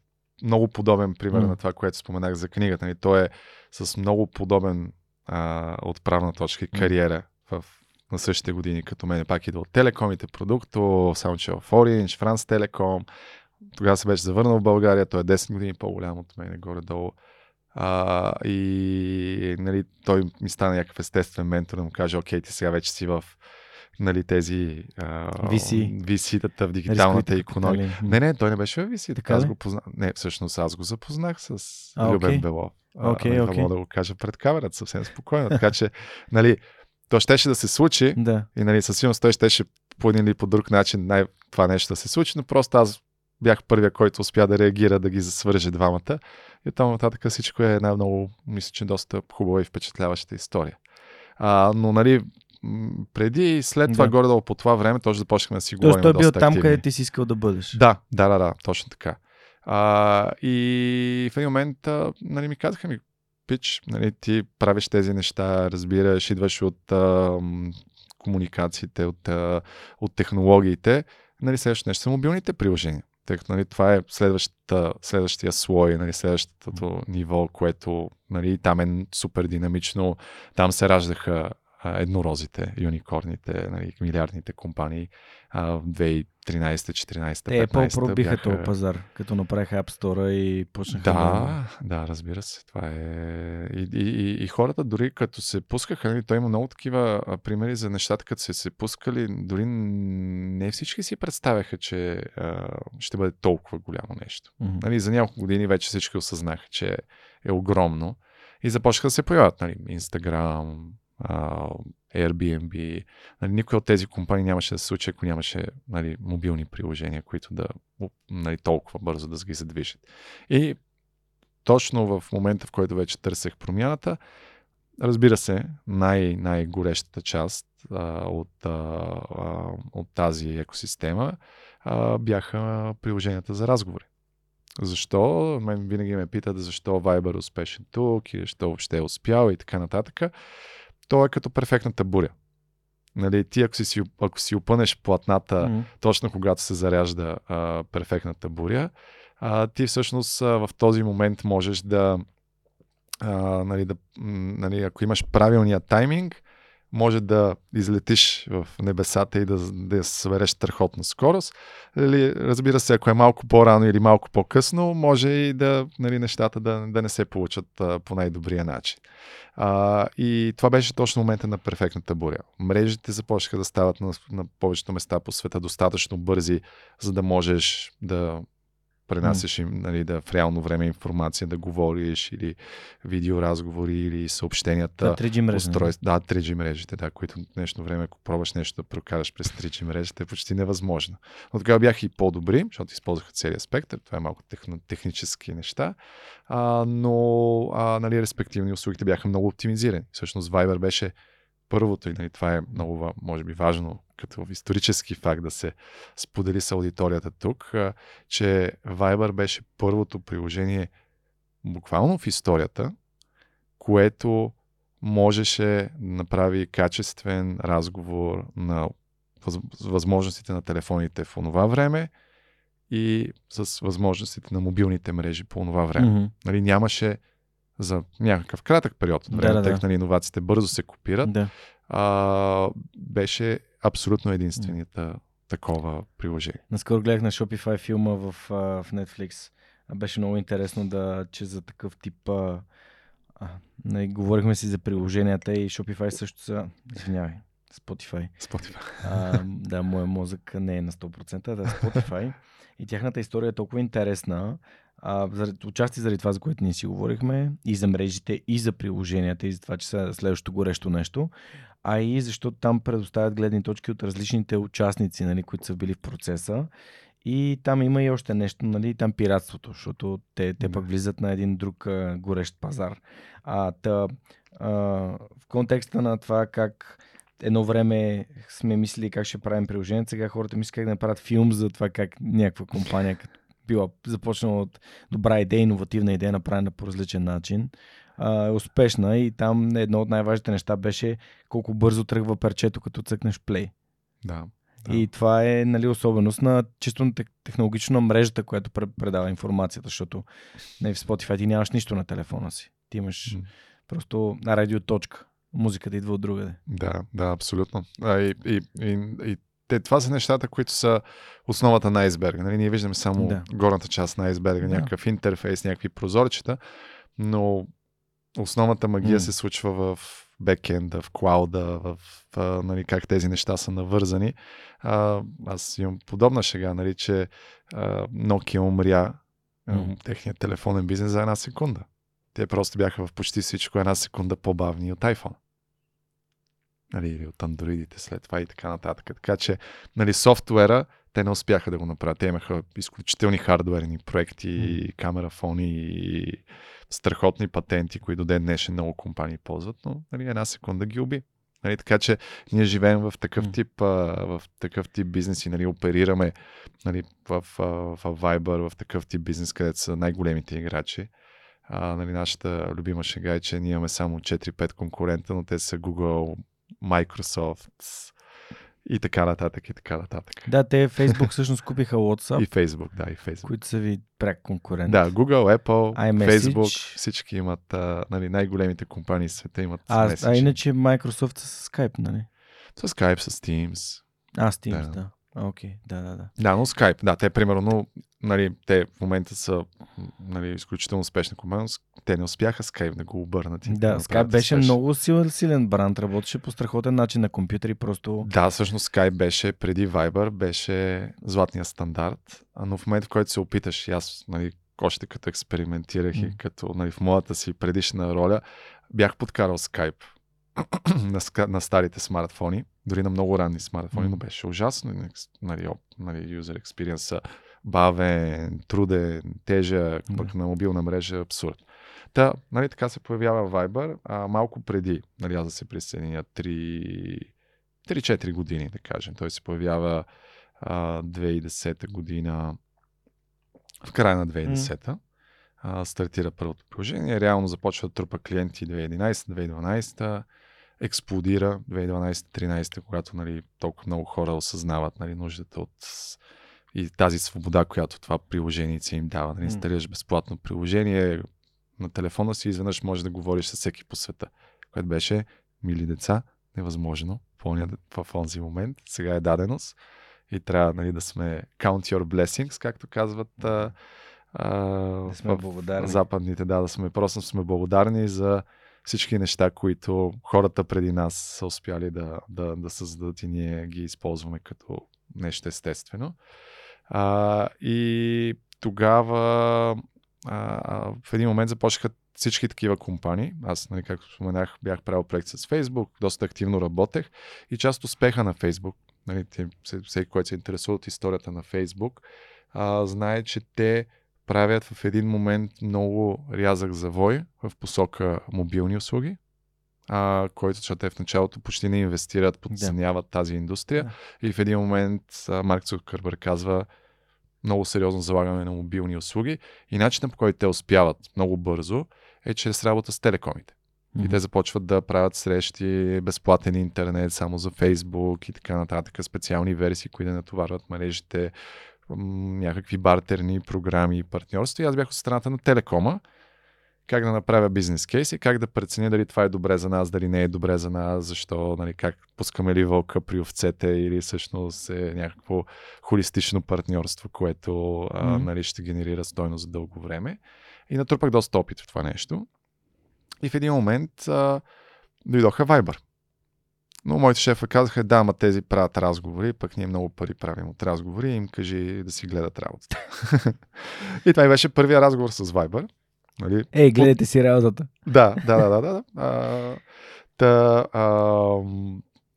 много подобен пример М. на това, което споменах за книгата. Нали, той е с много подобен а, отправна точка кариера в на същите години, като мен пак идва от телекомите продукто, само че е в Orange, France Telecom. Тогава се беше завърнал в България, той е 10 години по-голям от мен, горе-долу. А, и нали, той ми стана някакъв естествен ментор да му каже, окей, ти сега вече си в нали, тези а, VC. VC-тата в дигиталната Рисковите економика. капитали. Не, не, той не беше в VC. Така аз ли? го познах. Не, всъщност аз го запознах с А, Любен окей. Белов. А, Окей, нали, мога да го кажа пред камерата съвсем спокойно. Така че, нали, то щеше да се случи <laughs> Да. и нали, със сигурност той щеше по един или по друг начин най- това нещо да се случи, но просто аз бях първия, който успя да реагира, да ги свърже двамата. И там нататък всичко е една много, мисля, че доста хубава и впечатляваща история. А, но, нали, преди и след това, Да. горе-долу по това време, точно започнахме да си Тоест говорим той е бил там, активни. където ти си искал да бъдеш. Да, да, да, да, точно така. А, и в един момент а, нали, ми казаха ми, пич, нали, ти правиш тези неща, разбираш, идваш от а, комуникациите, от, а, от технологиите, нали, следващото нещо са мобилните приложения. Тъй като нали, това е следващия слой, нали, следващото ниво, което нали, там е супер динамично. Там се раждаха еднорозите, юникорните, нали, милиардните компании в 2013, 14, Те Apple 15 пробиха бяха... този пазар, като направиха App Store и почнаха Да, да, разбира се. Това е. И, и, и, и хората, дори като се пускаха, нали, той има много такива примери за нещата, като се се пускали, дори не всички си представяха, че а, ще бъде толкова голямо нещо. Мгм. Нали, за няколко години вече всички осъзнаха, че е огромно. И започнаха да се появяват. Нали, Instagram, Airbnb. Нали, никой от тези компании нямаше да се случи, ако нямаше нали, мобилни приложения, които да нали, толкова бързо да ги задвижат. И точно в момента, в който вече търсех промяната, разбира се, най- най-горещата част а, от, а, от тази екосистема а, бяха приложенията за разговори. Защо? Мен винаги ме питат защо Viber успешен тук и защо въобще е успял и така нататък. То е като перфектната буря. Нали, ти ако си, ако си опънеш платната Мгм. точно когато се заряжда а, перфектната буря, а, ти всъщност а, в този момент можеш да, а, нали, да нали, ако имаш правилния тайминг, може да излетиш в небесата и да, да събереш страхотна скорост. Или, разбира се, ако е малко по-рано или малко по-късно, може и да, нали, нещата да, да не се получат а, по най-добрия начин. А, и това беше точно момента на перфектната буря. Мрежите започнаха да стават на, на повечето места по света достатъчно бързи, за да можеш да пренасяш им нали, да, в реално време информация, да говориш или видеоразговори или съобщенията. Да, 3G мрежи. Устройств... Да, 3G мрежите, да, които в днешно време, ако пробваш нещо да прокараш през 3G мрежите, е почти невъзможно. Но тогава бяха и по-добри, защото използваха целият спектър. Това е малко техно, технически неща. А, но, а, нали, респективни услугите бяха много оптимизирани. Всъщност Viber беше първото и нали, това е много, може би, важно като исторически факт да се сподели с аудиторията тук, че Viber беше първото приложение буквално в историята, което можеше да направи качествен разговор на възможностите на телефоните в онова време и с възможностите на мобилните мрежи по това време. Mm-hmm. Нали, нямаше за някакъв кратък период от време, да, да, тъй като нали, иновациите бързо се копират, да. а, беше абсолютно единствената такова приложение. Наскоро гледах на Shopify филма в, в Netflix. Беше много интересно да, че за такъв тип а, а, не, говорихме си за приложенията и Shopify също са, извинявай, Spotify. Spotify. А, да, моят мозък не е на 100%, да, Spotify. <laughs> И тяхната история е толкова интересна, а, участи заради това, за което ние си говорихме, и за мрежите, и за приложенията, и за това, че са следващото горещо нещо, а и защото там предоставят гледни точки от различните участници, нали, които са били в процеса. И там има и още нещо, нали, там пиратството, защото те, те пък влизат на един друг а, горещ пазар. А, та, а, в контекста на това как едно време сме мислили как ще правим приложение, сега хората мислят как да направят филм за това как някаква компания като била започнала от добра идея, иновативна идея, направена по различен начин, е успешна и там едно от най-важните неща беше колко бързо тръгва перчето, като цъкнеш плей. Да. Да. И това е нали, особеност на чисто технологично мрежата, която предава информацията, защото нали, в Spotify ти нямаш нищо на телефона си. Ти имаш mm. просто на радиоточка. Музиката идва от другаде. Да, да, абсолютно. А, и, и, и, и те, това са нещата, които са основата на айсберга. Нали? Ние виждаме само да. горната част на айсберга, да. някакъв интерфейс, някакви прозорчета, но основната магия mm. се случва в бекенда, в клауда, в, в нали, как тези неща са навързани. А, аз имам подобна шега, нали, че а, Nokia умря mm. техният телефонен бизнес за една секунда. Те просто бяха в почти всичко една секунда по-бавни от iPhone нали, или от андроидите след това и така нататък. Така че, нали, софтуера, те не успяха да го направят. Те имаха изключителни хардуерни проекти, mm. камерафони и страхотни патенти, които до ден днешен много компании ползват, но нали, една секунда ги уби. Нали, така че ние живеем в такъв тип, а, в такъв тип бизнес и нали, оперираме нали, в, в, в Viber, в такъв тип бизнес, където са най-големите играчи. А, нали, нашата любима шега е, че ние имаме само 4-5 конкурента, но те са Google, Microsoft и така нататък, и така нататък. Да, те Facebook всъщност купиха WhatsApp. И Facebook, да, и Facebook. Които са ви пряк конкурент. Да, Google, Apple, iMessage. Facebook, всички имат, а, нали, най-големите компании в света имат а, а иначе Microsoft с Skype, нали? С Skype, с Teams. А, с Teams, да. да. Окей, okay, да, да, да. Да, но Skype, да, те примерно, нали, те в момента са нали, изключително успешна компания, те не успяха Skype да го обърнат. Да, Skype беше успеш. много силен, силен бранд, работеше по страхотен начин на компютъри, просто... Да, всъщност Skype беше преди Viber, беше златния стандарт, но в момента, в който се опиташ, и аз, нали, още като експериментирах mm. и като нали, в моята си предишна роля, бях подкарал Skype <clears throat> на, на старите смартфони, дори на много ранни смартфони, mm. но беше ужасно. Нали, нали, user experience бавен, труден, тежък, mm. пък на мобилна мрежа абсурд. Та, нали, така се появява Viber, а малко преди, нали, аз да се присъединя 3, 3-4 години, да кажем. Той се появява а, 2010 година, в края на 2010 mm. а, стартира първото приложение. Реално започва да трупа клиенти 2011-2012 експлодира 2012-2013, когато нали, толкова много хора осъзнават нали, нуждата от и тази свобода, която това приложение им дава. Нали, инсталираш безплатно приложение на телефона си, изведнъж можеш да говориш с всеки по света, което беше, мили деца, невъзможно. Помня в онзи момент. Сега е даденост и трябва нали, да сме count your blessings, както казват а, а, да сме в благодарни. западните. Да, да сме просто сме благодарни за всички неща, които хората преди нас са успяли да, да, да създадат и ние ги използваме като нещо естествено. А, и тогава а, в един момент започнаха всички такива компании. Аз, нали, както споменах, бях правил проект с Facebook, доста активно работех и част успеха на Facebook, нали, всеки, който се интересува от историята на Facebook, а, знае, че те правят в един момент много рязък завой в посока мобилни услуги, а, който, защото те в началото почти не инвестират, подценяват да. тази индустрия. Да. И в един момент Марк Цукърбър казва, много сериозно залагаме на мобилни услуги. И начинът по който те успяват много бързо е чрез работа с телекомите. Mm-hmm. И те започват да правят срещи, безплатен интернет, само за Фейсбук и така нататък, специални версии, които да натоварват мрежите, някакви бартерни програми и партньорства. И аз бях от страната на телекома, как да направя бизнес кейс и как да преценя дали това е добре за нас, дали не е добре за нас, защо, нали, как пускаме ли вълка при овцете или всъщност е някакво холистично партньорство, което mm-hmm. а, нали, ще генерира стойност за дълго време. И натрупах доста опит в това нещо. И в един момент а, дойдоха Viber. Но моите шефа казаха, да, ама тези правят разговори, пък ние много пари правим от разговори и им кажи да си гледат работата. <laughs> и това и беше първия разговор с Viber. Нали? Ей, гледайте си работата. Да, да, да, да. да. А, та, а,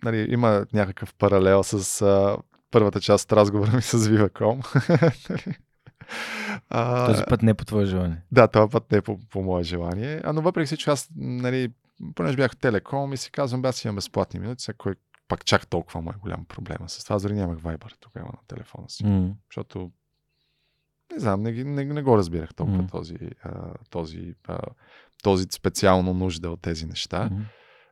нали, има някакъв паралел с а, първата част от разговора ми с Viva.com. <laughs> а, този път не по твое желание. Да, този път не по, по мое желание. А, но въпреки всичко аз, нали, понеже бях в Телеком и си казвам, аз имам безплатни минути, сега кой пак чак толкова му е голям проблема. С това дори нямах Viber тогава на телефона си. Mm. Защото не знам, не, не, не го разбирах толкова mm. този, а, този, а, този специално нужда от тези неща. Mm.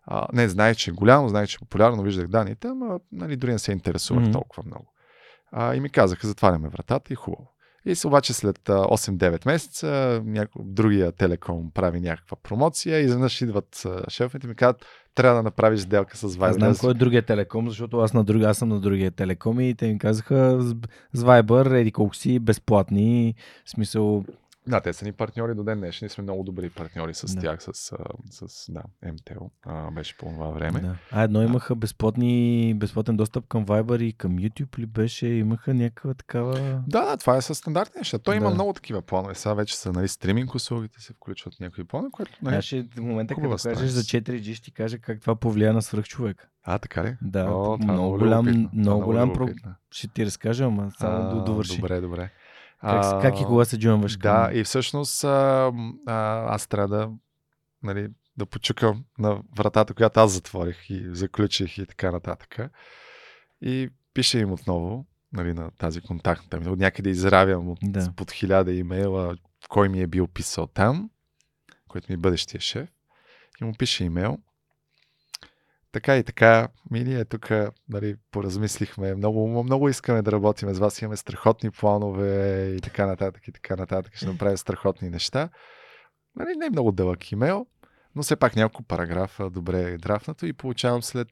А, не, знаех, че е голямо, знаех, че е популярно, виждах данните, ама нали, дори не се интересувах mm. толкова много. А, и ми казаха, затваряме вратата и хубаво. И обаче след 8-9 месеца няко... другия телеком прави някаква промоция и изведнъж идват шефовете и ми казват, трябва да направиш сделка с Viber. Аз знам кой е другия телеком, защото аз, на друг, аз съм на другия телеком и те ми казаха с Viber, еди колко си, безплатни, в смисъл да, те са ни партньори до ден днешни. Сме много добри партньори с да. тях, с, с да, МТО. А, беше по това време. Да. А едно имаха безплатни, безплатен достъп към Viber и към YouTube ли беше? Имаха някаква такава... Да, да, това е със стандартни неща. Той да. има много такива планове. Сега вече са нали, стриминг услугите се включват някакви планове, което нали, Аз ще в момента, като кажеш за 4G, ще ти кажа как това повлия на свръхчовека. А, така ли? Да, О, много, много голям, много голям про... Ще ти разкажа, ама само а, довърши. Добре, добре. Как, а, как и кога се джунваш. Да, и всъщност а, а, аз трябва да, нали, да почукам на вратата, която аз затворих и заключих и така нататък. И пише им отново, нали, на тази контактната ми. От някъде изравям от, да. под хиляда имейла, кой ми е бил писал там, който ми е бъдещия шеф. И му пише имейл така и така, ми ние тук нали, поразмислихме, много, много искаме да работим с вас, имаме страхотни планове и така нататък и така нататък, ще направим страхотни неща. Нали, не е много дълъг имейл, но все пак няколко параграфа, добре е драфнато и получавам след,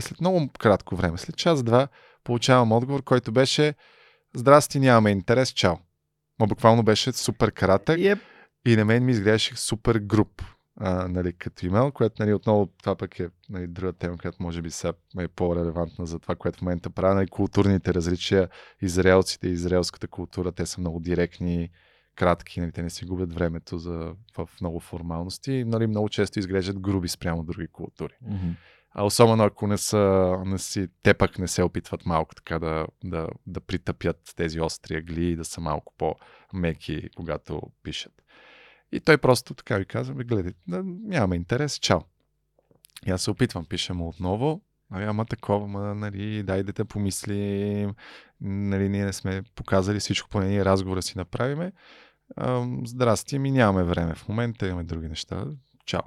след много кратко време, след час-два, получавам отговор, който беше Здрасти, нямаме интерес, чао. Ма буквално беше супер кратък yep. и на мен ми изглеждаше супер груп а, нали, като имейл, което нали, отново това пък е нали, друга тема, която може би сега е по-релевантна за това, което в момента правя. Нали, културните различия, израелците и израелската култура, те са много директни, кратки, нали, те не си губят времето за, в много формалности нали, много често изглеждат груби спрямо други култури. Mm-hmm. А особено ако не са, не си, те пък не се опитват малко така да, да, да притъпят тези остри агли и да са малко по-меки, когато пишат. И той просто така ви казва, гледай, нямаме интерес, чао. И аз се опитвам, пиша му отново, Ами, ама такова, ма, нали, дай да помислим, нали, ние не сме показали всичко, поне ние разговора си направиме. здрасти, ми нямаме време в момента, имаме други неща. Чао.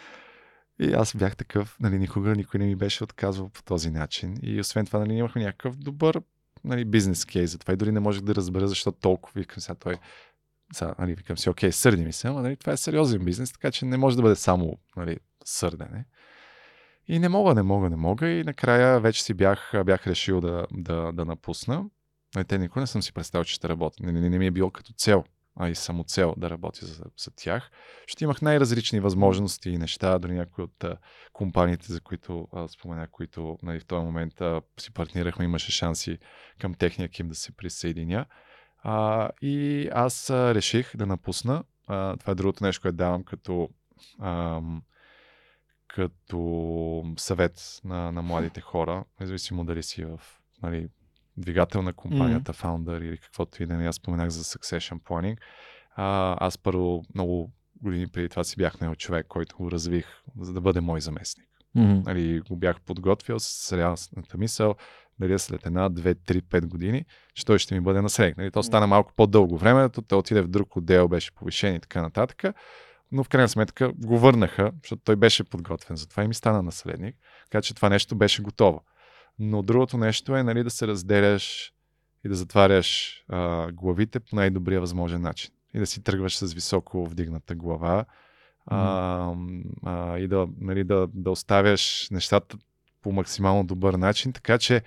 <laughs> и аз бях такъв, нали, никога никой не ми беше отказвал по този начин. И освен това, нали, имахме някакъв добър нали, бизнес кейс. Затова и дори не можех да разбера защо толкова. Викам сега, той сега, нали, викам си, окей, сърди ми се, но нали, това е сериозен бизнес, така че не може да бъде само нали, сърдене. И не мога, не мога, не мога. И накрая вече си бях, бях решил да, да, да напусна. Но те никога не съм си представил, че ще работя. Не, не, не ми е било като цел, а и само цел да работя за, за тях. Ще имах най-различни възможности и неща, дори някои от а, компаниите, за които а, споменах, които нали, в този момент а, си партнирахме, имаше шанси към техния ким да се присъединя А, и аз а, реших да напусна. А, това е другото нещо, което давам като, ам, като съвет на, на младите хора, независимо дали си в нали, двигател на компанията, mm-hmm. или каквото и да не. Аз споменах за succession planning. А, аз първо много години преди това си бях наел човек, който го развих, за да бъде мой заместник. Mm-hmm. Нали, го бях подготвил с реалната мисъл, дали след една, две, три, пет години, че той ще ми бъде наследник. Нали, то стана малко по-дълго време, той отиде в друг отдел, беше повишен и така нататък. Но в крайна сметка го върнаха, защото той беше подготвен, затова и ми стана наследник. Така че това нещо беше готово. Но другото нещо е нали, да се разделяш и да затваряш а, главите по най-добрия възможен начин. И да си тръгваш с високо вдигната глава а, а, и да, нали, да, да оставяш нещата по максимално добър начин, така че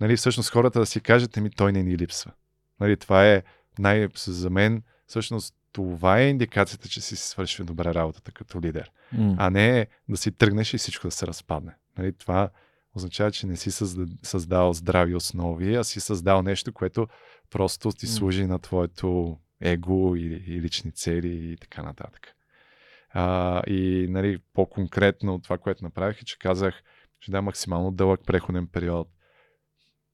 нали, всъщност хората да си кажат, ми той не ни липсва. Нали, това е най- за мен, всъщност това е индикацията, че си свършил добра работата като лидер, mm. а не да си тръгнеш и всичко да се разпадне. Нали, това означава, че не си създал здрави основи, а си създал нещо, което просто ти служи mm. на твоето его и, и лични цели и така нататък. А, и нали, по-конкретно това, което направих е, че казах, ще дам максимално дълъг преходен период.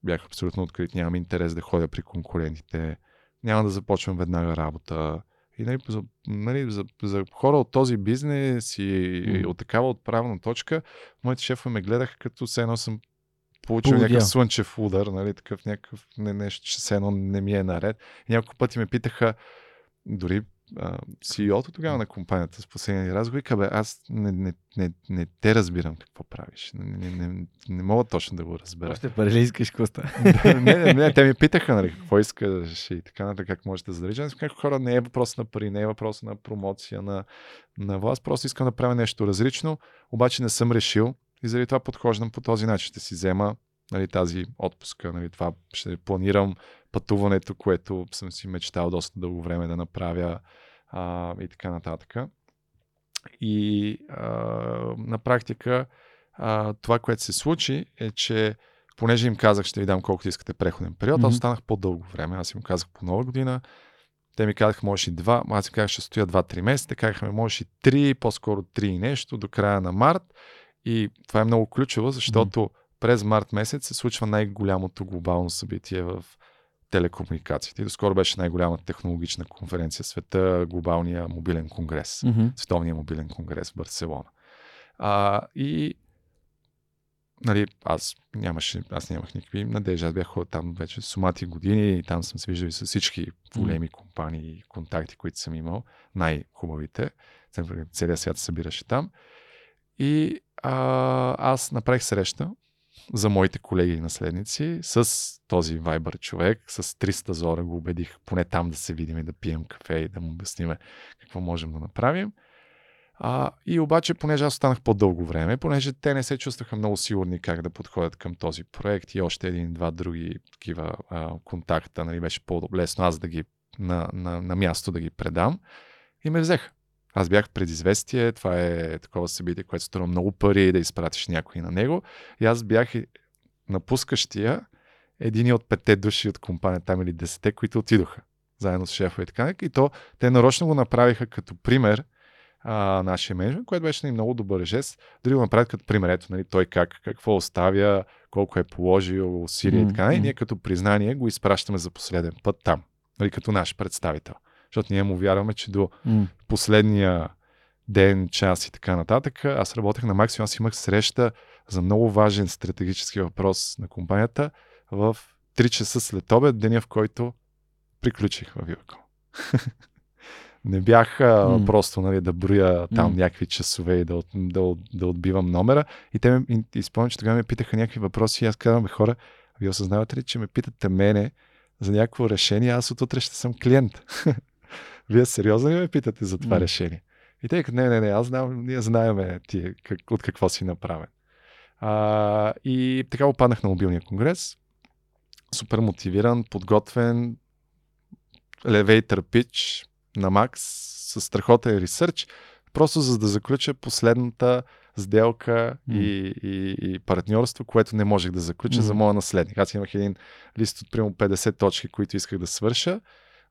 Бях абсолютно открит, нямам интерес да ходя при конкурентите, няма да започвам веднага работа. И нали, за, нали, за, за хора от този бизнес и, mm. от такава отправна точка, моите шефове ме гледаха като все едно съм получил Полудя. някакъв слънчев удар, нали, такъв някакъв не, нещо, че все едно не ми е наред. И няколко пъти ме питаха, дори CEO-то тогава на компанията с последния разговор, бе, аз не, не, не, не те разбирам какво правиш. Не, не, не, не мога точно да го разбера. Още пари ли искаш коста? <laughs> не, не, не, те ми питаха, нали, какво искаш и така нататък, как можете да задържа. Аз казах, хора, не е въпрос на пари, не е въпрос на промоция, на, на власт, просто искам да правя нещо различно, обаче не съм решил и заради това подхождам по този начин. Ще си взема нали, тази отпуска, нали, това ще планирам пътуването, което съм си мечтал доста дълго време да направя а, и така нататък. И а, на практика а, това, което се случи е, че понеже им казах, ще ви дам колкото искате преходен период, mm-hmm. аз останах по-дълго време. Аз им казах по нова година. Те ми казаха, можеш и два. Аз им казах, ще стоя 2-3 месеца. Те казаха, можеш и 3, по-скоро 3 и нещо до края на март. И това е много ключово, защото mm-hmm. През март месец се случва най-голямото глобално събитие в телекомуникациите. И доскоро беше най-голямата технологична конференция в света, глобалния мобилен конгрес, mm-hmm. световния мобилен конгрес в Барселона. А, и нали, аз, нямаше, аз нямах никакви надежди. Аз бях ходил там вече сумати години и там съм се виждал и с всички големи компании и контакти, които съм имал, най-хубавите. Целият свят се събираше там. И а, аз направих среща за моите колеги и наследници с този Viber човек, с 300 зора го убедих поне там да се видим и да пием кафе и да му обясним какво можем да направим. А, и обаче, понеже аз останах по-дълго време, понеже те не се чувстваха много сигурни как да подходят към този проект и още един-два други такива а, контакта, нали, беше по-лесно аз да ги на, на, на място да ги предам и ме взеха. Аз бях предизвестие, това е такова събитие, което струва много пари да изпратиш някой на него. И аз бях напускащия един от петте души от компанията там или десете, които отидоха заедно с шефа и така. И то те нарочно го направиха като пример а, нашия менеджмент, което беше нали, много добър жест. Дори го направят като пример, ето, нали, той как, какво оставя, колко е положил усилия mm-hmm. и така. И ние като признание го изпращаме за последен път там, нали, като наш представител защото ние му вярваме, че до mm. последния ден, час и така нататък, аз работех на максимум, аз имах среща за много важен стратегически въпрос на компанията в 3 часа след обед, деня в който приключих в Вилко. <laughs> Не бях mm. просто нали, да броя там mm. някакви часове и да, да, да отбивам номера. И те ме изпомнят, че тогава ме питаха някакви въпроси и аз казвам, хора, вие осъзнавате ли, че ме питате мене за някакво решение, аз от утре ще съм клиент. <laughs> Вие сериозно ли ме питате за това mm. решение? И те казват, не, не, не, аз знам, ние знаеме ти как, от какво си направен. А, и така опаднах на мобилния конгрес. Супер мотивиран, подготвен, elevator pitch на Макс с страхотен ресърч, просто за да заключа последната сделка М. и, и, и партньорство, което не можех да заключа за М. моя наследник. Аз имах един лист от примерно 50 точки, които исках да свърша,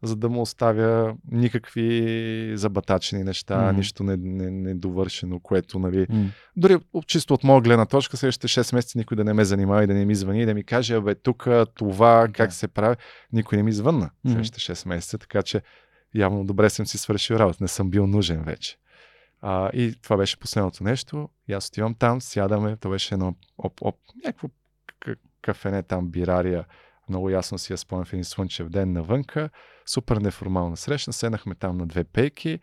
за да му оставя никакви забатачени неща, Мгм. нищо недовършено, не, недовършено, което, нали, М. дори чисто от моя гледна точка, следващите 6 месеца никой да не ме занимава и да не ми звъни и да ми каже, абе, тук това, как Да. се прави. Никой не ми звънна Мгм. следващите 6 месеца, така че явно добре съм си свършил работа, не съм бил нужен вече. А, и това беше последното нещо. И аз отивам там, сядаме, то беше едно оп, оп, някакво кафене там, бирария. Много ясно си я спомням в един слънчев ден навънка. Супер неформална среща. Седнахме там на две пейки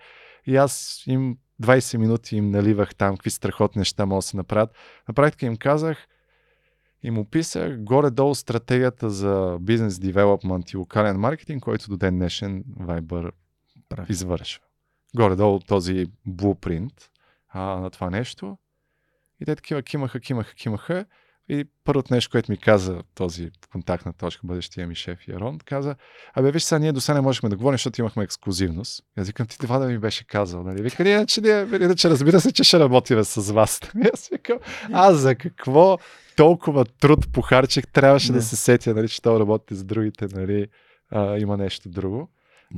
и аз им 20 минути им наливах там какви страхотни неща могат да се направят. На практика им казах, им описах горе-долу стратегията за бизнес девелопмент и локален маркетинг, който до ден днешен Viber Прави. извършва. Горе-долу този блупринт а, на това нещо. И те такива кимаха, кимаха, кимаха. И първото нещо, което ми каза този контактна точка, бъдещия ми шеф Ярон, каза, абе виж сега, ние до сега не можехме да говорим, защото имахме ексклюзивност. И аз викам, ти това да ми беше казал. Нали? Вика, ние, иначе, ние, иначе разбира се, че ще работиме с вас. <laughs> И аз викам, аз за какво толкова труд похарчих, трябваше да, Да. се сетя, нали, че то работи с другите, нали, а, има нещо друго.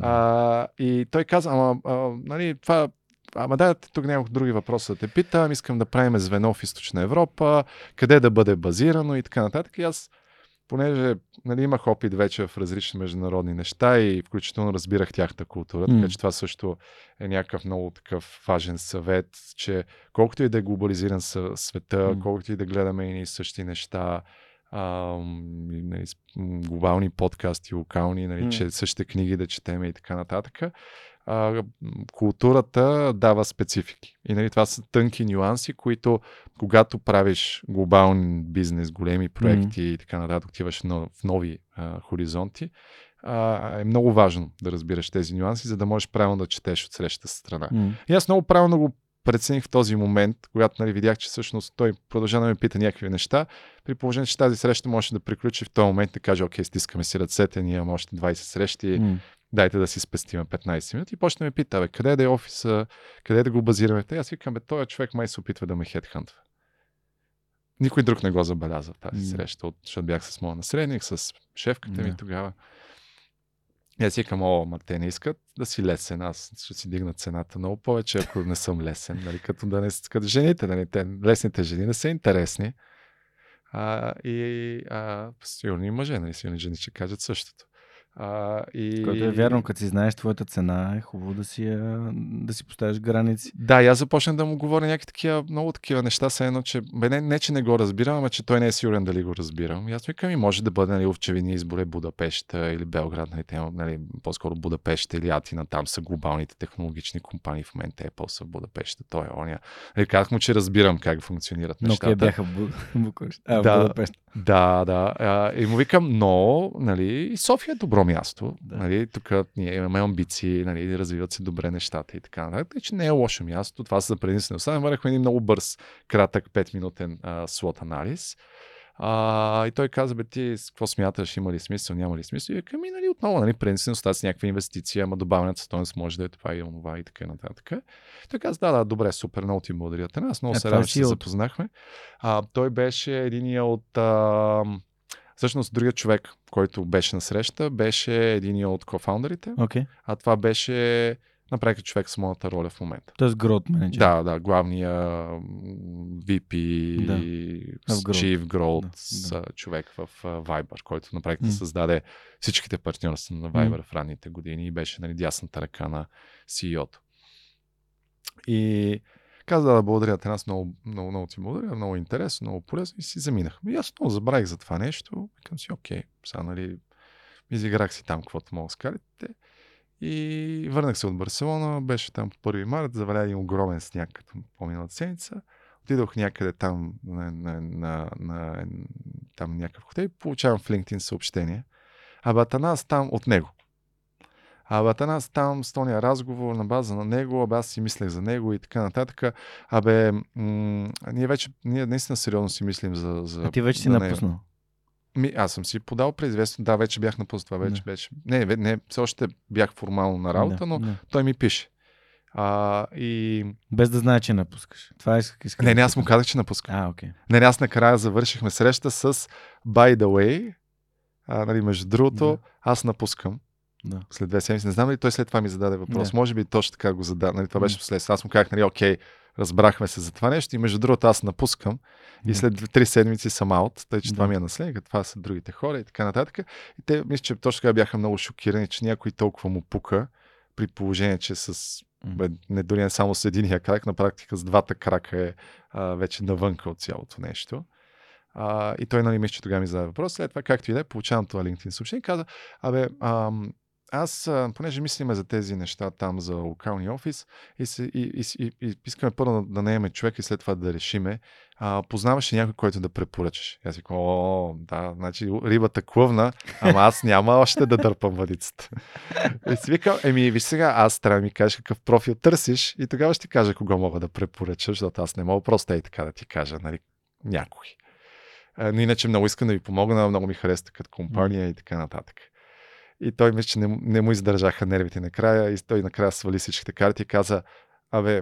А, и той каза, ама, а, нали, това, ама да, тук нямах други въпроси да те питам, искам да правим звено в Източна Европа, къде да бъде базирано и така нататък. И аз, понеже нали, имах опит вече в различни международни неща и включително разбирах тяхната култура, М. така че това също е някакъв много такъв важен съвет, че колкото и да е глобализиран света, М. колкото и да гледаме и същи неща, и, нали, глобални подкасти, локални, нали, М. че същите книги да четеме и така нататък. А, културата дава специфики. И нали, това са тънки нюанси, които когато правиш глобален бизнес, големи проекти и така нататък, отиваш в нови а, хоризонти, а, е много важно да разбираш тези нюанси, за да можеш правилно да четеш от срещата страна. М. И аз много правилно го прецених в този момент, когато нали, видях, че всъщност той продължава да ме пита някакви неща, при положение, че тази среща може да приключи в този момент да каже, окей, стискаме си ръцете, ние имаме още 20 срещи, М. дайте да си спестиме 15 минути. И почне да ме пита, бе, къде да е офиса, къде да го базираме. Те, аз викам, бе, този човек май се опитва да ме хедхантва. Никой друг не го забеляза в тази среща, от- защото бях с моя наследник, с шефката ми тогава. И аз викам, о, ма те не искат да си лесен, аз ще си дигна цената много повече, ако не съм лесен, нали, като да не като жените, нали, те, лесните жени не са интересни. А, и а, сигурно и мъже, нали, сигурно и жени ще кажат същото. А, и... Което е вярно, като си знаеш твоята цена, е хубаво да си, да си поставиш граници. Да, и аз започнах да му говоря някакви такива, много такива неща, все едно, че бе, не, не, че не го разбирам, ама че той не е сигурен дали го разбирам. И аз викам, и може да бъде, нали, овчевини избор е Будапешта или Белград, нали, те, нали, по-скоро Будапешта или Атина, там са глобалните технологични компании, в момента Apple са в Будапешта, той е оня. Нали, казах му, че разбирам как функционират Но нещата. къде бяха в Бу-? А, в Да. Да, да. А, и му викам, но, нали, и София е добро място. Да. Нали, тук ние имаме амбиции, нали, развиват се добре нещата и така нататък. Тъй, че не е лошо място. Това са за предимствеността. Намерихме един много бърз, кратък, 5-минутен а, слот анализ. А, и той каза, бе, ти какво смяташ, има ли смисъл, няма ли смисъл? И викам, и, нали, отново, нали, предимствеността с някаква инвестиция, ама добавената стоеност може да е това и онова и така нататък. Той каза, да, да, добре, супер, много ти благодаря. Аз много Е, се радвам, че се запознахме. А, той беше единия от... А, всъщност, другият човек, който беше на среща, беше единия от кофаундерите, Окей. а това беше направи човек с моята роля в момента. Тоест грот менеджер. Да, да, главния VP, Да. Chief Growth Да, човек в Viber, който на практика М. създаде всичките партньорства на Viber в ранните години и беше нали, дясната ръка на CEO-то. И каза да благодаря те нас, много, много, много ти благодаря, много интересно, много полезно и си заминахме. И аз много забравих за това нещо. Викам си, окей, сега нали, изиграх си там, каквото мога с карите. И върнах се от Барселона, беше там по 1 март, заваля един огромен сняг, като по-миналата седмица. Отидох някъде там на, на, на, на, там някакъв хотел и получавам в LinkedIn съобщение. Абе, Атанас там от него. Абе, Атанас там с тония разговор на база на него, абе аз си мислех за него и така нататък. Абе, м- ние вече, ние наистина сериозно си мислим за... за А ти вече си него. напуснал. Ми, аз съм си подал преизвестно. Да, вече бях напуснал. Това вече Да. беше. Не, не, все още бях формално на работа, да, но да. той ми пише. А, и... Без да знае, че напускаш. Това исках. исках Не, не, аз му казах, че напускам. А, окей. Не, не, аз накрая завършихме среща с By the way. А, нали, между другото, Да. аз напускам Да. след две седмици. Не знам дали той след това ми зададе въпрос. Не. Може би точно така го зададе. Нали, това беше след. Аз му казах, нали, окей, разбрахме се за това нещо и между другото аз напускам и след три седмици съм аут, тъй че Да. това ми е наследник, това са другите хора и така нататък. И те, мисля, че точно така бяха много шокирани, че някой толкова му пука, при положение, че с бе, не дори не само с единия крак, на практика с двата крака е а, вече навънка от цялото нещо. А, и той, нали, мисля, че тогава ми зададе въпрос. След това, както и да е, получавам това LinkedIn съобщение и каза, абе, ам, аз, понеже мислиме за тези неща там за локалния офис и, се, и, и, и, и искаме първо да, наемем човек и след това да решиме, а, познаваш ли някой, който да препоръчаш? Аз викам, о, да, значи рибата клъвна, ама аз няма още да дърпам въдицата. И си викам, еми, виж сега, аз трябва да ми кажеш какъв профил търсиш и тогава ще ти кажа кого мога да препоръчаш, защото аз не мога просто и така да ти кажа, нали, някой. Но иначе много искам да ви помогна, много ми хареса като компания и така нататък. И той мисля, че не, не му издържаха нервите накрая и той накрая свали всичките карти и каза, абе,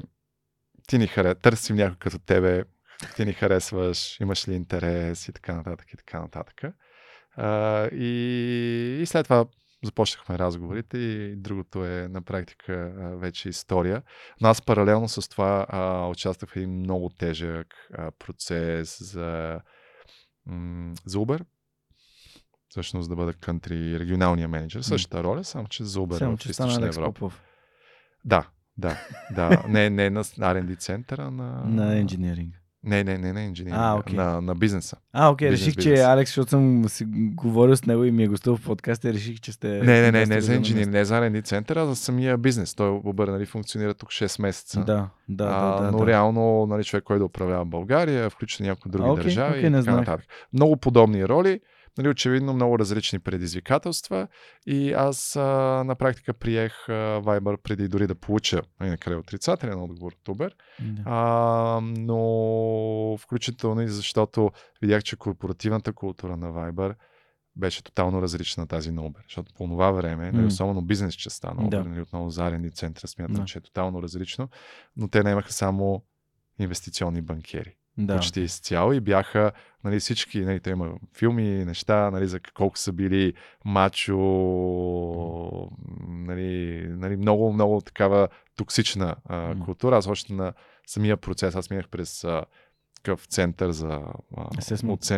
ти ни харе, търсим някой като тебе, ти ни харесваш, имаш ли интерес и така нататък и така нататък. А, и, и след това започнахме разговорите и другото е на практика а, вече история. Но аз паралелно с това а, участвах в един много тежък а, процес за, м- за Uber. Всъщност да бъда country регионалния менеджер. Същата роля, само че за Uber Само, в че стана Източна Европа. Попов Да, да, да. Не, не на R&D центъра, на... на инженеринг. Не, не, не на инженеринг, А, окей. на, на бизнеса. А, окей, Бизнес, реших, че бизнес. Алекс, защото съм си говорил с него и ми е гостувал в подкаста, реших, че сте... Не, не, не, инвестори не за инженер, не за R&D центъра, а за самия бизнес. Той Uber нали, функционира тук 6 месеца. Да, да, а, да, да. но да. реално нали, човек, който да управлява България, включително някои други А, окей, държави окей, и не така нататък. Много подобни роли, нали, очевидно много различни предизвикателства и аз а, на практика приех а, Viber преди дори да получа нали, накрая отрицателен отговор от Uber. Да. А, но включително и защото видях, че корпоративната култура на Viber беше тотално различна на тази на Uber. Защото по това време, нали, особено бизнес частта на Uber, Да. нали, отново за R&D центъра смятам, Да. че е тотално различно, но те наемаха само инвестиционни банкери. Да. Почти изцяло и бяха нали, всички, нали, те има филми, неща, нали, за колко са били мачо, нали, нали, много, много такава токсична а, култура. Аз още на самия процес, аз минах през а, такъв център за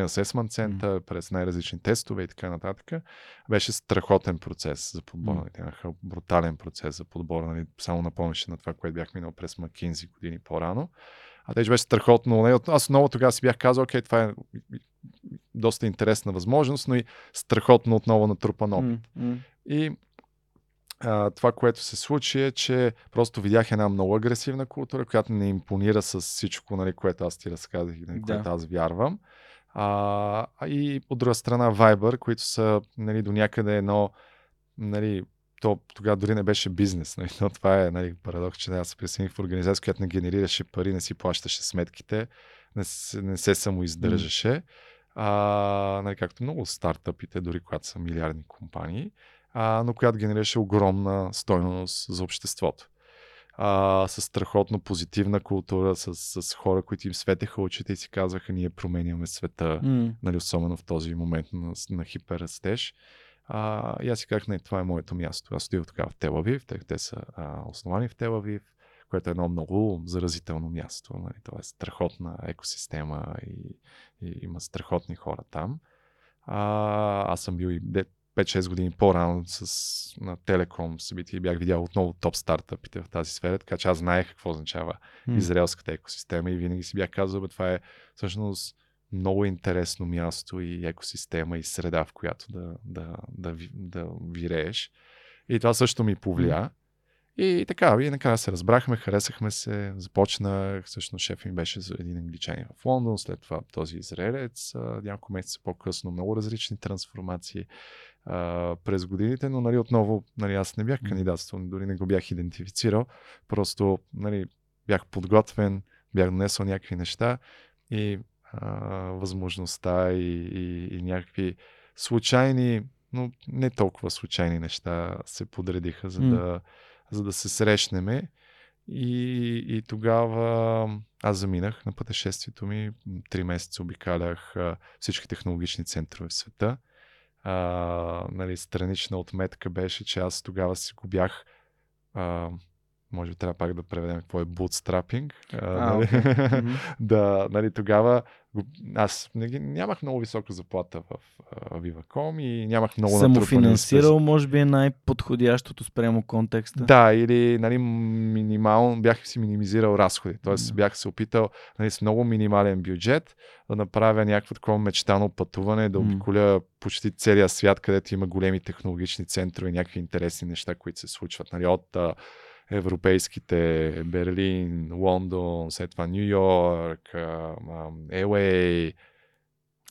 асесмент център, през най-различни тестове и така нататък. Беше страхотен процес за подбор. Нали, те имаха брутален процес за подбор. Нали, само напомняше на това, което бях минал през Макинзи години по-рано. А те беше страхотно. Нали, Аз отново тогава си бях казал, окей, това е доста интересна възможност, но и страхотно отново натрупан опит. М. И а, това, което се случи е, че просто видях една много агресивна култура, която не импонира с всичко, нали, което аз ти разказах и нали, Да. което аз вярвам. А и от друга страна Viber, които са нали, до някъде едно, нали, то тогава дори не беше бизнес. Нали, но това е нали, парадокс, че аз се присъединих в организация, която не генерираше пари, не си плащаше сметките, не се, не се самоиздържаше. А, нали, както много стартъпите, дори когато са милиардни компании а, но която генерираше огромна стойност за обществото. А, с страхотно позитивна култура, с, с хора, които им светеха очите и си казваха, ние променяме света, М. нали, особено в този момент на, на хиперрастеж. А, и аз си казах, не, това е моето място. Аз отидох тогава в Телавив, те, те са а, основани в Телавив, което е едно много заразително място. Нали. Това е страхотна екосистема и, и има страхотни хора там. А, аз съм бил и де- 5-6 години по-рано с, на Телеком събитие и бях видял отново топ стартъпите в тази сфера, така че аз знаех какво означава М. израелската екосистема и винаги си бях казал, бе, това е всъщност много интересно място и екосистема и среда, в която да, да, да, да вирееш. И това също ми повлия. И така, и накрая се разбрахме, харесахме се, започнах, всъщност шеф ми беше един англичанин в Лондон, след това този израелец, няколко месеца по-късно, много различни трансформации а, през годините, но нали, отново нали, аз не бях кандидатствал, дори не го бях идентифицирал, просто нали, бях подготвен, бях донесъл някакви неща и а, възможността и, и, и някакви случайни, но не толкова случайни неща се подредиха, за да, за да се срещнеме. И, и тогава аз заминах на пътешествието ми. Три месеца обикалях всички технологични центрове в света. А, нали, странична отметка беше, че аз тогава си го бях а, може би трябва пак да преведем какво е bootstrapping. А, нали? Мгм. <laughs> да, нали, тогава аз не нямах много висока заплата в а, Viva.com и нямах много Самофинансирал, може би е най-подходящото спрямо контекста. Да, или нали, минимално бях си минимизирал разходи. Тоест Да. бях се опитал нали, с много минимален бюджет да направя някакво такова мечтано пътуване, да обиколя почти целия свят, където има големи технологични центрове, някакви интересни неща, които се случват. Нали, от европейските Берлин, Лондон, след това Нью Йорк,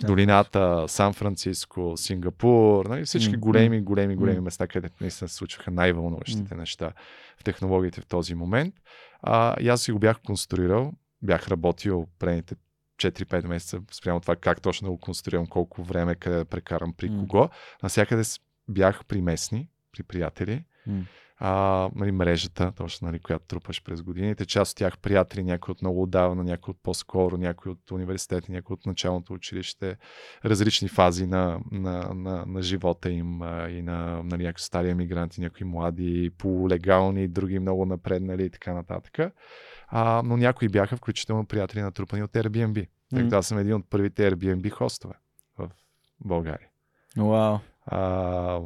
Да. долината, Сан Франциско, Сингапур, нали, всички големи, големи, големи места, където наистина се случваха най-вълнуващите неща в технологиите в този момент. А, и аз си го бях конструирал, бях работил предните 4-5 месеца спрямо това как точно да го конструирам, колко време, къде да прекарам, при кого. Насякъде бях при местни, при приятели. А, нали, мрежата, точно, нали, която трупаш през годините. Част от тях приятели, някои от много отдавна, някои от по-скоро, някои от университети, някои от началното училище, различни фази на, на, на, на живота им а, и на нали, някои стари емигранти, някои млади, полулегални, други много напреднали и така нататък. А, но някои бяха включително приятели натрупани от Airbnb. Като М. аз съм един от първите Airbnb хостове в България. Вау. А,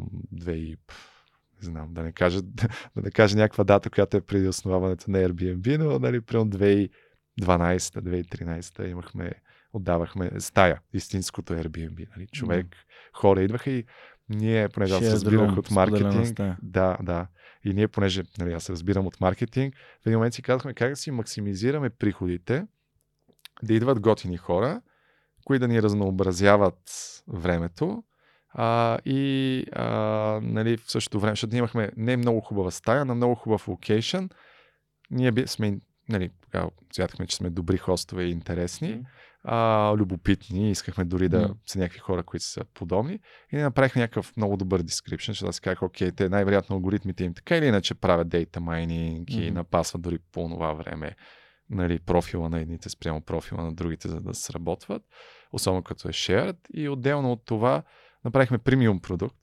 знам, да не кажа, <laughs> да не кажа някаква дата, която е преди основаването на Airbnb, но нали, примерно 2012-2013 имахме, отдавахме стая, истинското Airbnb. Нали, човек, хора идваха и ние, понеже аз разбирах от маркетинг, да, да. И ние, понеже нали, аз разбирам от маркетинг, в един момент си казахме как да си максимизираме приходите, да идват готини хора, които да ни разнообразяват времето а, и а, нали, в същото време, защото имахме не много хубава стая, на много хубав локейшн. Ние би, сме, нали, тогава смятахме, че сме добри хостове и интересни, а, любопитни, искахме дори да са някакви хора, които са подобни. И ние направихме някакъв много добър description, защото аз казах, окей, те най-вероятно алгоритмите им така или иначе правят data mining и напасват дори по това време нали, профила на едните спрямо профила на другите, за да сработват, особено като е shared. И отделно от това направихме премиум продукт,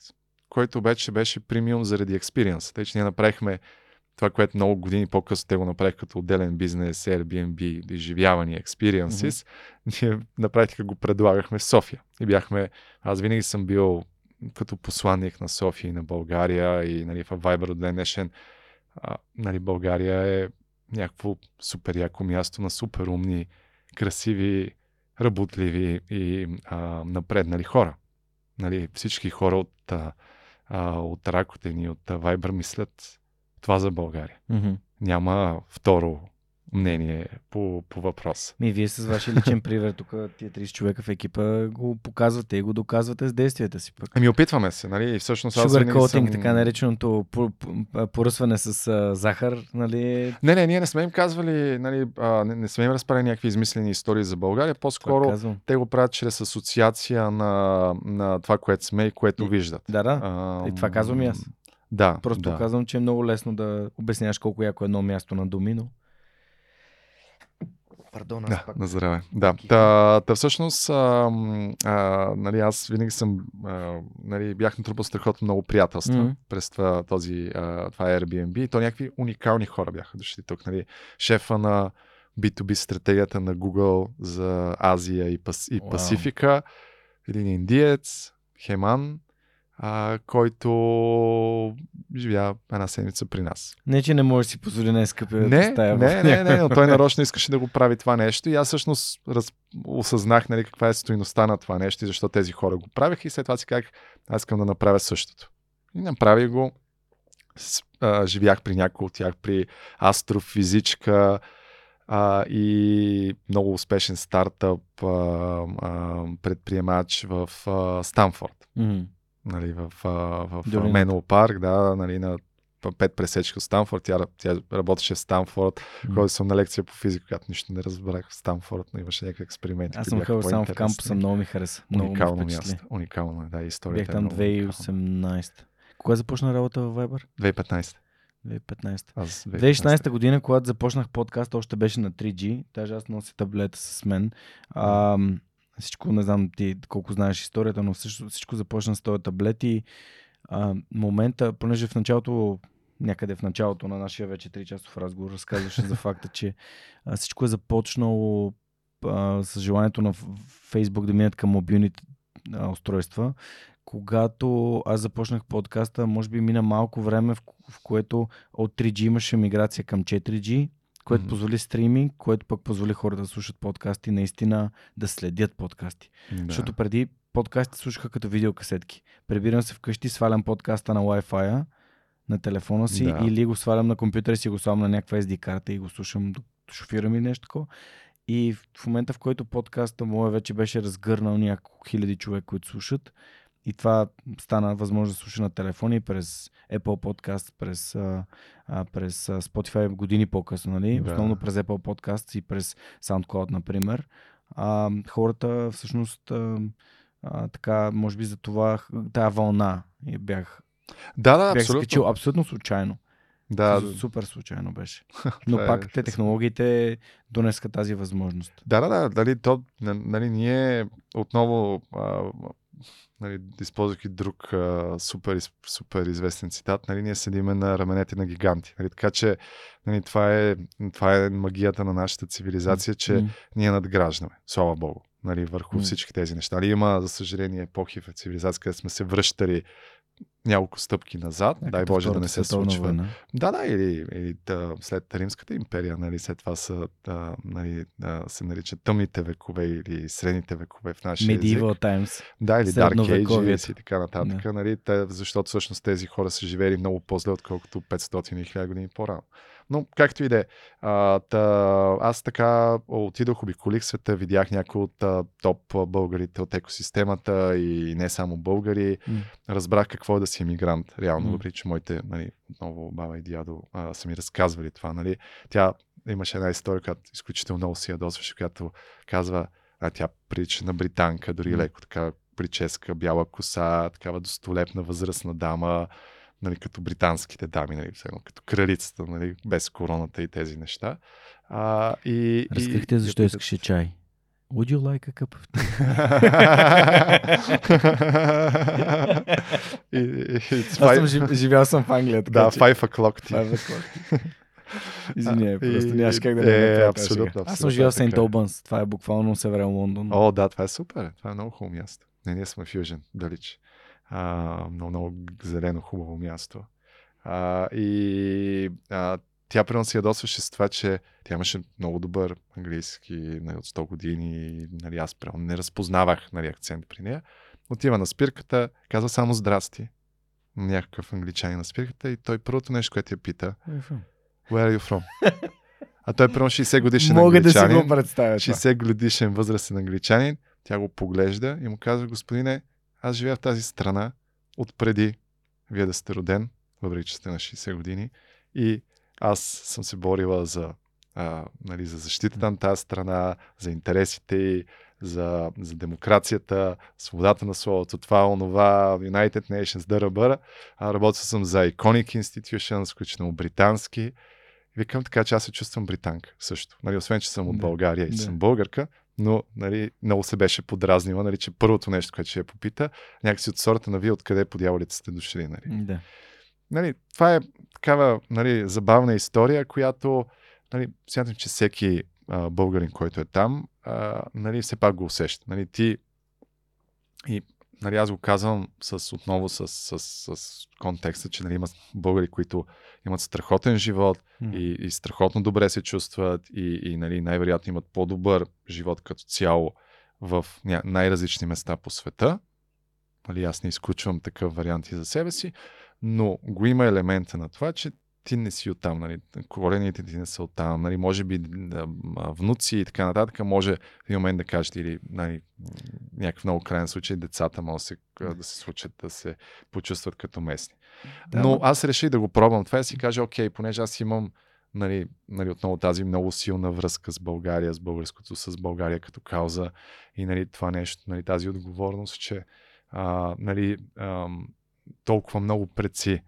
който обаче беше премиум заради experience. Тъй, че ние направихме това, което много години по-късно те го направиха като отделен бизнес, Airbnb, изживявания, experiences, ние на практика го предлагахме в София. И бяхме, аз винаги съм бил като посланник на София и на България и нали, в Viber от днешен. А, нали, България е някакво супер яко място на супер умни, красиви, работливи и а, напреднали хора. Нали, всички хора от, а, от Ракотен и от Viber мислят това за България. Мгм. Няма второ мнение по, по въпроса. Ми, вие с вашия личен пример, тук тия 30 човека в екипа го показвате и го доказвате с действията си пък. Ами опитваме се, нали? И всъщност аз Sugar съм... така нареченото по- по- поръсване с а, захар, нали? Не, не, ние не сме им казвали, нали, а, не, не сме им разправили някакви измислени истории за България, по-скоро казвам. те го правят чрез асоциация на, на това, което сме и което И- виждат. Да, да. А, И това казвам и аз. Да, Просто да. казвам, че е много лесно да обясняваш колко яко е едно място на домино. Пардон, аз Да, пак. на здраве. Да, та, та всъщност, а, а, нали, аз винаги съм, а, нали, бях натрупал страхотно много приятелства Мгм. през това, този, а, това Airbnb. И то някакви уникални хора бяха дошли тук. Нали. Шефа на B2B стратегията на Google за Азия и, Пас, и. Пасифика, един индиец, Хеман, а, който живя една седмица при нас. Не, че не можеш да си позволи най-скъпия Не, стая. в не, не, не, <laughs> някаква- но той нарочно искаше да го прави това нещо и аз всъщност раз, осъзнах нали, каква е стоиността на това нещо и защо тези хора го правиха и след това си казах, аз искам да направя същото. И направи го. С, а, живях при някои от тях, при астрофизичка а, и много успешен стартъп, а, а, предприемач в а, Станфорд Мгм. Нали, в, в Долината. Менло парк, да, нали, на пет пресечки от Станфорд. Тя, тя работеше в Станфорд. М. Ходил съм на лекция по физика, която нищо не разбрах в Станфорд, но имаше някакви експерименти. Аз съм ходил само в кампуса, много ми хареса. Много Уникално място. Уникално е, да, историята Бях е там много уникална. 2018. Кога започна работа в Viber? 2015. 2015. Аз 2016 година, когато започнах подкаст, още беше на 3G. Даже аз нося таблета с мен. А, всичко, не знам ти колко знаеш историята, но всичко, всичко започна с този таблет и а, момента, понеже в началото, някъде в началото на нашия вече 3 часов разговор разказваше за <laughs> факта, че а, всичко е започнало а, с желанието на Фейсбук да минат към мобилните а, устройства. Когато аз започнах подкаста, може би мина малко време, в, в което от 3G имаше миграция към 4G, което mm-hmm. позволи стриминг, което пък позволи хората да слушат подкасти, наистина да следят подкасти. Да. Защото преди подкасти слушаха като видеокасетки. Прибирам се вкъщи, свалям подкаста на Wi-Fi на телефона си да. или го свалям на компютъра и си го свалям на някаква SD карта и го слушам докато шофирам или нещо такова. И в момента, в който подкаста моя вече беше разгърнал няколко хиляди човек, които слушат, и това стана възможно да слуша на телефони през Apple Podcast, през, а, през Spotify години по-късно, нали? Да. Основно през Apple Podcast и през SoundCloud, например. А, хората всъщност а, а, така, може би за това тази вълна бях, да, да, бях абсолютно. скачил абсолютно случайно. Да. Супер случайно беше. <laughs> Но е, пак те технологиите донеска тази възможност. Да, да, да. Дали, то, нали, ние отново а, нали, използвайки друг а, супер, супер известен цитат, нали, ние седиме на раменете на гиганти. Нали, така че нали, това, е, това е магията на нашата цивилизация, че mm. ние надграждаме, слава Богу, нали, върху mm. всички тези неща. Нали, има, за съжаление, епохи в цивилизация, където сме се връщали няколко стъпки назад, дай Боже да не се случва. Война. Да, да, или, или да, след Римската империя, нали, след това са, да, нали, да, се наричат тъмните векове или средните векове в нашия Medieval език. times. Да, или Dark Ages и така нататък, да. нали, те, защото всъщност тези хора са живели много по-зле, отколкото 500 или 1000 години по-рано. Но както и да е. Аз така отидох, обиколих света, видях някои от а, топ българите от екосистемата и не само българи. Mm. Разбрах какво е да си емигрант, реално, mm. въпреки че моите нали, отново баба и дядо а, са ми разказвали това. Нали. Тя имаше една история, която изключително много си ядосваше, която казва, а тя прилича на британка, дори mm. леко така прическа, бяла коса, такава достолепна възрастна дама нали, като британските дами, нали, като кралицата, нали, без короната и тези неща. А, и, Разкрихте и, защо и, искаше чай. Would you like a cup of tea? <laughs> Аз съм жив, живял съм в Англия. Така, да, че... five o'clock tea. Five o'clock Извинявай, просто нямаш как да не е, абсолютно, абсолютно, Аз съм живял в Сейнт Олбънс. Това е буквално северен Лондон. О, да, това е супер. Това е много хубаво място. Не, ние сме фюжен, далеч а, много, много зелено, хубаво място. А, и а, тя прено се ядосваше с това, че тя имаше много добър английски нали, от 100 години. Нали, аз прямо не разпознавах нали, акцент при нея. Отива на спирката, казва само здрасти. Някакъв англичанин на спирката и той първото нещо, което я пита Where are you from? А той е прямо 60 годишен Мога англичанин. да си го представя. 60 годишен възрастен англичанин. Тя го поглежда и му казва, господине, аз живея в тази страна отпреди вие да сте роден, въпреки че сте на 60 години. И аз съм се борила за, а, нали, за защитата на тази страна, за интересите и за, за демокрацията, свободата на словото, това, онова, United Nations, дъръбъра. Работил съм за Iconic Institutions, включително британски. Викам така, че аз се чувствам британка също. Нали, освен, че съм от България и да. съм българка, но нали, много се беше подразнила, нали, че първото нещо, което ще я попита, някакси от сорта на вие откъде по дяволите сте дошли. Нали. Да. Нали, това е такава нали, забавна история, която нали, смятам, че всеки а, българин, който е там, а, нали, все пак го усеща. Нали, ти и нали, аз го казвам с, отново с, с, с, с контекста, че нали, има българи, които имат страхотен живот mm. и, и страхотно добре се чувстват и, и нали, най-вероятно имат по-добър живот като цяло в най-различни места по света. Нали, аз не изключвам такъв вариант и за себе си, но го има елемента на това, че ти не си оттам, нали, корените ти не са оттам, нали, може би да, внуци и така нататък, може в един момент да кажете или нали, някакъв много крайен случай децата може да се, да се случат да се почувстват като местни. Да, Но аз реших да го пробвам. Това и си кажа, окей, понеже аз имам нали, нали, отново тази много силна връзка с България, с българското, с България като кауза и нали, това нещо, нали, тази отговорност, че а, нали, а, толкова много предци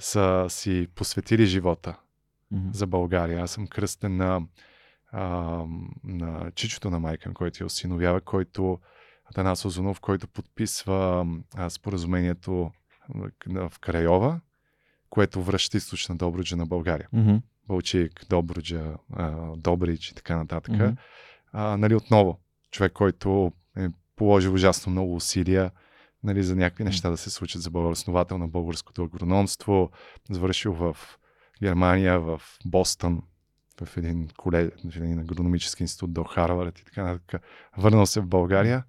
Са си посветили живота Мгм. за България. Аз съм кръстен на, а, на чичото на майка, който я осиновява, който Атанас Озунов, който подписва а, споразумението в Крайова, което връща източна Добруджа на България. Мгм. Балчик, Добруджа, а, Добрич и така нататък. Мгм. А, нали, отново, човек, който е положил ужасно много усилия нали, за някакви неща да се случат за основател на българското агрономство, завършил в Германия, в Бостън, в един, колеж, в един агрономически институт до Харвард и така нататък. Върнал се в България,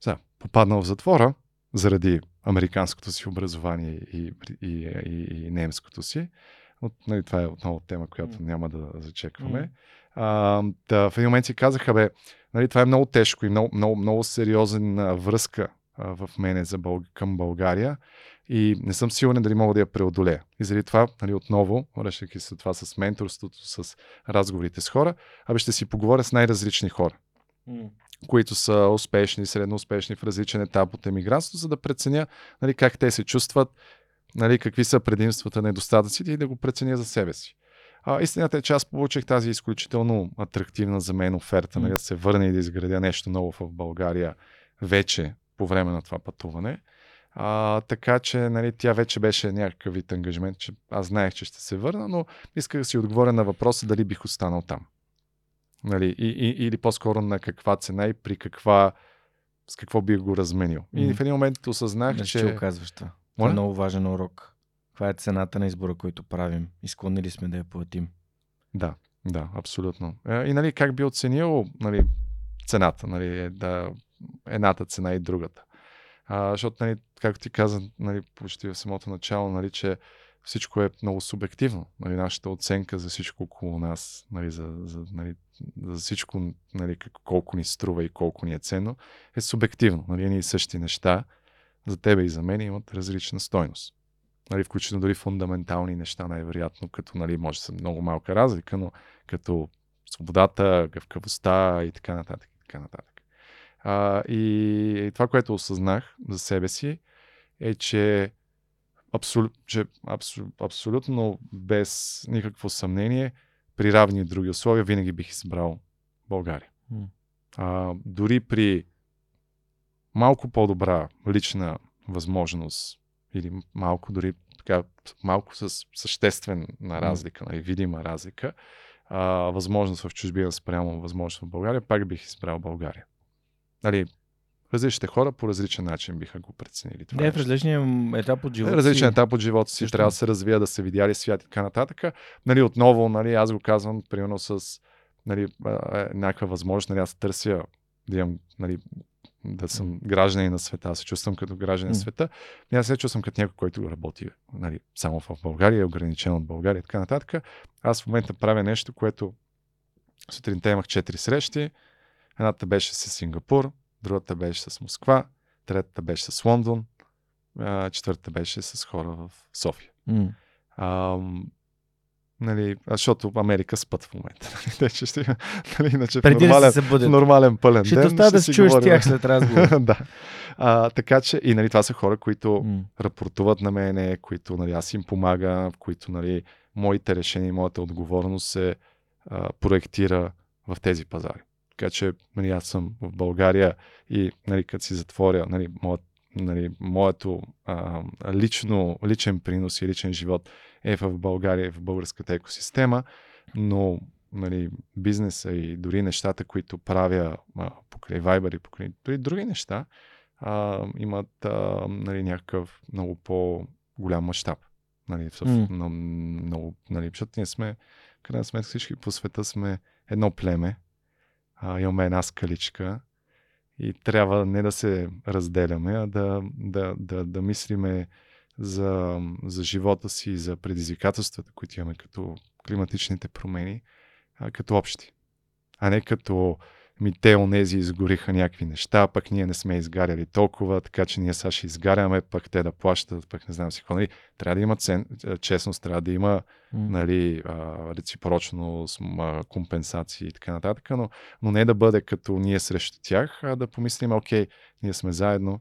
сега, попаднал в затвора заради американското си образование и, и, и, и немското си. От, нали, това е отново тема, която няма да зачекваме. А, да, в един момент си казаха, бе, нали, това е много тежко и много, много, много сериозен а, връзка в мене за Бълг... към България и не съм сигурен дали мога да я преодолея. И заради това, нали, отново, връщайки се това с менторството, с разговорите с хора, абе ще си поговоря с най-различни хора които са успешни, средно успешни в различен етап от емиграцията, за да преценя нали, как те се чувстват, нали, какви са предимствата, недостатъците и да го преценя за себе си. А, истината е, че аз получих тази изключително атрактивна за мен оферта, нали, да се върна и да изградя нещо ново в България вече по време на това пътуване. А, така че нали, тя вече беше някакъв вид ангажимент, че аз знаех, че ще се върна, но исках да си отговоря на въпроса дали бих останал там. Нали, и, и, или по-скоро на каква цена и при каква, с какво бих го разменил. И Мгм. в един момент осъзнах, Да, че... че оказваш това. Това е много важен урок. Това е цената на избора, който правим. Изклонни ли сме да я платим? Да, да, абсолютно. Е, И нали, как би оценил нали, цената, нали, е да, едната цена и другата. А, защото, нали, както ти каза, нали, почти в самото начало, нали, че всичко е много субективно. Нали, нашата оценка за всичко около нас, нали, за, за, нали, за всичко, нали, колко ни струва и колко ни е ценно, е субективно. Нали, едни и същи неща за тебе и за мен имат различна стойност. Нали, включително дори фундаментални неща, най-вероятно, като нали, може са много малка разлика, но като свободата, гъвкавостта и така нататък. И, така нататък. А, и, това, което осъзнах за себе си, е, че, абсол, че абсол, абсолютно без никакво съмнение, при равни други условия, винаги бих избрал България. А, дори при малко по-добра лична възможност или малко дори така, малко с съществена разлика, нали, видима разлика, а, възможност в чужбина спрямо възможност в България, пак бих избрал България. Нали, различните хора по различен начин биха го преценили. Това Да, е в различния етап от живота Е, различен си. етап от живота си, Също. трябва да се развия, да се видяли свят и така нататък. Нали, отново, нали, аз го казвам, примерно с нали, някаква възможност, нали, аз търся да имам, нали, да съм гражданин на света, аз се чувствам като гражданин на света. И аз се чувствам като някой, който работи нали, само в България, е ограничен от България и така нататък. Аз в момента правя нещо, което сутринта имах четири срещи. Едната беше с Сингапур, другата беше с Москва, третата беше с Лондон, четвъртата беше с хора в София. М. А, нали, защото Америка спът в момента. <laughs> Те, че ще, нали, иначе в Преди да нормален, се в събудят. нормален пълен Ще ден. оставя да се чуеш говорим. тях след разговора. <laughs> да. А, така че, и нали, това са хора, които М. рапортуват на мене, които нали, аз им помагам, в които нали, моите решения и моята отговорност се а, проектира в тези пазари. Така че нали, аз съм в България и нали, като си затворя нали, моят, нали, моето а, лично, личен принос и личен живот е в България и в българската екосистема, но нали, бизнеса и дори нещата, които правя а, покрай Viber и покрай дори други неща, а, имат а, нали, някакъв много по-голям мащаб. Нали, в, на, много, нали, защото ние сме, в крайна сметка всички по света сме едно племе, а, имаме една скаличка и трябва не да се разделяме, а да, да, да, да мислиме за, за живота си, за предизвикателствата, които имаме като климатичните промени, а, като общи. А не като ми те онези изгориха някакви неща, пък ние не сме изгаряли толкова, така че ние сега ще изгаряме, пък те да плащат, пък не знам си какво. Нали, трябва да има цен, честност, трябва да има нали, реципрочност, компенсации и така нататък, но, но не да бъде като ние срещу тях, а да помислим, окей, ние сме заедно,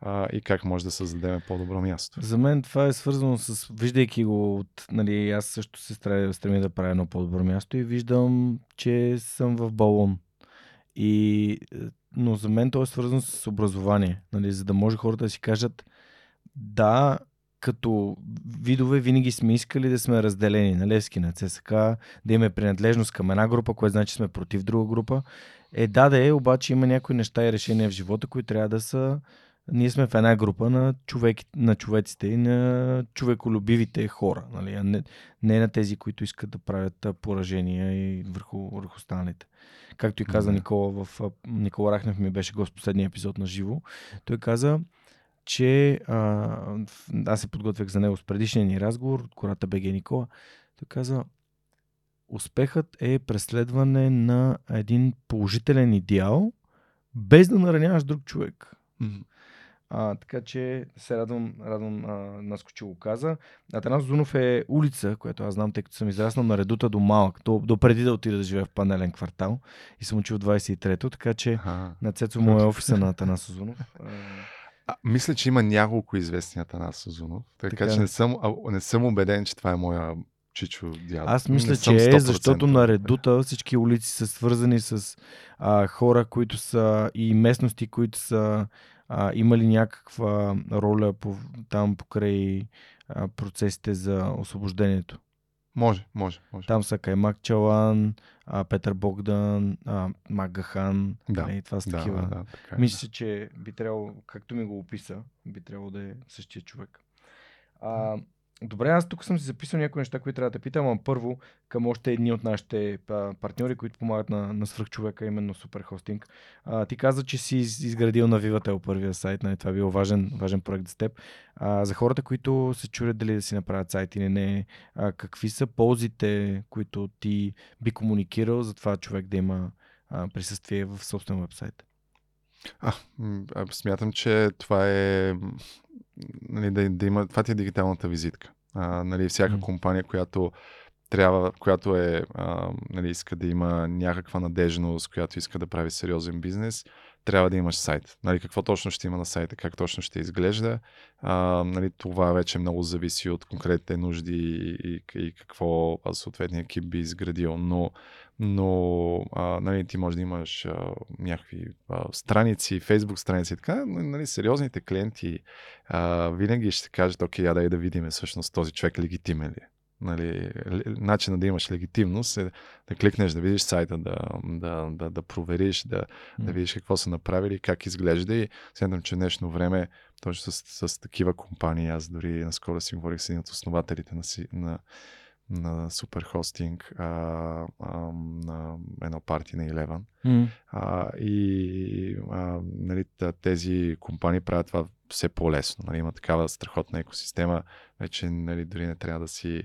а, и как може да създадем по-добро място. За мен това е свързано с, виждайки го от, нали, аз също се стремя да правя едно по-добро място и виждам, че съм в балон. И, но за мен то е свързано с образование, нали, за да може хората да си кажат, да, като видове винаги сме искали да сме разделени на Левски, на ЦСК, да имаме принадлежност към една група, което значи сме против друга група. Е, да, да е, обаче има някои неща и решения в живота, които трябва да са ние сме в една група на, човек, на човеците и на човеколюбивите хора, нали? а не, не на тези, които искат да правят поражения и върху, върху останалите. Както и каза Никола в Никола Рахнев ми беше гост последния епизод на живо. Той каза, че а, аз се подготвях за него с предишния ни разговор от кората БГ Никола. Той каза, успехът е преследване на един положителен идеал, без да нараняваш друг човек. Mm-hmm. А, така че се радвам, радвам а, наскочи го каза. Атанас Зунов е улица, която аз знам, тъй като съм израснал на редута до малък, до, до преди да отида да живея в панелен квартал и съм учил 23-то, така че а, на Цецо му е офиса на Атанас Зунов. <laughs> А, мисля, че има няколко известни Атанас Зунов, така, така че не съм, не съм убеден, че това е моя Чичо дядо. Аз мисля, че е, защото на редута всички улици са свързани с а, хора, които са и местности, които са а, има ли някаква роля по, там покрай а, процесите за освобождението? Може, може, може. Там са Каймак Чалан, а, Петър Богдан, а, Магахан. Да, и нали, това са да, такива. Да, да, така е, Мисля, че би трябвало, както ми го описа, би трябвало да е същия човек. А, Добре, аз тук съм си записал някои неща, които трябва да питам, а първо към още едни от нашите партньори, които помагат на, на свръхчовека, именно Суперхостинг. А, ти каза, че си изградил на Vivatel първия сайт, нали? това е бил важен, важен проект за теб. А, за хората, които се чурят дали да си направят сайт или не, а, какви са ползите, които ти би комуникирал за това човек да има а, присъствие в собствен вебсайт? А, смятам, че това е нали, да, да има, това ти е дигиталната визитка. А, нали, всяка mm. компания, която трябва, която е, а, нали, иска да има някаква надежност, която иска да прави сериозен бизнес, трябва да имаш сайт. Нали, какво точно ще има на сайта, как точно ще изглежда. А, нали, това вече много зависи от конкретните нужди и, и, какво съответния екип би изградил. Но, но а, нали, ти може да имаш а, някакви а, страници, фейсбук страници и така. Нали, сериозните клиенти а, винаги ще кажат, окей, я дай да видим всъщност този човек легитимен ли е нали, начина да имаш легитимност е да кликнеш, да видиш сайта, да, да, да, да провериш, да, да видиш какво са направили, как изглежда и смятам, че днешно време точно с, с такива компании, аз дори наскоро си говорих с един от основателите на, на, на Суперхостинг, а, а, на едно парти на Eleven. Mm. А, и а, нали, тези компании правят това все по-лесно. Нали, има такава страхотна екосистема, вече нали, дори не трябва да си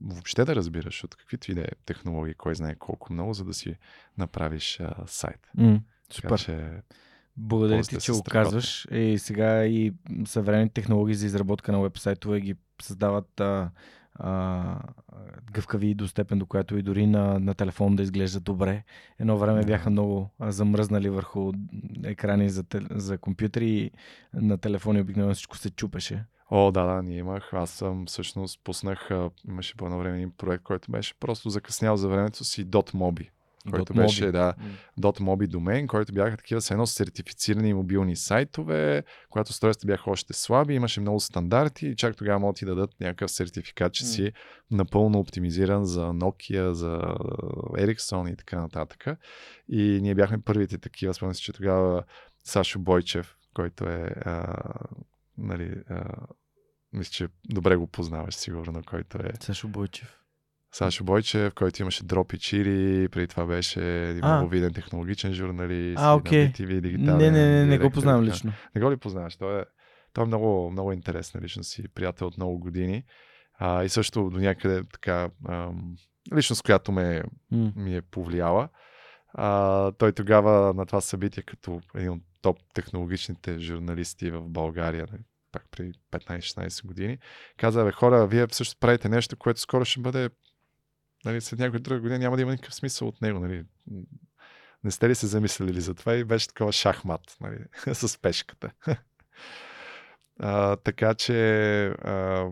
въобще да разбираш от каквито и да е технологии, кой знае колко много, за да си направиш а, сайт. Mm, супер. Така, че, Благодаря ти, че го казваш. И сега и съвременни технологии за изработка на вебсайтове ги създават а, а, гъвкави до степен, до която и дори на, на телефон да изглежда добре. Едно време бяха много замръзнали върху екрани за, за компютри и на телефони обикновено всичко се чупеше. О, да, да, ние имах. Аз съм всъщност пуснах, имаше по едно време един проект, който беше просто закъснял за времето си .mobi който Dot беше, да, .mobi домен, който бяха такива с едно сертифицирани мобилни сайтове, когато устройствата бяха още слаби, имаше много стандарти и чак тогава могат ти дадат някакъв сертификат, че си напълно оптимизиран за Nokia, за Ericsson и така нататък. И ние бяхме първите такива, спомням си, че тогава Сашо Бойчев, който е а, нали, а, мисля, че добре го познаваш сигурно, който е... Сашо Бойчев. Сашо Бойчев, който имаше Дроп и Чири, преди това беше много виден технологичен журналист. А, окей. Okay. TV, дигитален. Не, не, не, не го познавам лично. Не го ли познаваш? Той е, той е много, много интересна личност си, приятел от много години. А, и също до някъде така ам, личност, която ме, mm. ми е повлияла. А, той тогава на това събитие, като един от топ технологичните журналисти в България, нали, пак преди 15-16 години, каза, бе, хора, вие също правите нещо, което скоро ще бъде, нали, след някоя друга година няма да има никакъв смисъл от него. Нали. Не сте ли се замислили за това? И беше такова шахмат нали, <laughs> с пешката. А, така че а,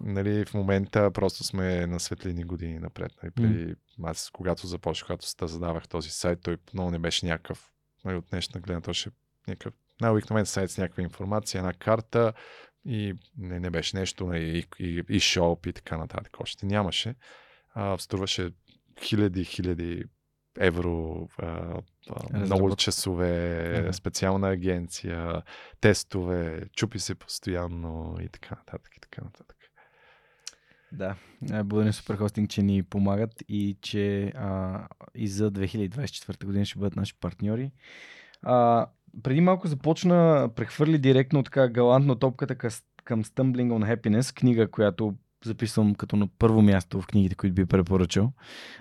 нали, в момента просто сме на светлини години напред. Нали, преди, аз когато започнах, когато задавах този сайт, той много не беше някакъв, нали, от днешна гледна точка, някакъв най-обикновен сайт с някаква информация, една карта и не, не беше нещо, нали, и, и, и шоп и така нататък. Още нямаше. А, струваше хиляди, хиляди евро, а, а, много часове, ага. специална агенция, тестове, чупи се постоянно и така нататък. И така нататък. Да, благодаря Супер Хостинг, че ни помагат и че а, и за 2024 година ще бъдат наши партньори. А, преди малко започна, прехвърли директно така галантно топката към Stumbling on Happiness, книга, която записвам като на първо място в книгите, които би препоръчал,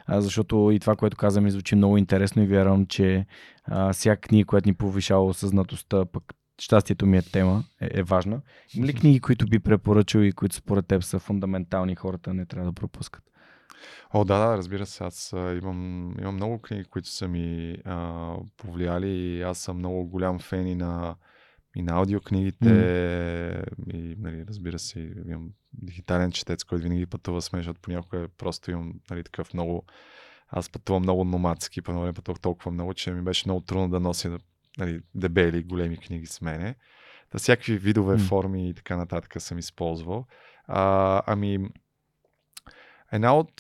а, защото и това, което каза ми звучи много интересно и вярвам, че а, всяка книга, която ни повишава осъзнатостта, пък щастието ми е тема, е, е важна. Има ли книги, които би препоръчал и които според теб са фундаментални, хората не трябва да пропускат? О, да, да, разбира се. Аз имам, имам много книги, които са ми а, повлияли и аз съм много голям фен и на и на аудиокнигите, mm. и, нали, разбира се, имам дигитален четец, който винаги пътува с мен, защото понякога просто имам нали, такъв много... Аз пътувам много номадски, по не пътувах толкова много, че ми беше много трудно да нося нали, дебели, големи книги с мене. Да, всякакви видове mm. форми и така нататък съм използвал. А, ами, една от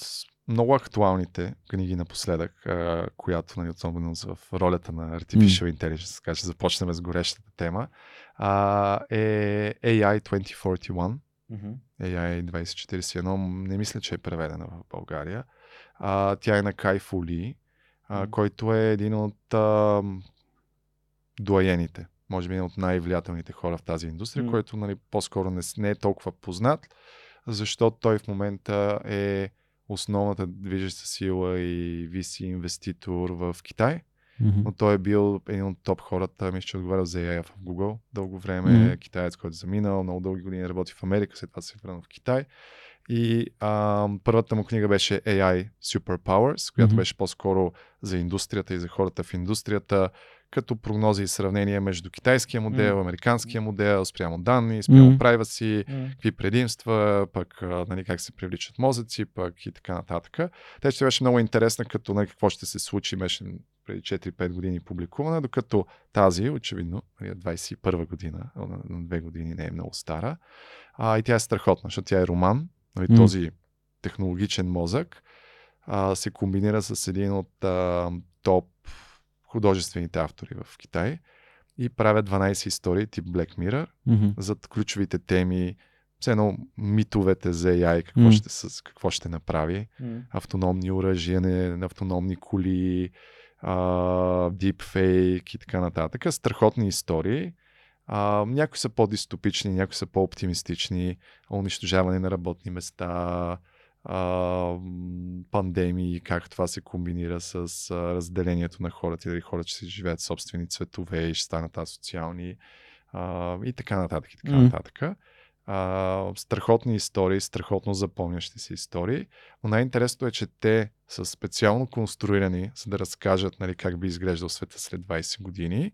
много актуалните книги напоследък, а, която, нали, особено в ролята на Artificial. Intelligence, така че започнем с горещата тема, а, е AI 2041. Mm-hmm. AI 2041. Не мисля, че е преведена в България. А, тя е на Кай Фули, а, mm-hmm. който е един от а, дуаените, може би един от най-влиятелните хора в тази индустрия, mm-hmm. който нали, по-скоро не, не е толкова познат, защото той в момента е основната движеща сила и VC инвеститор в Китай. Mm-hmm. Но той е бил един от топ хората, мисля, че е отговарял за AI в Google дълго време. Mm-hmm. Китаец, който е заминал, много дълги години работи в Америка, след това се е върнал в Китай. И а, първата му книга беше AI Superpowers, която mm-hmm. беше по-скоро за индустрията и за хората в индустрията, като прогнози и сравнение между китайския модел, mm. американския модел, спрямо данни, спрямо mm. privacy, mm. какви предимства, пък нали, как се привличат мозъци, пък и така нататък. Те ще беше много интересна, като нали, какво ще се случи, беше преди 4-5 години публикувана, докато тази, очевидно, 21 нали, година, на две години не е много стара. А, и тя е страхотна, защото тя е роман, нали, mm. този технологичен мозък а, се комбинира с един от а, топ художествените автори в Китай и правят 12 истории тип Black Mirror mm-hmm. за ключовите теми, все едно митовете за AI, какво, mm. ще, с, какво ще направи, mm. автономни оръжия, автономни коли, deepfake и така нататък. Страхотни истории. А, някои са по-дистопични, някои са по-оптимистични, унищожаване на работни места, а, пандемии, как това се комбинира с а, разделението на хората, дали хората ще си живеят собствени цветове и ще станат асоциални а, и така нататък. И така mm. нататък. А, страхотни истории, страхотно запомнящи се истории. Но най-интересното е, че те са специално конструирани, за да разкажат нали, как би изглеждал света след 20 години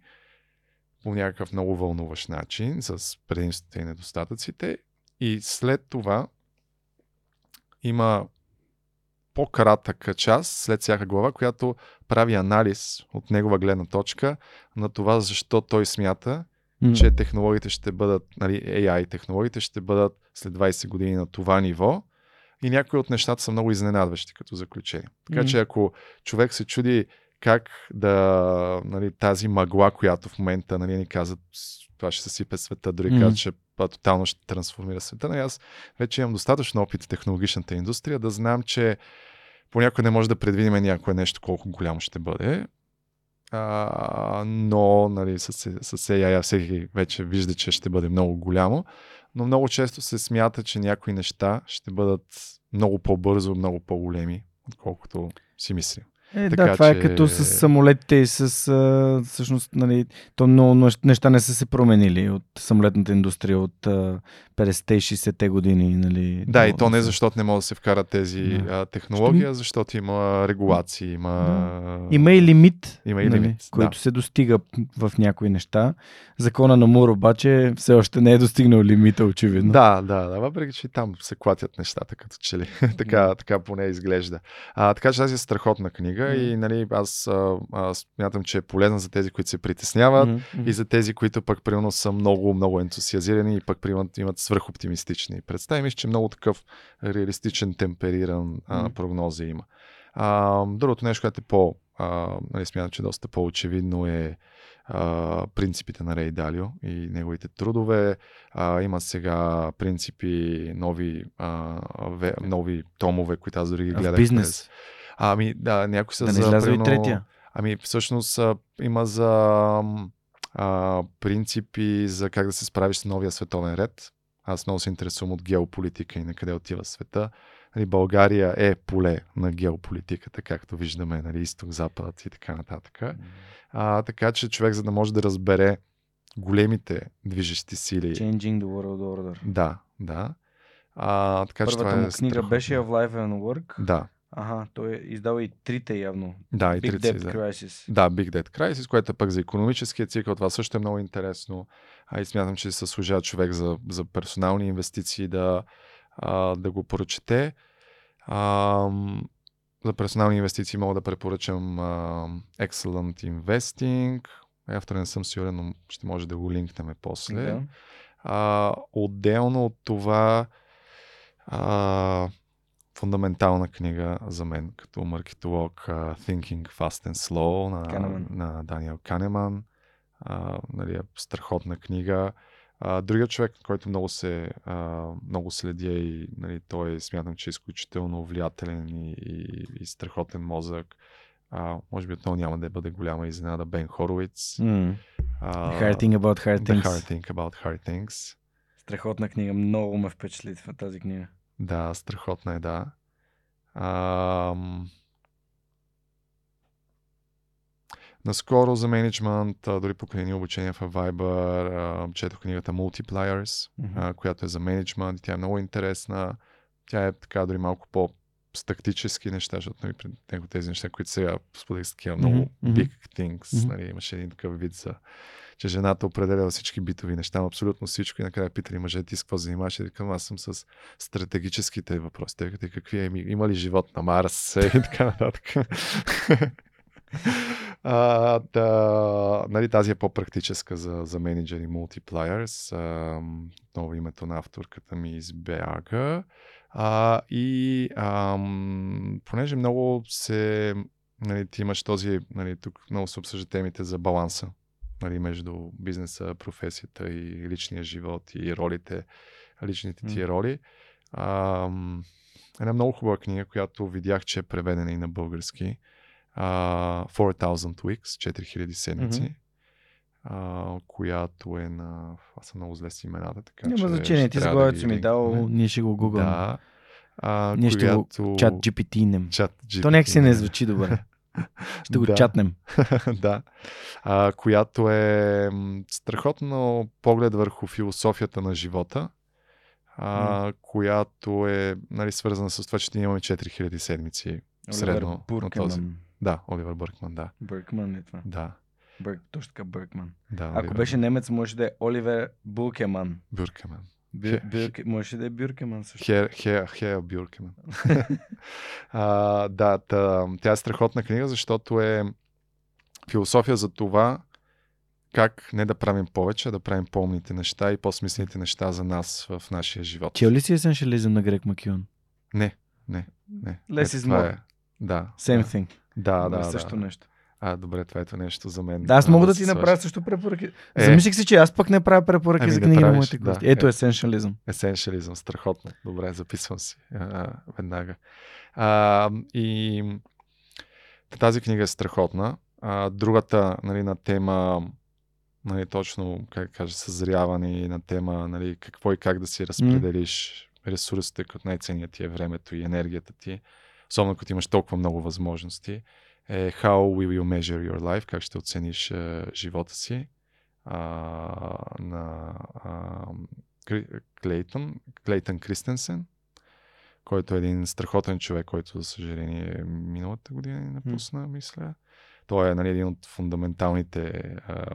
по някакъв много вълнуващ начин, с предимствата и недостатъците. И след това има по-кратък част след всяка глава, която прави анализ от негова гледна точка на това защо той смята, mm. че технологиите ще бъдат, нали, AI технологиите ще бъдат след 20 години на това ниво и някои от нещата са много изненадващи като заключение. Така mm. че ако човек се чуди как да, нали, тази мъгла, която в момента нали, ни казват, това ще се сипе света, дори mm. казват, че тотално ще трансформира света. Но аз вече имам достатъчно опит в технологичната индустрия да знам, че понякога не може да предвидим някое нещо колко голямо ще бъде. А, но нали, с, с AI всеки вече вижда, че ще бъде много голямо. Но много често се смята, че някои неща ще бъдат много по-бързо, много по-големи, отколкото си мислим. Е, Така да, това е че- като с самолетите и с... А, всъщност, нали, то много нещ- неща не са се променили от самолетната индустрия от а, 50-те и 60-те години. Нали, Да, и то не защото не могат да се вкарат тези Да. а, технологии, защото има регулации, има... Има и лимит, Има и нали, лимит, който да. се достига в някои неща. Закона на Мур обаче все още не е достигнал лимита, очевидно. Да, да, да, въпреки че там се клатят нещата, като че ли. <laughs> така, така поне изглежда. А, така че тази е страхотна книга и нали, аз а, а, смятам, че е полезна за тези, които се притесняват Мгм, и за тези, които пък примерно са много, много ентусиазирани и пък примерно имат свръхоптимистични представи. Мисля, че много такъв реалистичен, темпериран а, Мгм. прогнози има. А, другото нещо, което е по, а, нали, смятам, че доста по-очевидно е а, принципите на Рей Далио и неговите трудове. А, има сега принципи, нови, а, ве, нови томове, които аз дори ги гледах. в бизнес. През... Ами, да, някои са Да не за... изляза и примерно- третия. Ами, всъщност а, има за а, принципи за как да се справиш с новия световен ред. Аз много се интересувам от геополитика и на къде отива света. Нали, България е поле на геополитиката, както виждаме, нали, изток, запад и така нататък. А, така че човек, за да може да разбере големите движещи сили. Changing the World Order. Да, да. А, така че Първата това му е книга страхотно. беше of Life and Work. Да, Ага, той е издал и трите явно. да, и Big трите Debt са- Crisis. Да, Big Dead Crisis, което е пък за економическия цикъл. Това също е много интересно. А и смятам, че се служа човек за, за персонални инвестиции да, а, да го прочете. А, за персонални инвестиции мога да препоръчам а, Excellent Investing. Автора не съм сигурен, но ще може да го линкнем после. Да. А, отделно от това а, фундаментална книга за мен като маркетолог Thinking Fast and Slow на, Канеман. на Даниел Канеман. А, нали, е страхотна книга. А, другият човек, който много се а, много следя и нали, той смятам, че е изключително влиятелен и, и, и страхотен мозък. А, може би отново няма да бъде голяма изненада Бен Хоровиц. М. А, Hard Thing About Hard The Things. Hard Thing About Hard Things. Страхотна книга. Много ме впечатли в тази книга. Да, страхотна е, да. Ам... Наскоро за менеджмент, дори покрай обучения в Viber, четох книгата Multipliers, а, която е за менеджмент. Тя е много интересна. Тя е така дори малко по с тактически неща, защото нали, пред него тези неща, които сега споделих с такива много Мгм, big things. Мгм. Нали, имаше един такъв вид за че жената определяла всички битови неща, абсолютно всичко и накрая питали мъже, ти с какво занимаваш? И викам, аз съм с стратегическите въпроси. Те викате, какви е, има ли живот на Марс <laughs> и така нататък. а, да, нали, тази е по-практическа за, за менеджери Multipliers. А, ново името на авторката ми избяга. А, и ам, понеже много се нали, ти имаш този, нали, тук много се обсъжда темите за баланса нали, между бизнеса, професията и личния живот и ролите, личните ти роли. Ам, една много хубава книга, която видях, че е преведена и на български. А, 4000 Weeks, 4000 седмици. Мгм. А, която е на... Аз съм много зле с имената, така Няма че значение. ще Ти заглавието си ми дал, ние ще го гугълнем. Да. А, Ние ще го която... Чат GPT-нем. Чат То някакси не GPT. звучи добре. <laughs> Ще го Да. чатнем. <laughs> да. А, която е страхотно поглед върху философията на живота, а, която е нали, свързана с това, че ние имаме 4000 седмици средно. Оливер на този. Буркман. Да, Оливер Бъркман, да. Бъркман е това. Да, Бърк, точно така Бъркман. да. Ако Оливер беше немец, може да е Оливер Булкеман. Бюркеман. Бю, Хе- бюрке, може да е Бюркеман също. Хер Бюркеман. <laughs> а, да, тя, тя е страхотна книга, защото е философия за това как не да правим повече, а да правим по-умните неща и по-смислените неща за нас в нашия живот. Чел ли си есеншализъм на Грек Макюн? Не, не, не. Less is more. Е. Да. Same да. thing. Да, да, Също да. нещо. А, добре, това ето нещо за мен. Да, аз мога да се ти направя също препоръки. Е. Замислих си, че аз пък не правя препоръки Ами за да книги на моите да. гости. Ето Е. есеншализъм. Есеншализъм, страхотно. Добре, записвам си а, веднага. А, и тази книга е страхотна. А, другата нали, на тема нали, точно, как да кажа, съзряване и на тема нали, какво и как да си разпределиш ресурсите, като най-ценният ти е времето и енергията ти, особено като имаш толкова много възможности, е How will you measure your life? Как ще оцениш а, живота си? А, на а, Клейтън, Клейтън Кристенсен, който е един страхотен човек, който, за съжаление, миналата година ни напусна, мисля. Той е нали, един от фундаменталните а,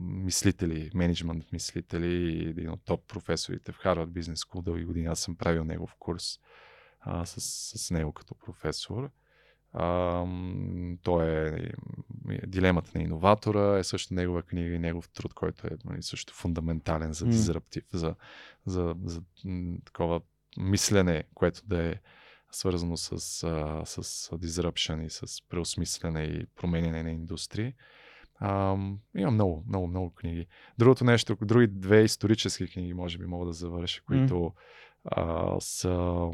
мислители, менеджмент мислители и един от топ професорите в Harvard Business School. Дълги години аз съм правил негов курс а, с, с него като професор. А, той е Дилемата на иноватора, е също негова книга и негов труд, който е нали, също фундаментален за дизраптив, за, за, за, за такова мислене, което да е свързано с, а, с disruption и с преосмислене и променяне на индустрии. А, има много, много, много книги. Другото нещо, други две исторически книги, може би мога да завърша, които mm. а, са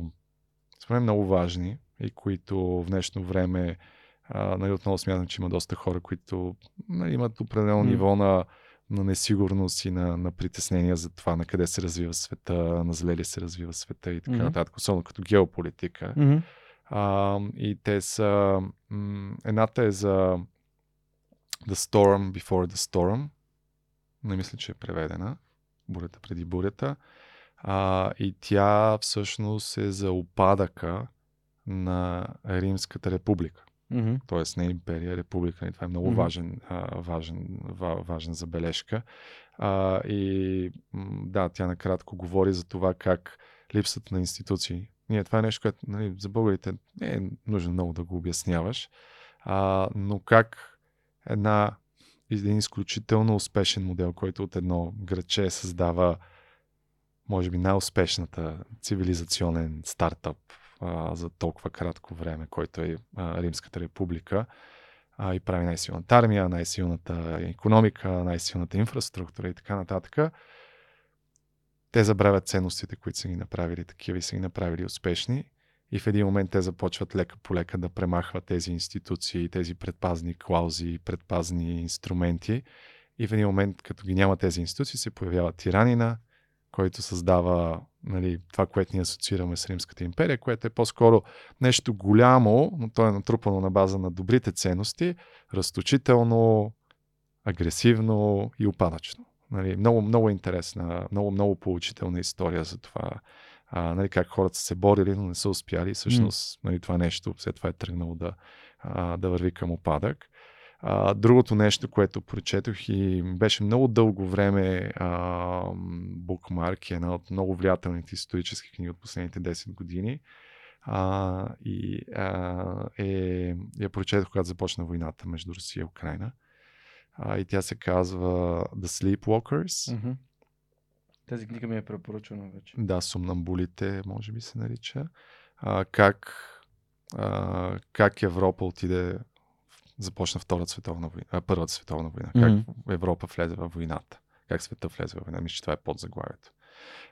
според много важни и които в днешно време а, нали, отново смятам, че има доста хора, които нали, имат определено mm. ниво на на несигурност и на, на притеснения за това на къде се развива света, на зле ли се развива света и така mm-hmm. нататък, особено като геополитика. Mm-hmm. А, и те са... М- едната е за The Storm Before the Storm. Не мисля, че е преведена. Бурята преди бурята. А, и тя всъщност е за опадъка на Римската република mm-hmm. т.е. не империя, република. И това е много mm-hmm. важен, а, важен, ва, важен забележка. А, и да, тя накратко говори за това как липсата на институции. Ние, това е нещо, което нали, за българите не е нужно много да го обясняваш, а, но как една един изключително успешен модел, който от едно градче създава може би най-успешната цивилизационен стартъп за толкова кратко време, който е Римската република а, и прави най-силната армия, най-силната економика, най-силната инфраструктура и така нататък. Те забравят ценностите, които са ги направили такива и са ги направили успешни. И в един момент те започват лека по лека да премахват тези институции, тези предпазни клаузи, предпазни инструменти. И в един момент, като ги няма тези институции, се появява тиранина, който създава нали, това, което ние асоциираме с Римската империя, което е по-скоро нещо голямо, но то е натрупано на база на добрите ценности, разточително, агресивно и опадъчно. Нали, много, много интересна, много, много поучителна история за това, а, нали, как хората са се борили, но не са успяли. Всъщност, нали, това нещо след това е тръгнало да, а, да върви към опадък. А, другото нещо, което прочетох и беше много дълго време букмарк, е една от много влиятелните исторически книги от последните 10 години. А, и а, е, я прочетох, когато започна войната между Русия и Украина. А, и тя се казва The Sleepwalkers. Mm-hmm. Тази книга ми е препоръчена вече. Да, Сумнамбулите, може би се нарича. А, как, а, как Европа отиде започна Втората световна война, а, Първата световна война, mm-hmm. как Европа влезе във войната, как света влезе във война. Мисля, че това е под заглавието.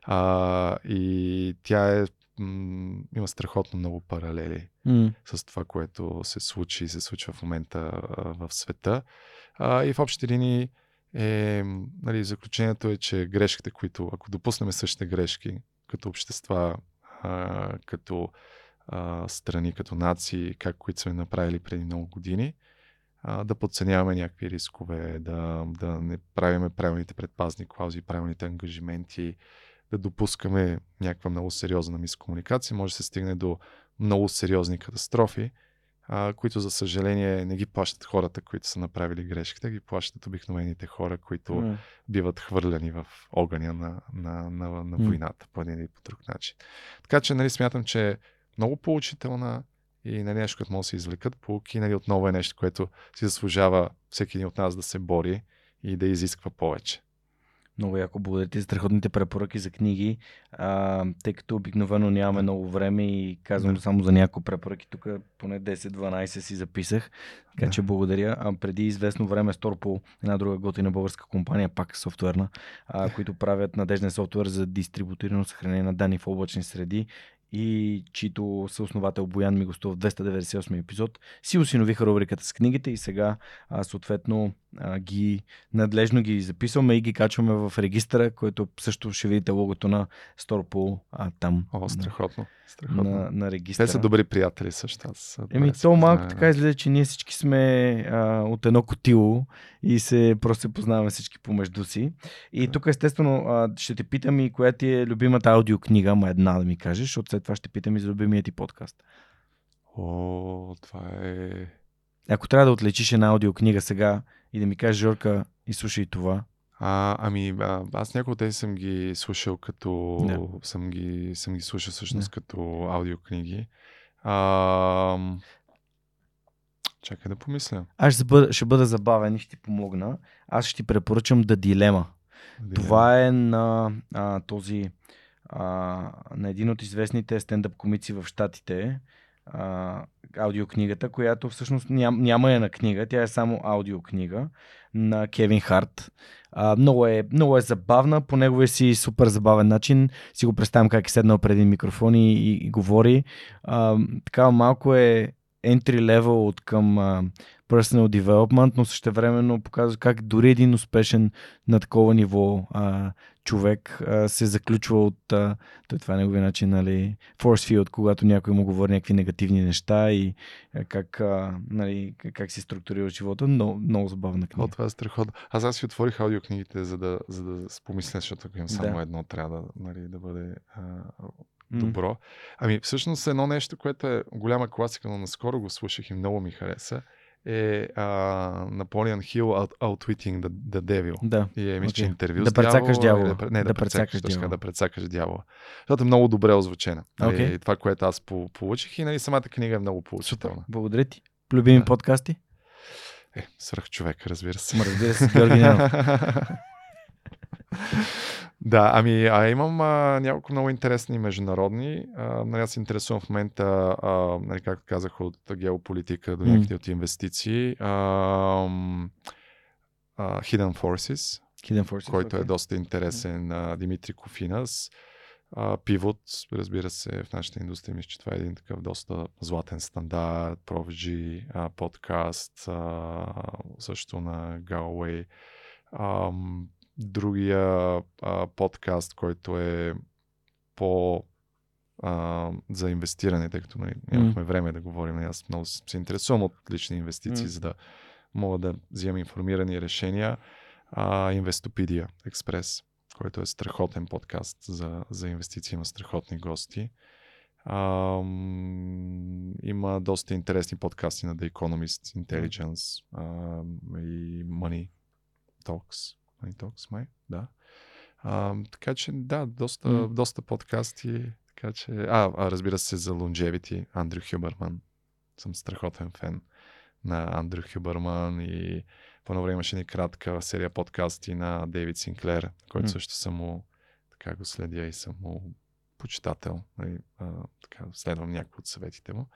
А, и тя е м- има страхотно много паралели mm. с това, което се случи и се случва в момента а, в света. А, и в общи линии е, нали, заключението е, че грешките, които, ако допуснем същите грешки, като общества, а, като а, страни, като нации, как които сме направили преди много години, а, да подценяваме някакви рискове, да, да не правиме правилните предпазни клаузи, правилните ангажименти, да допускаме някаква много сериозна мискомуникация, може да се стигне до много сериозни катастрофи, а, които за съжаление не ги плащат хората, които са направили грешките, ги плащат обикновените хора, които mm. биват хвърляни в огъня на, на, на, на войната mm. по един или по друг начин. Така че нали, смятам, че е много поучителна, и нали, нещо, което може да се извлекат полуки, нали, отново е нещо, което си заслужава всеки един от нас да се бори и да изисква повече. Много яко благодаря ти за страхотните препоръки за книги, а, тъй като обикновено нямаме много време и казвам да. само за няколко препоръки. Тук поне 10-12 си записах, така да. че благодаря. А, преди известно време Сторпо, една друга готина българска компания, пак софтуерна, а, които правят надежден софтуер за дистрибутирано съхранение на данни в облачни среди и чийто съосновател Боян ми гостува в 298 епизод, си осиновиха рубриката с книгите и сега а, съответно а, ги надлежно ги записваме и ги качваме в регистъра, който също ще видите логото на Сторпол а, там. О, страхотно. страхотно. На, на регистъра. Те са добри приятели също. Аз Еми, то малко така излезе, че ние всички сме а, от едно котило и се просто се познаваме всички помежду си. И тук естествено а, ще те питам и коя ти е любимата аудиокнига, ма една да ми кажеш, защото след това ще питам и за любимия ти подкаст. О, това е... Ако трябва да отличиш една аудиокнига сега и да ми кажеш, Жорка, изслушай това. А, ами, а, аз някои от тези съм ги слушал като... Да. Съм, ги, съм ги слушал всъщност да. като аудиокниги. А, чакай да помисля. Аз ще бъда, ще бъда забавен и ще ти помогна. Аз ще ти препоръчам да дилема. дилема. Това е на а, този а, на един от известните стендъп комици в Штатите, а, аудиокнигата, която всъщност ням, няма е на книга, тя е само аудиокнига на Кевин Харт. А, много, е, много е забавна, по неговия си супер забавен начин. Си го представям как е седнал преди микрофон и, и, и говори. А, така малко е entry level от към personal development, но също времено показва как дори един успешен на такова ниво а, човек а, се заключва от а, той това е неговия начин, нали, force field, когато някой му говори някакви негативни неща и а, как, а, нали, как си структурира живота. Много, много забавна книга. О, това е страхотно. Аз аз си отворих аудиокнигите, за да, за да спомисля, защото ако имам само да. едно, трябва да, нали, да бъде а, добро. Ами всъщност едно нещо, което е голяма класика, но наскоро го слушах и много ми хареса е Наполеон Хил Outwitting the, the Devil. Да. И е, мисля, okay. интервю да с прецакаш дявола. Да, не, да, да прецакаш дявола. Да прецакаш дявола. Защото е много добре озвучена. Okay. И това, което аз по- получих и нали, самата книга е много получителна. Благодаря ти. Любими да. подкасти? Е, свърх човек, разбира се. разбира се, Георги <laughs> Да, ами а имам а, няколко много интересни международни. А, нали, аз се интересувам в момента, а, нали, както казах, от геополитика до някакви mm. от инвестиции. А, а, Hidden Forces, Hidden Forces който okay. е доста интересен. А, Димитри Кофинас. Пивот, разбира се, в нашата индустрия мисля, че това е един такъв доста златен стандарт, Prodigy, подкаст, също на Galway. А, другия а, подкаст, който е по а, за инвестиране, тъй като нали, нямахме mm. време да говорим. Нали, аз много се интересувам от лични инвестиции, mm. за да мога да вземам информирани решения. А, Инвестопедия Експрес, който е страхотен подкаст за, за инвестиции, има страхотни гости. А, има доста интересни подкасти на The Economist, Intelligence а, и Money Talks. Talks, май, да. А, така че, да, доста, mm. доста подкасти. Така че, а, а, разбира се, за Longevity, Андрю Хюберман. Съм страхотен фен на Андрю Хюберман и по едно време имаше ни кратка серия подкасти на Дейвид Синклер, който mm. също съм му така го следя и съм му почитател. Нали, а, така, следвам някои от съветите му.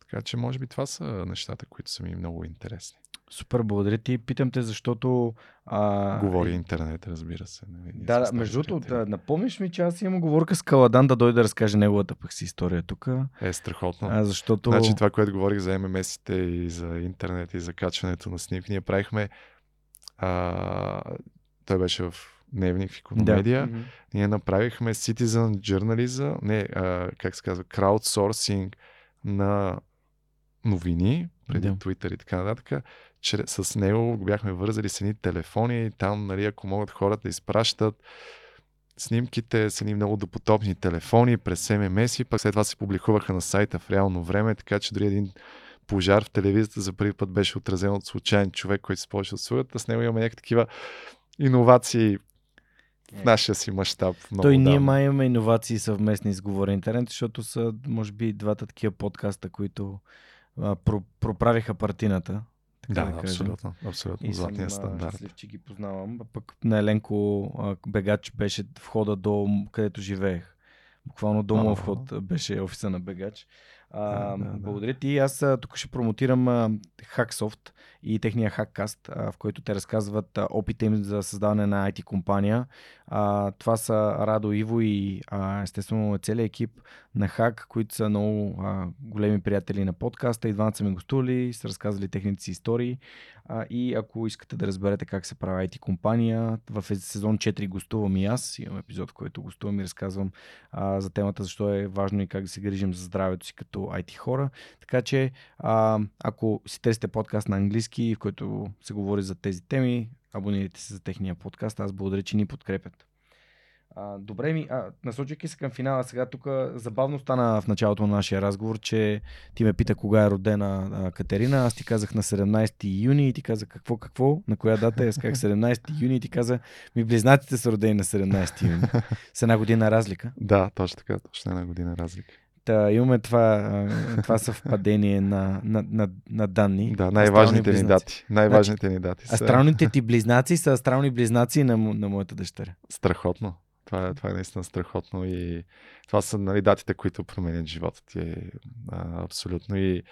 Така че, може би това са нещата, които са ми много интересни. Супер, благодаря ти. Питам те, защото... А... Говори интернет, разбира се. Нали? Да, да между другото, да, напомниш ми, че аз имам говорка с Каладан да дойде да разкаже неговата пък си история тук. Е, страхотно. А, защото... Значи това, което говорих за ММС-ите и за интернет и за качването на снимки, ние правихме... А... Той беше в Дневник в Икономедия. Да. Ние направихме Citizen Journalism, не, а, как се казва, краудсорсинг на новини, преди да. Twitter и така нататък, че с него го бяхме вързали с едни телефони, там, нали, ако могат хората да изпращат снимките с едни много допотопни телефони през ММС и пък след това се публикуваха на сайта в реално време, така че дори един пожар в телевизията за първи път беше отразен от случайен човек, който се ползваше от услугата. С него имаме някакви такива иновации в е. нашия си мащаб. Той ние май имаме иновации съвместни с Говоря Интернет, защото са, може би, двата такива подкаста, които а, про, проправиха партината. Така да, да абсолютно. Абсолютно. Златния стандарт. Щастлив, че ги познавам. А пък на Еленко Бегач беше входа до където живеех. Буквално до моят вход беше офиса на Бегач. А, да, да, благодаря ти. Аз тук ще промотирам Hacksoft и техния Hackcast, в който те разказват опита им за създаване на IT компания. А, това са Радо, Иво и а, естествено целият екип на Hack, които са много а, големи приятели на подкаста. И двамата са ми гостували, са разказали техните си истории. А, и ако искате да разберете как се прави IT компания, в сезон 4 гостувам и аз. Имам епизод, в който гостувам и разказвам а, за темата, защо е важно и как да се грижим за здравето си като IT хора. Така че, а, ако си търсите подкаст на английски, в който се говори за тези теми, абонирайте се за техния подкаст. Аз благодаря, че ни подкрепят. А, добре ми, а, насочвайки се към финала, сега тук забавно стана в началото на нашия разговор, че ти ме пита кога е родена а, Катерина, аз ти казах на 17 юни и ти каза какво, какво, на коя дата, аз казах 17 юни и ти каза, ми близнаците са родени на 17 юни. С една година разлика. <laughs> Да, точно така, точно една година разлика. Та, имаме това, това съвпадение на, на, на, на данни. Да, най-важните ни дати. Най-важните ни дати. Са... Астралните ти близнаци са астрални близнаци на, на моята дъщеря. Страхотно. Това е, това е наистина страхотно и това са нали, датите, които променят живота ти. Е, а, абсолютно. И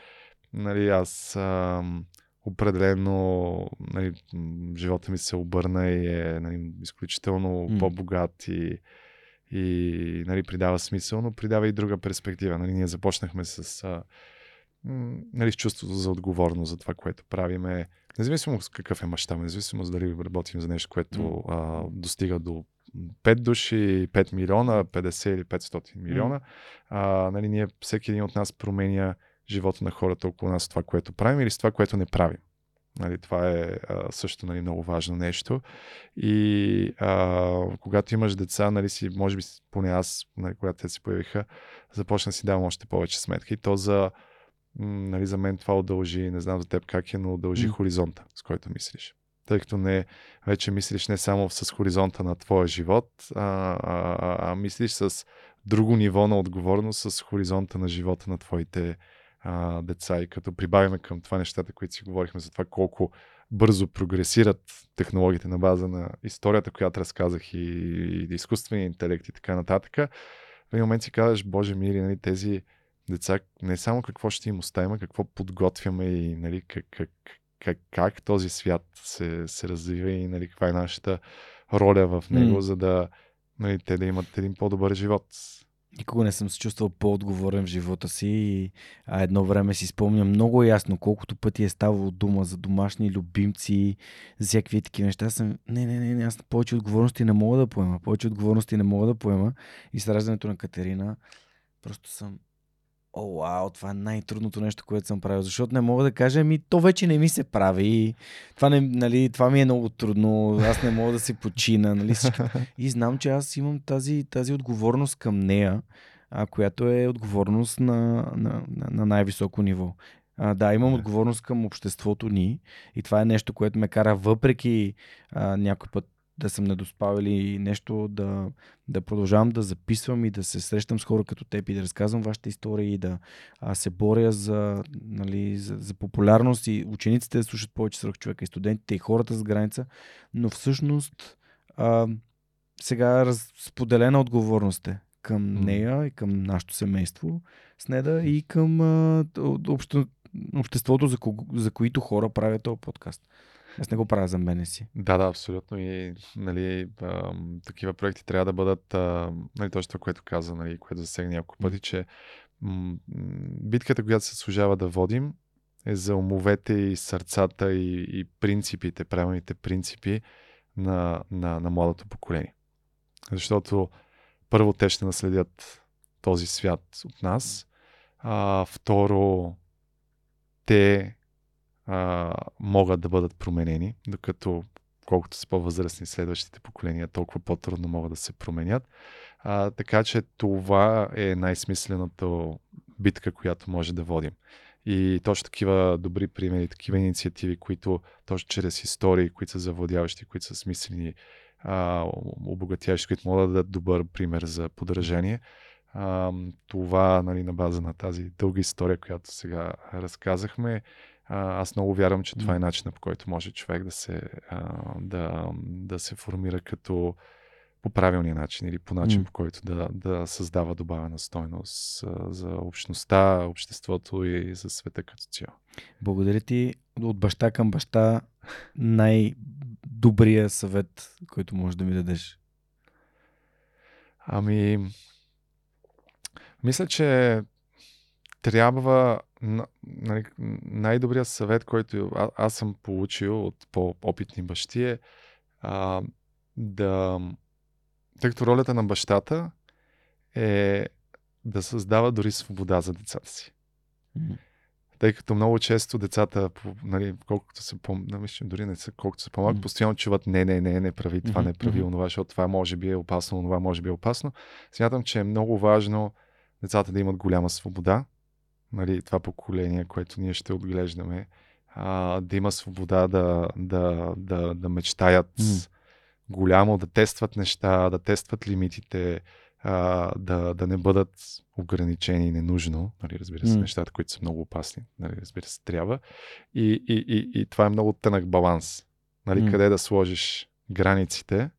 нали, аз а, определено нали, живота ми се обърна и е нали, изключително mm. по-богат и, и нали, придава смисъл, но придава и друга перспектива. Нали, ние започнахме с, а, нали, с чувството за отговорност за това, което правиме. Независимо с какъв е мащаб, независимо дали работим за нещо, което mm. а, достига до 5 души, 5 милиона, 50 или 500 милиона. А, нали, ние, всеки един от нас променя живота на хората около нас, това, което правим или с това, което не правим. Нали, това е а, също нали, много важно нещо. И а, когато имаш деца, нали, си, може би, поне аз, нали, когато те се появиха, започна да си давам още повече сметки. И то за, нали, за мен това удължи, не знам за теб как е, но удължи mm. хоризонта, с който мислиш тъй като не, вече мислиш не само с хоризонта на твоя живот, а, а, а, а мислиш с друго ниво на отговорност, с хоризонта на живота на твоите а, деца. И като прибавиме към това нещата, които си говорихме за това колко бързо прогресират технологиите на база на историята, която разказах и, и изкуствения интелект и така нататък, в един момент си казваш, Боже мири, нали, тези деца не само какво ще им оставим, какво подготвяме и нали, как, как, как, как този свят се, се развива и нали, каква е нашата роля в него, mm. за да нали, те да имат един по-добър живот. Никога не съм се чувствал по-отговорен в живота си и а, едно време си спомням много ясно колкото пъти е ставало дума за домашни любимци, за всякакви такива неща. Съм, не, не, не, не, аз повече отговорности не мога да поема. Повече отговорности не мога да поема. И с раждането на Катерина просто съм О, вау, това е най-трудното нещо, което съм правил, защото не мога да кажа, ми то вече не ми се прави. Това, не, нали, това ми е много трудно, аз не мога да се почина. Нали, И знам, че аз имам тази, тази отговорност към нея, а, която е отговорност на, на, на, на най-високо ниво. А, да, имам отговорност към обществото ни и това е нещо, което ме кара въпреки а, някой път да съм недоспал или нещо, да, да продължавам да записвам и да се срещам с хора като теб и да разказвам вашите истории и да а, се боря за, нали, за, за популярност и учениците да слушат повече срок човека и студентите и хората с граница, но всъщност а, сега разподелена отговорност е към mm. нея и към нашето семейство с Неда и към а, обще, обществото, за, ко, за които хора правят този подкаст. Аз не го правя за мене си. Да, да, абсолютно. И нали, а, такива проекти трябва да бъдат, а, нали, точно това, което каза, нали, което засегна няколко пъти, че м- битката, която се служава да водим, е за умовете и сърцата и, и принципите, правилните принципи на, на, на младото поколение. Защото първо те ще наследят този свят от нас, а второ те а, могат да бъдат променени, докато колкото са по-възрастни следващите поколения, толкова по-трудно могат да се променят. А, така че това е най-смислената битка, която може да водим. И точно такива добри примери, такива инициативи, които точно чрез истории, които са завладяващи, които са смислени, а, обогатяващи, които могат да дадат добър пример за подражание. А, това нали, на база на тази дълга история, която сега разказахме, аз много вярвам, че това е начинът по който може човек да се, да, да се формира като по правилния начин или по начин, по който да, да създава добавена стойност а, за общността, обществото и за света като цяло. Благодаря ти от баща към баща най-добрия съвет, който можеш да ми дадеш. Ами, мисля, че трябва нали, най-добрият съвет, който а, аз съм получил от по-опитни бащи е а, да. Тъй като ролята на бащата е да създава дори свобода за децата си. Тъй като много често децата, нали, колкото се по нали, мисля, дори не са, колкото се по-малко, постоянно чуват не, не, не, не прави това, не прави онова, защото това може би е опасно, онова може би е опасно. Смятам, че е много важно децата да имат голяма свобода. Нали, това поколение, което ние ще отглеждаме, а, да има свобода да, да, да, да мечтаят М. голямо, да тестват неща, да тестват лимитите, а, да, да не бъдат ограничени ненужно, нали, разбира се, М. нещата, които са много опасни, нали, разбира се, трябва. И, и, и, и това е много тънък баланс. Нали, М. къде да сложиш границите,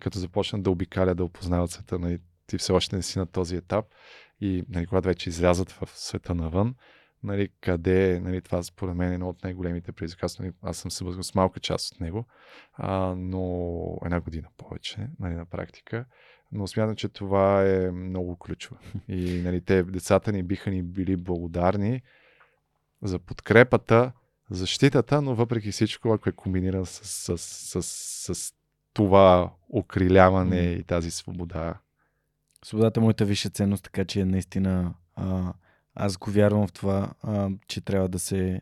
като започнат да обикалят, да опознават света, нали, ти все още не си на този етап и нали, когато вече излязат в света навън, нали, къде, нали, това според мен е едно от най-големите предизвикателства. Нали, аз съм се с малка част от него, а, но една година повече, нали, на практика. Но смятам, че това е много ключово. <laughs> И нали, те, децата ни биха ни били благодарни за подкрепата, защитата, но въпреки всичко, ако е комбиниран с, с, с, с, с това окриляване М. и тази свобода. Свободата е моята висша ценност, така че наистина а, аз го вярвам в това, а, че трябва да се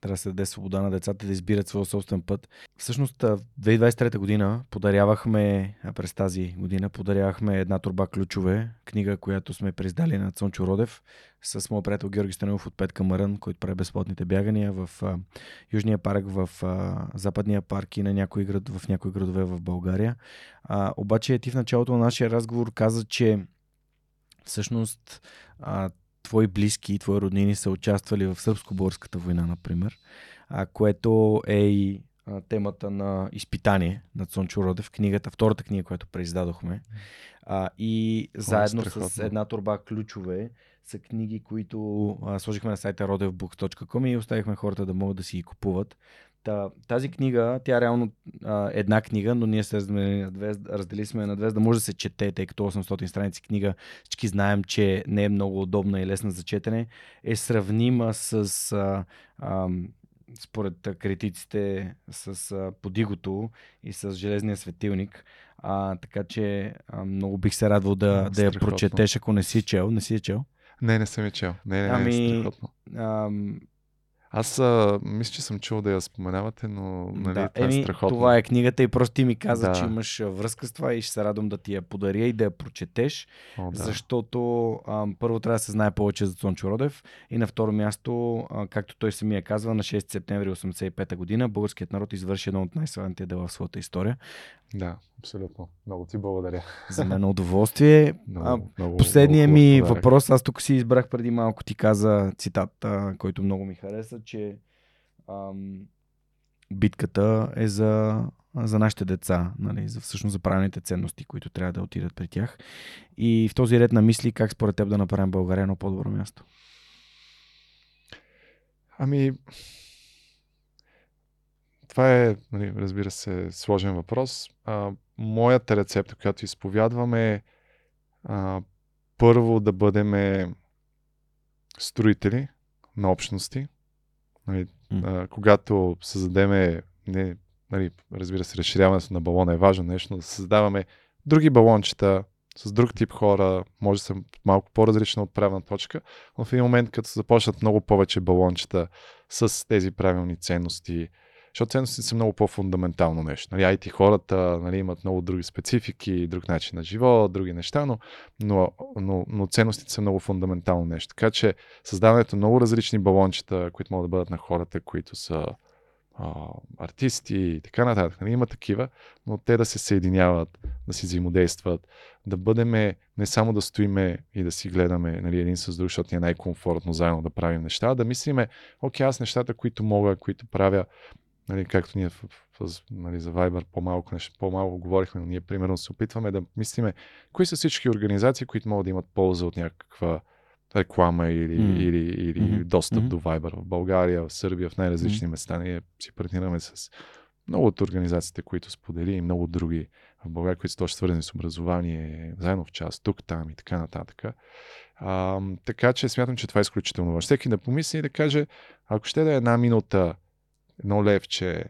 трябва да се даде свобода на децата да избират своя собствен път. Всъщност, в 2023 година подарявахме, а през тази година подарявахме една турба ключове, книга, която сме преиздали на Цончо Родев с моят приятел Георги Станилов от Петка Мърън, който прави безплатните бягания в а, Южния парк, в а, Западния парк и на някои град, в някои градове в България. А, обаче ти в началото на нашия разговор каза, че всъщност а, твои близки, твои роднини са участвали в Сръбско-българската война, например, а, което е и а, темата на изпитание на Цончо Родев, книгата, втората книга, която преиздадохме. А, и заедно с страхотно. една турба ключове са книги, които а, сложихме на сайта rodevbooks.com и оставихме хората да могат да си ги купуват. Та, тази книга, тя е реално а, една книга, но ние се на две, разделили сме на две, да може да се чете, тъй като 800 страници книга, всички знаем, че не е много удобна и лесна за четене, е сравнима с, а, а, според критиците, с а, подигото и с железния светилник. А, така че а, много бих се радвал да, да я прочетеш, ако не си чел. Не си я чел? Не, не съм я чел. Не, не, не, Ами, страхотно. Ам, Аз а, мисля, че съм чул да я споменавате, но нали, да, това еми, е страхотно. това е книгата и просто ти ми каза, Да. че имаш а, връзка с това и ще се радвам да ти я подаря и да я прочетеш, О, да. защото ам, първо трябва да се знае повече за Цончо Родев и на второ място, а, както той самия казва, на 6 септември 1985 година българският народ извърши едно от най-славните дела в своята история. Да, абсолютно. Много ти благодаря. За мен е удоволствие. Много, А, много, Последният много ми подарък. въпрос, аз тук си избрах преди малко, ти каза цитат, а, който много ми хареса, че ам, битката е за, за нашите деца, нали, за всъщност за правилните ценности, които трябва да отидат при тях. И в този ред на мисли, как според теб да направим България едно по-добро място? Ами, това е, нали, разбира се, сложен въпрос. А, моята рецепта, която изповядвам е а, първо да бъдем строители на общности. Нали, М. а, когато създадеме, не, нали, разбира се, разширяването на балона е важно нещо, но да създаваме други балончета с друг тип хора, може да са малко по-различна отправна точка, но в един момент, като започнат много повече балончета с тези правилни ценности, защото ценностите са много по-фундаментално нещо. Нали, IT хората нали, имат много други специфики, друг начин на живот, други неща, но, но, но, но ценностите са много фундаментално нещо. Така че създаването много различни балончета, които могат да бъдат на хората, които са а, артисти и така нататък. Нали, има такива, но те да се съединяват, да си взаимодействат, да бъдеме не само да стоиме и да си гледаме нали, един с друг, защото ни е най-комфортно заедно да правим неща, да мислиме, окей, аз нещата, които мога, които правя, нали, както ние в, в, нали, за Viber по-малко, нещо, по-малко говорихме, но ние примерно се опитваме да мислиме кои са всички организации, които могат да имат полза от някаква реклама или, mm. или, или mm-hmm. достъп mm-hmm. до Viber в България, в Сърбия, в най-различни mm-hmm. места. Ние си партнираме с много от организациите, които сподели и много други в България, които са точно свързани с образование, заедно в час, тук, там и така нататък. А, така че смятам, че това е изключително важно. Всеки да помисли и да каже, ако ще да е една минута, едно левче,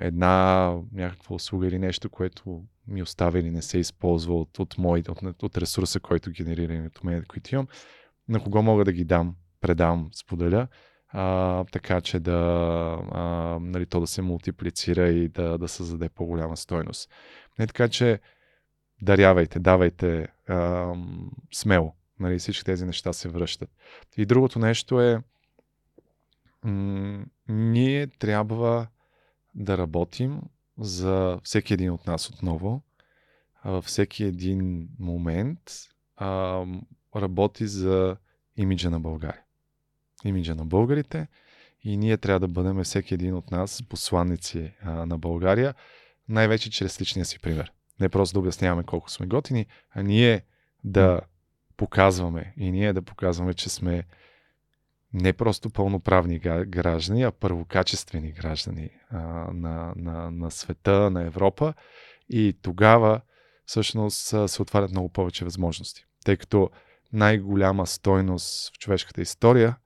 една някаква услуга или нещо, което ми оставя или не се използва от, от, мой, от, от ресурса, който генерира от мен, които имам, на кого мога да ги дам, предам, споделя, а, така че да, а, нали, то да се мултиплицира и да, да създаде по-голяма стойност. Не, така че дарявайте, давайте а, смело. Нали, всички тези неща се връщат. И другото нещо е, м- ние трябва да работим за всеки един от нас отново. Във всеки един момент а, работи за имиджа на България. Имиджа на българите и ние трябва да бъдем всеки един от нас посланници а, на България, най-вече чрез личния си пример. Не просто да обясняваме колко сме готини, а ние да показваме и ние да показваме, че сме не просто пълноправни граждани, а първокачествени граждани а, на, на, на света, на Европа. И тогава всъщност се отварят много повече възможности. Тъй като най-голяма стойност в човешката история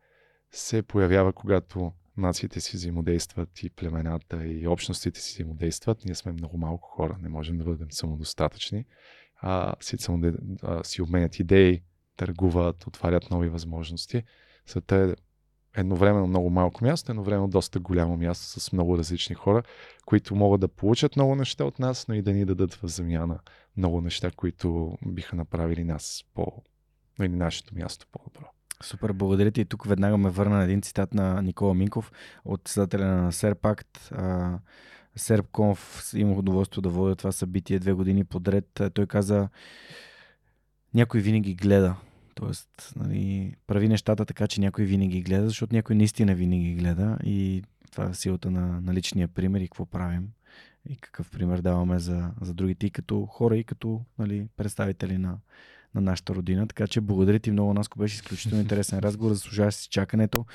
се появява, когато нациите си взаимодействат и племената и общностите си взаимодействат. Ние сме много малко хора, не можем да бъдем самодостатъчни. А, си, самоде, а, си обменят идеи, търгуват, отварят нови възможности. Света е едновременно много малко място, едновременно доста голямо място с много различни хора, които могат да получат много неща от нас, но и да ни дадат в замяна много неща, които биха направили нас по, или нашето място по-добро. Супер, благодаря ти. И тук веднага ме върна на един цитат на Никола Минков от създателя на Серпакт. Серпконф имах удоволствие да водя това събитие две години подред. Той каза, някой винаги гледа. Тоест, нали, прави нещата така, че някой винаги гледа, защото някой наистина винаги гледа и това е силата на, на личния пример и какво правим и какъв пример даваме за, за другите и като хора, и като нали, представители на, на нашата родина. Така че благодаря ти много, Наско. Беше изключително <laughs> интересен разговор. Заслужаваш си чакането.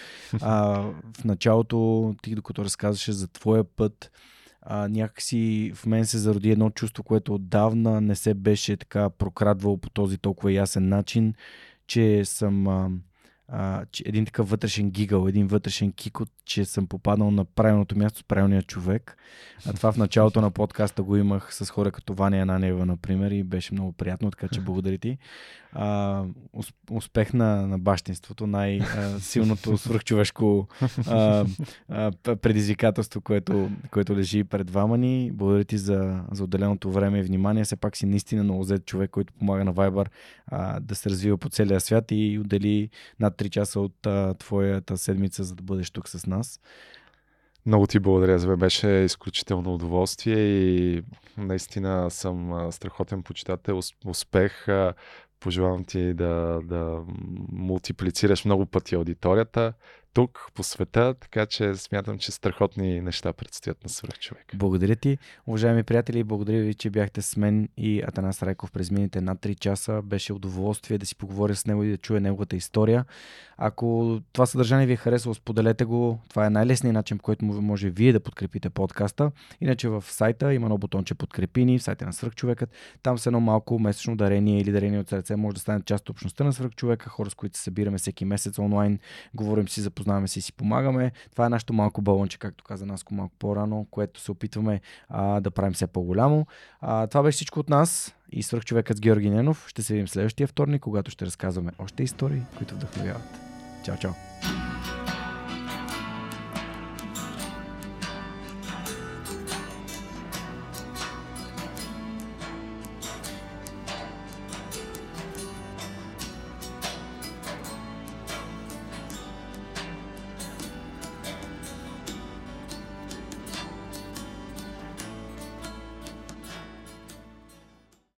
А, в началото, ти докато разказваше за твоя път, а, някакси в мен се зароди едно чувство, което отдавна не се беше така прокрадвало по този толкова ясен начин, че съм а, че един такъв вътрешен гигъл, един вътрешен кикот, че съм попаднал на правилното място с правилния човек. А това в началото на подкаста го имах с хора като Ваня Ананева, например, и беше много приятно, така че благодаря ти. А, успех на, на бащинството, най-силното <laughs> свръхчовешко а, а, предизвикателство, което, което лежи пред вама ни. Благодаря ти за, за отделеното време и внимание. Все пак си наистина много зет човек, който помага на Viber а, да се развива по целия свят и отдели над 3 часа от а, твоята седмица, за да бъдеш тук с нас. Много ти благодаря, за мен беше изключително удоволствие и наистина съм страхотен почитател. Успех. Пожелавам ти да, да мултиплицираш много пъти аудиторията тук, по света, така че смятам, че страхотни неща предстоят на свърх човек. Благодаря ти, уважаеми приятели, благодаря ви, че бяхте с мен и Атанас Райков през мините над 3 часа. Беше удоволствие да си поговоря с него и да чуя неговата история. Ако това съдържание ви е харесало, споделете го. Това е най-лесният начин, по който може вие да подкрепите подкаста. Иначе в сайта има едно бутонче подкрепи ни, в сайта на Свърхчовекът. Там с едно малко месечно дарение или дарение от сърце може да стане част от общността на Свърхчовека, хора с които се събираме всеки месец онлайн, говорим си за познаваме се и си помагаме. Това е нашето малко балонче, както каза Наско малко по-рано, което се опитваме а, да правим все по-голямо. А, това беше всичко от нас и свръхчовекът с Георги Ненов. Ще се видим следващия вторник, когато ще разказваме още истории, които вдъхновяват. Чао, чао!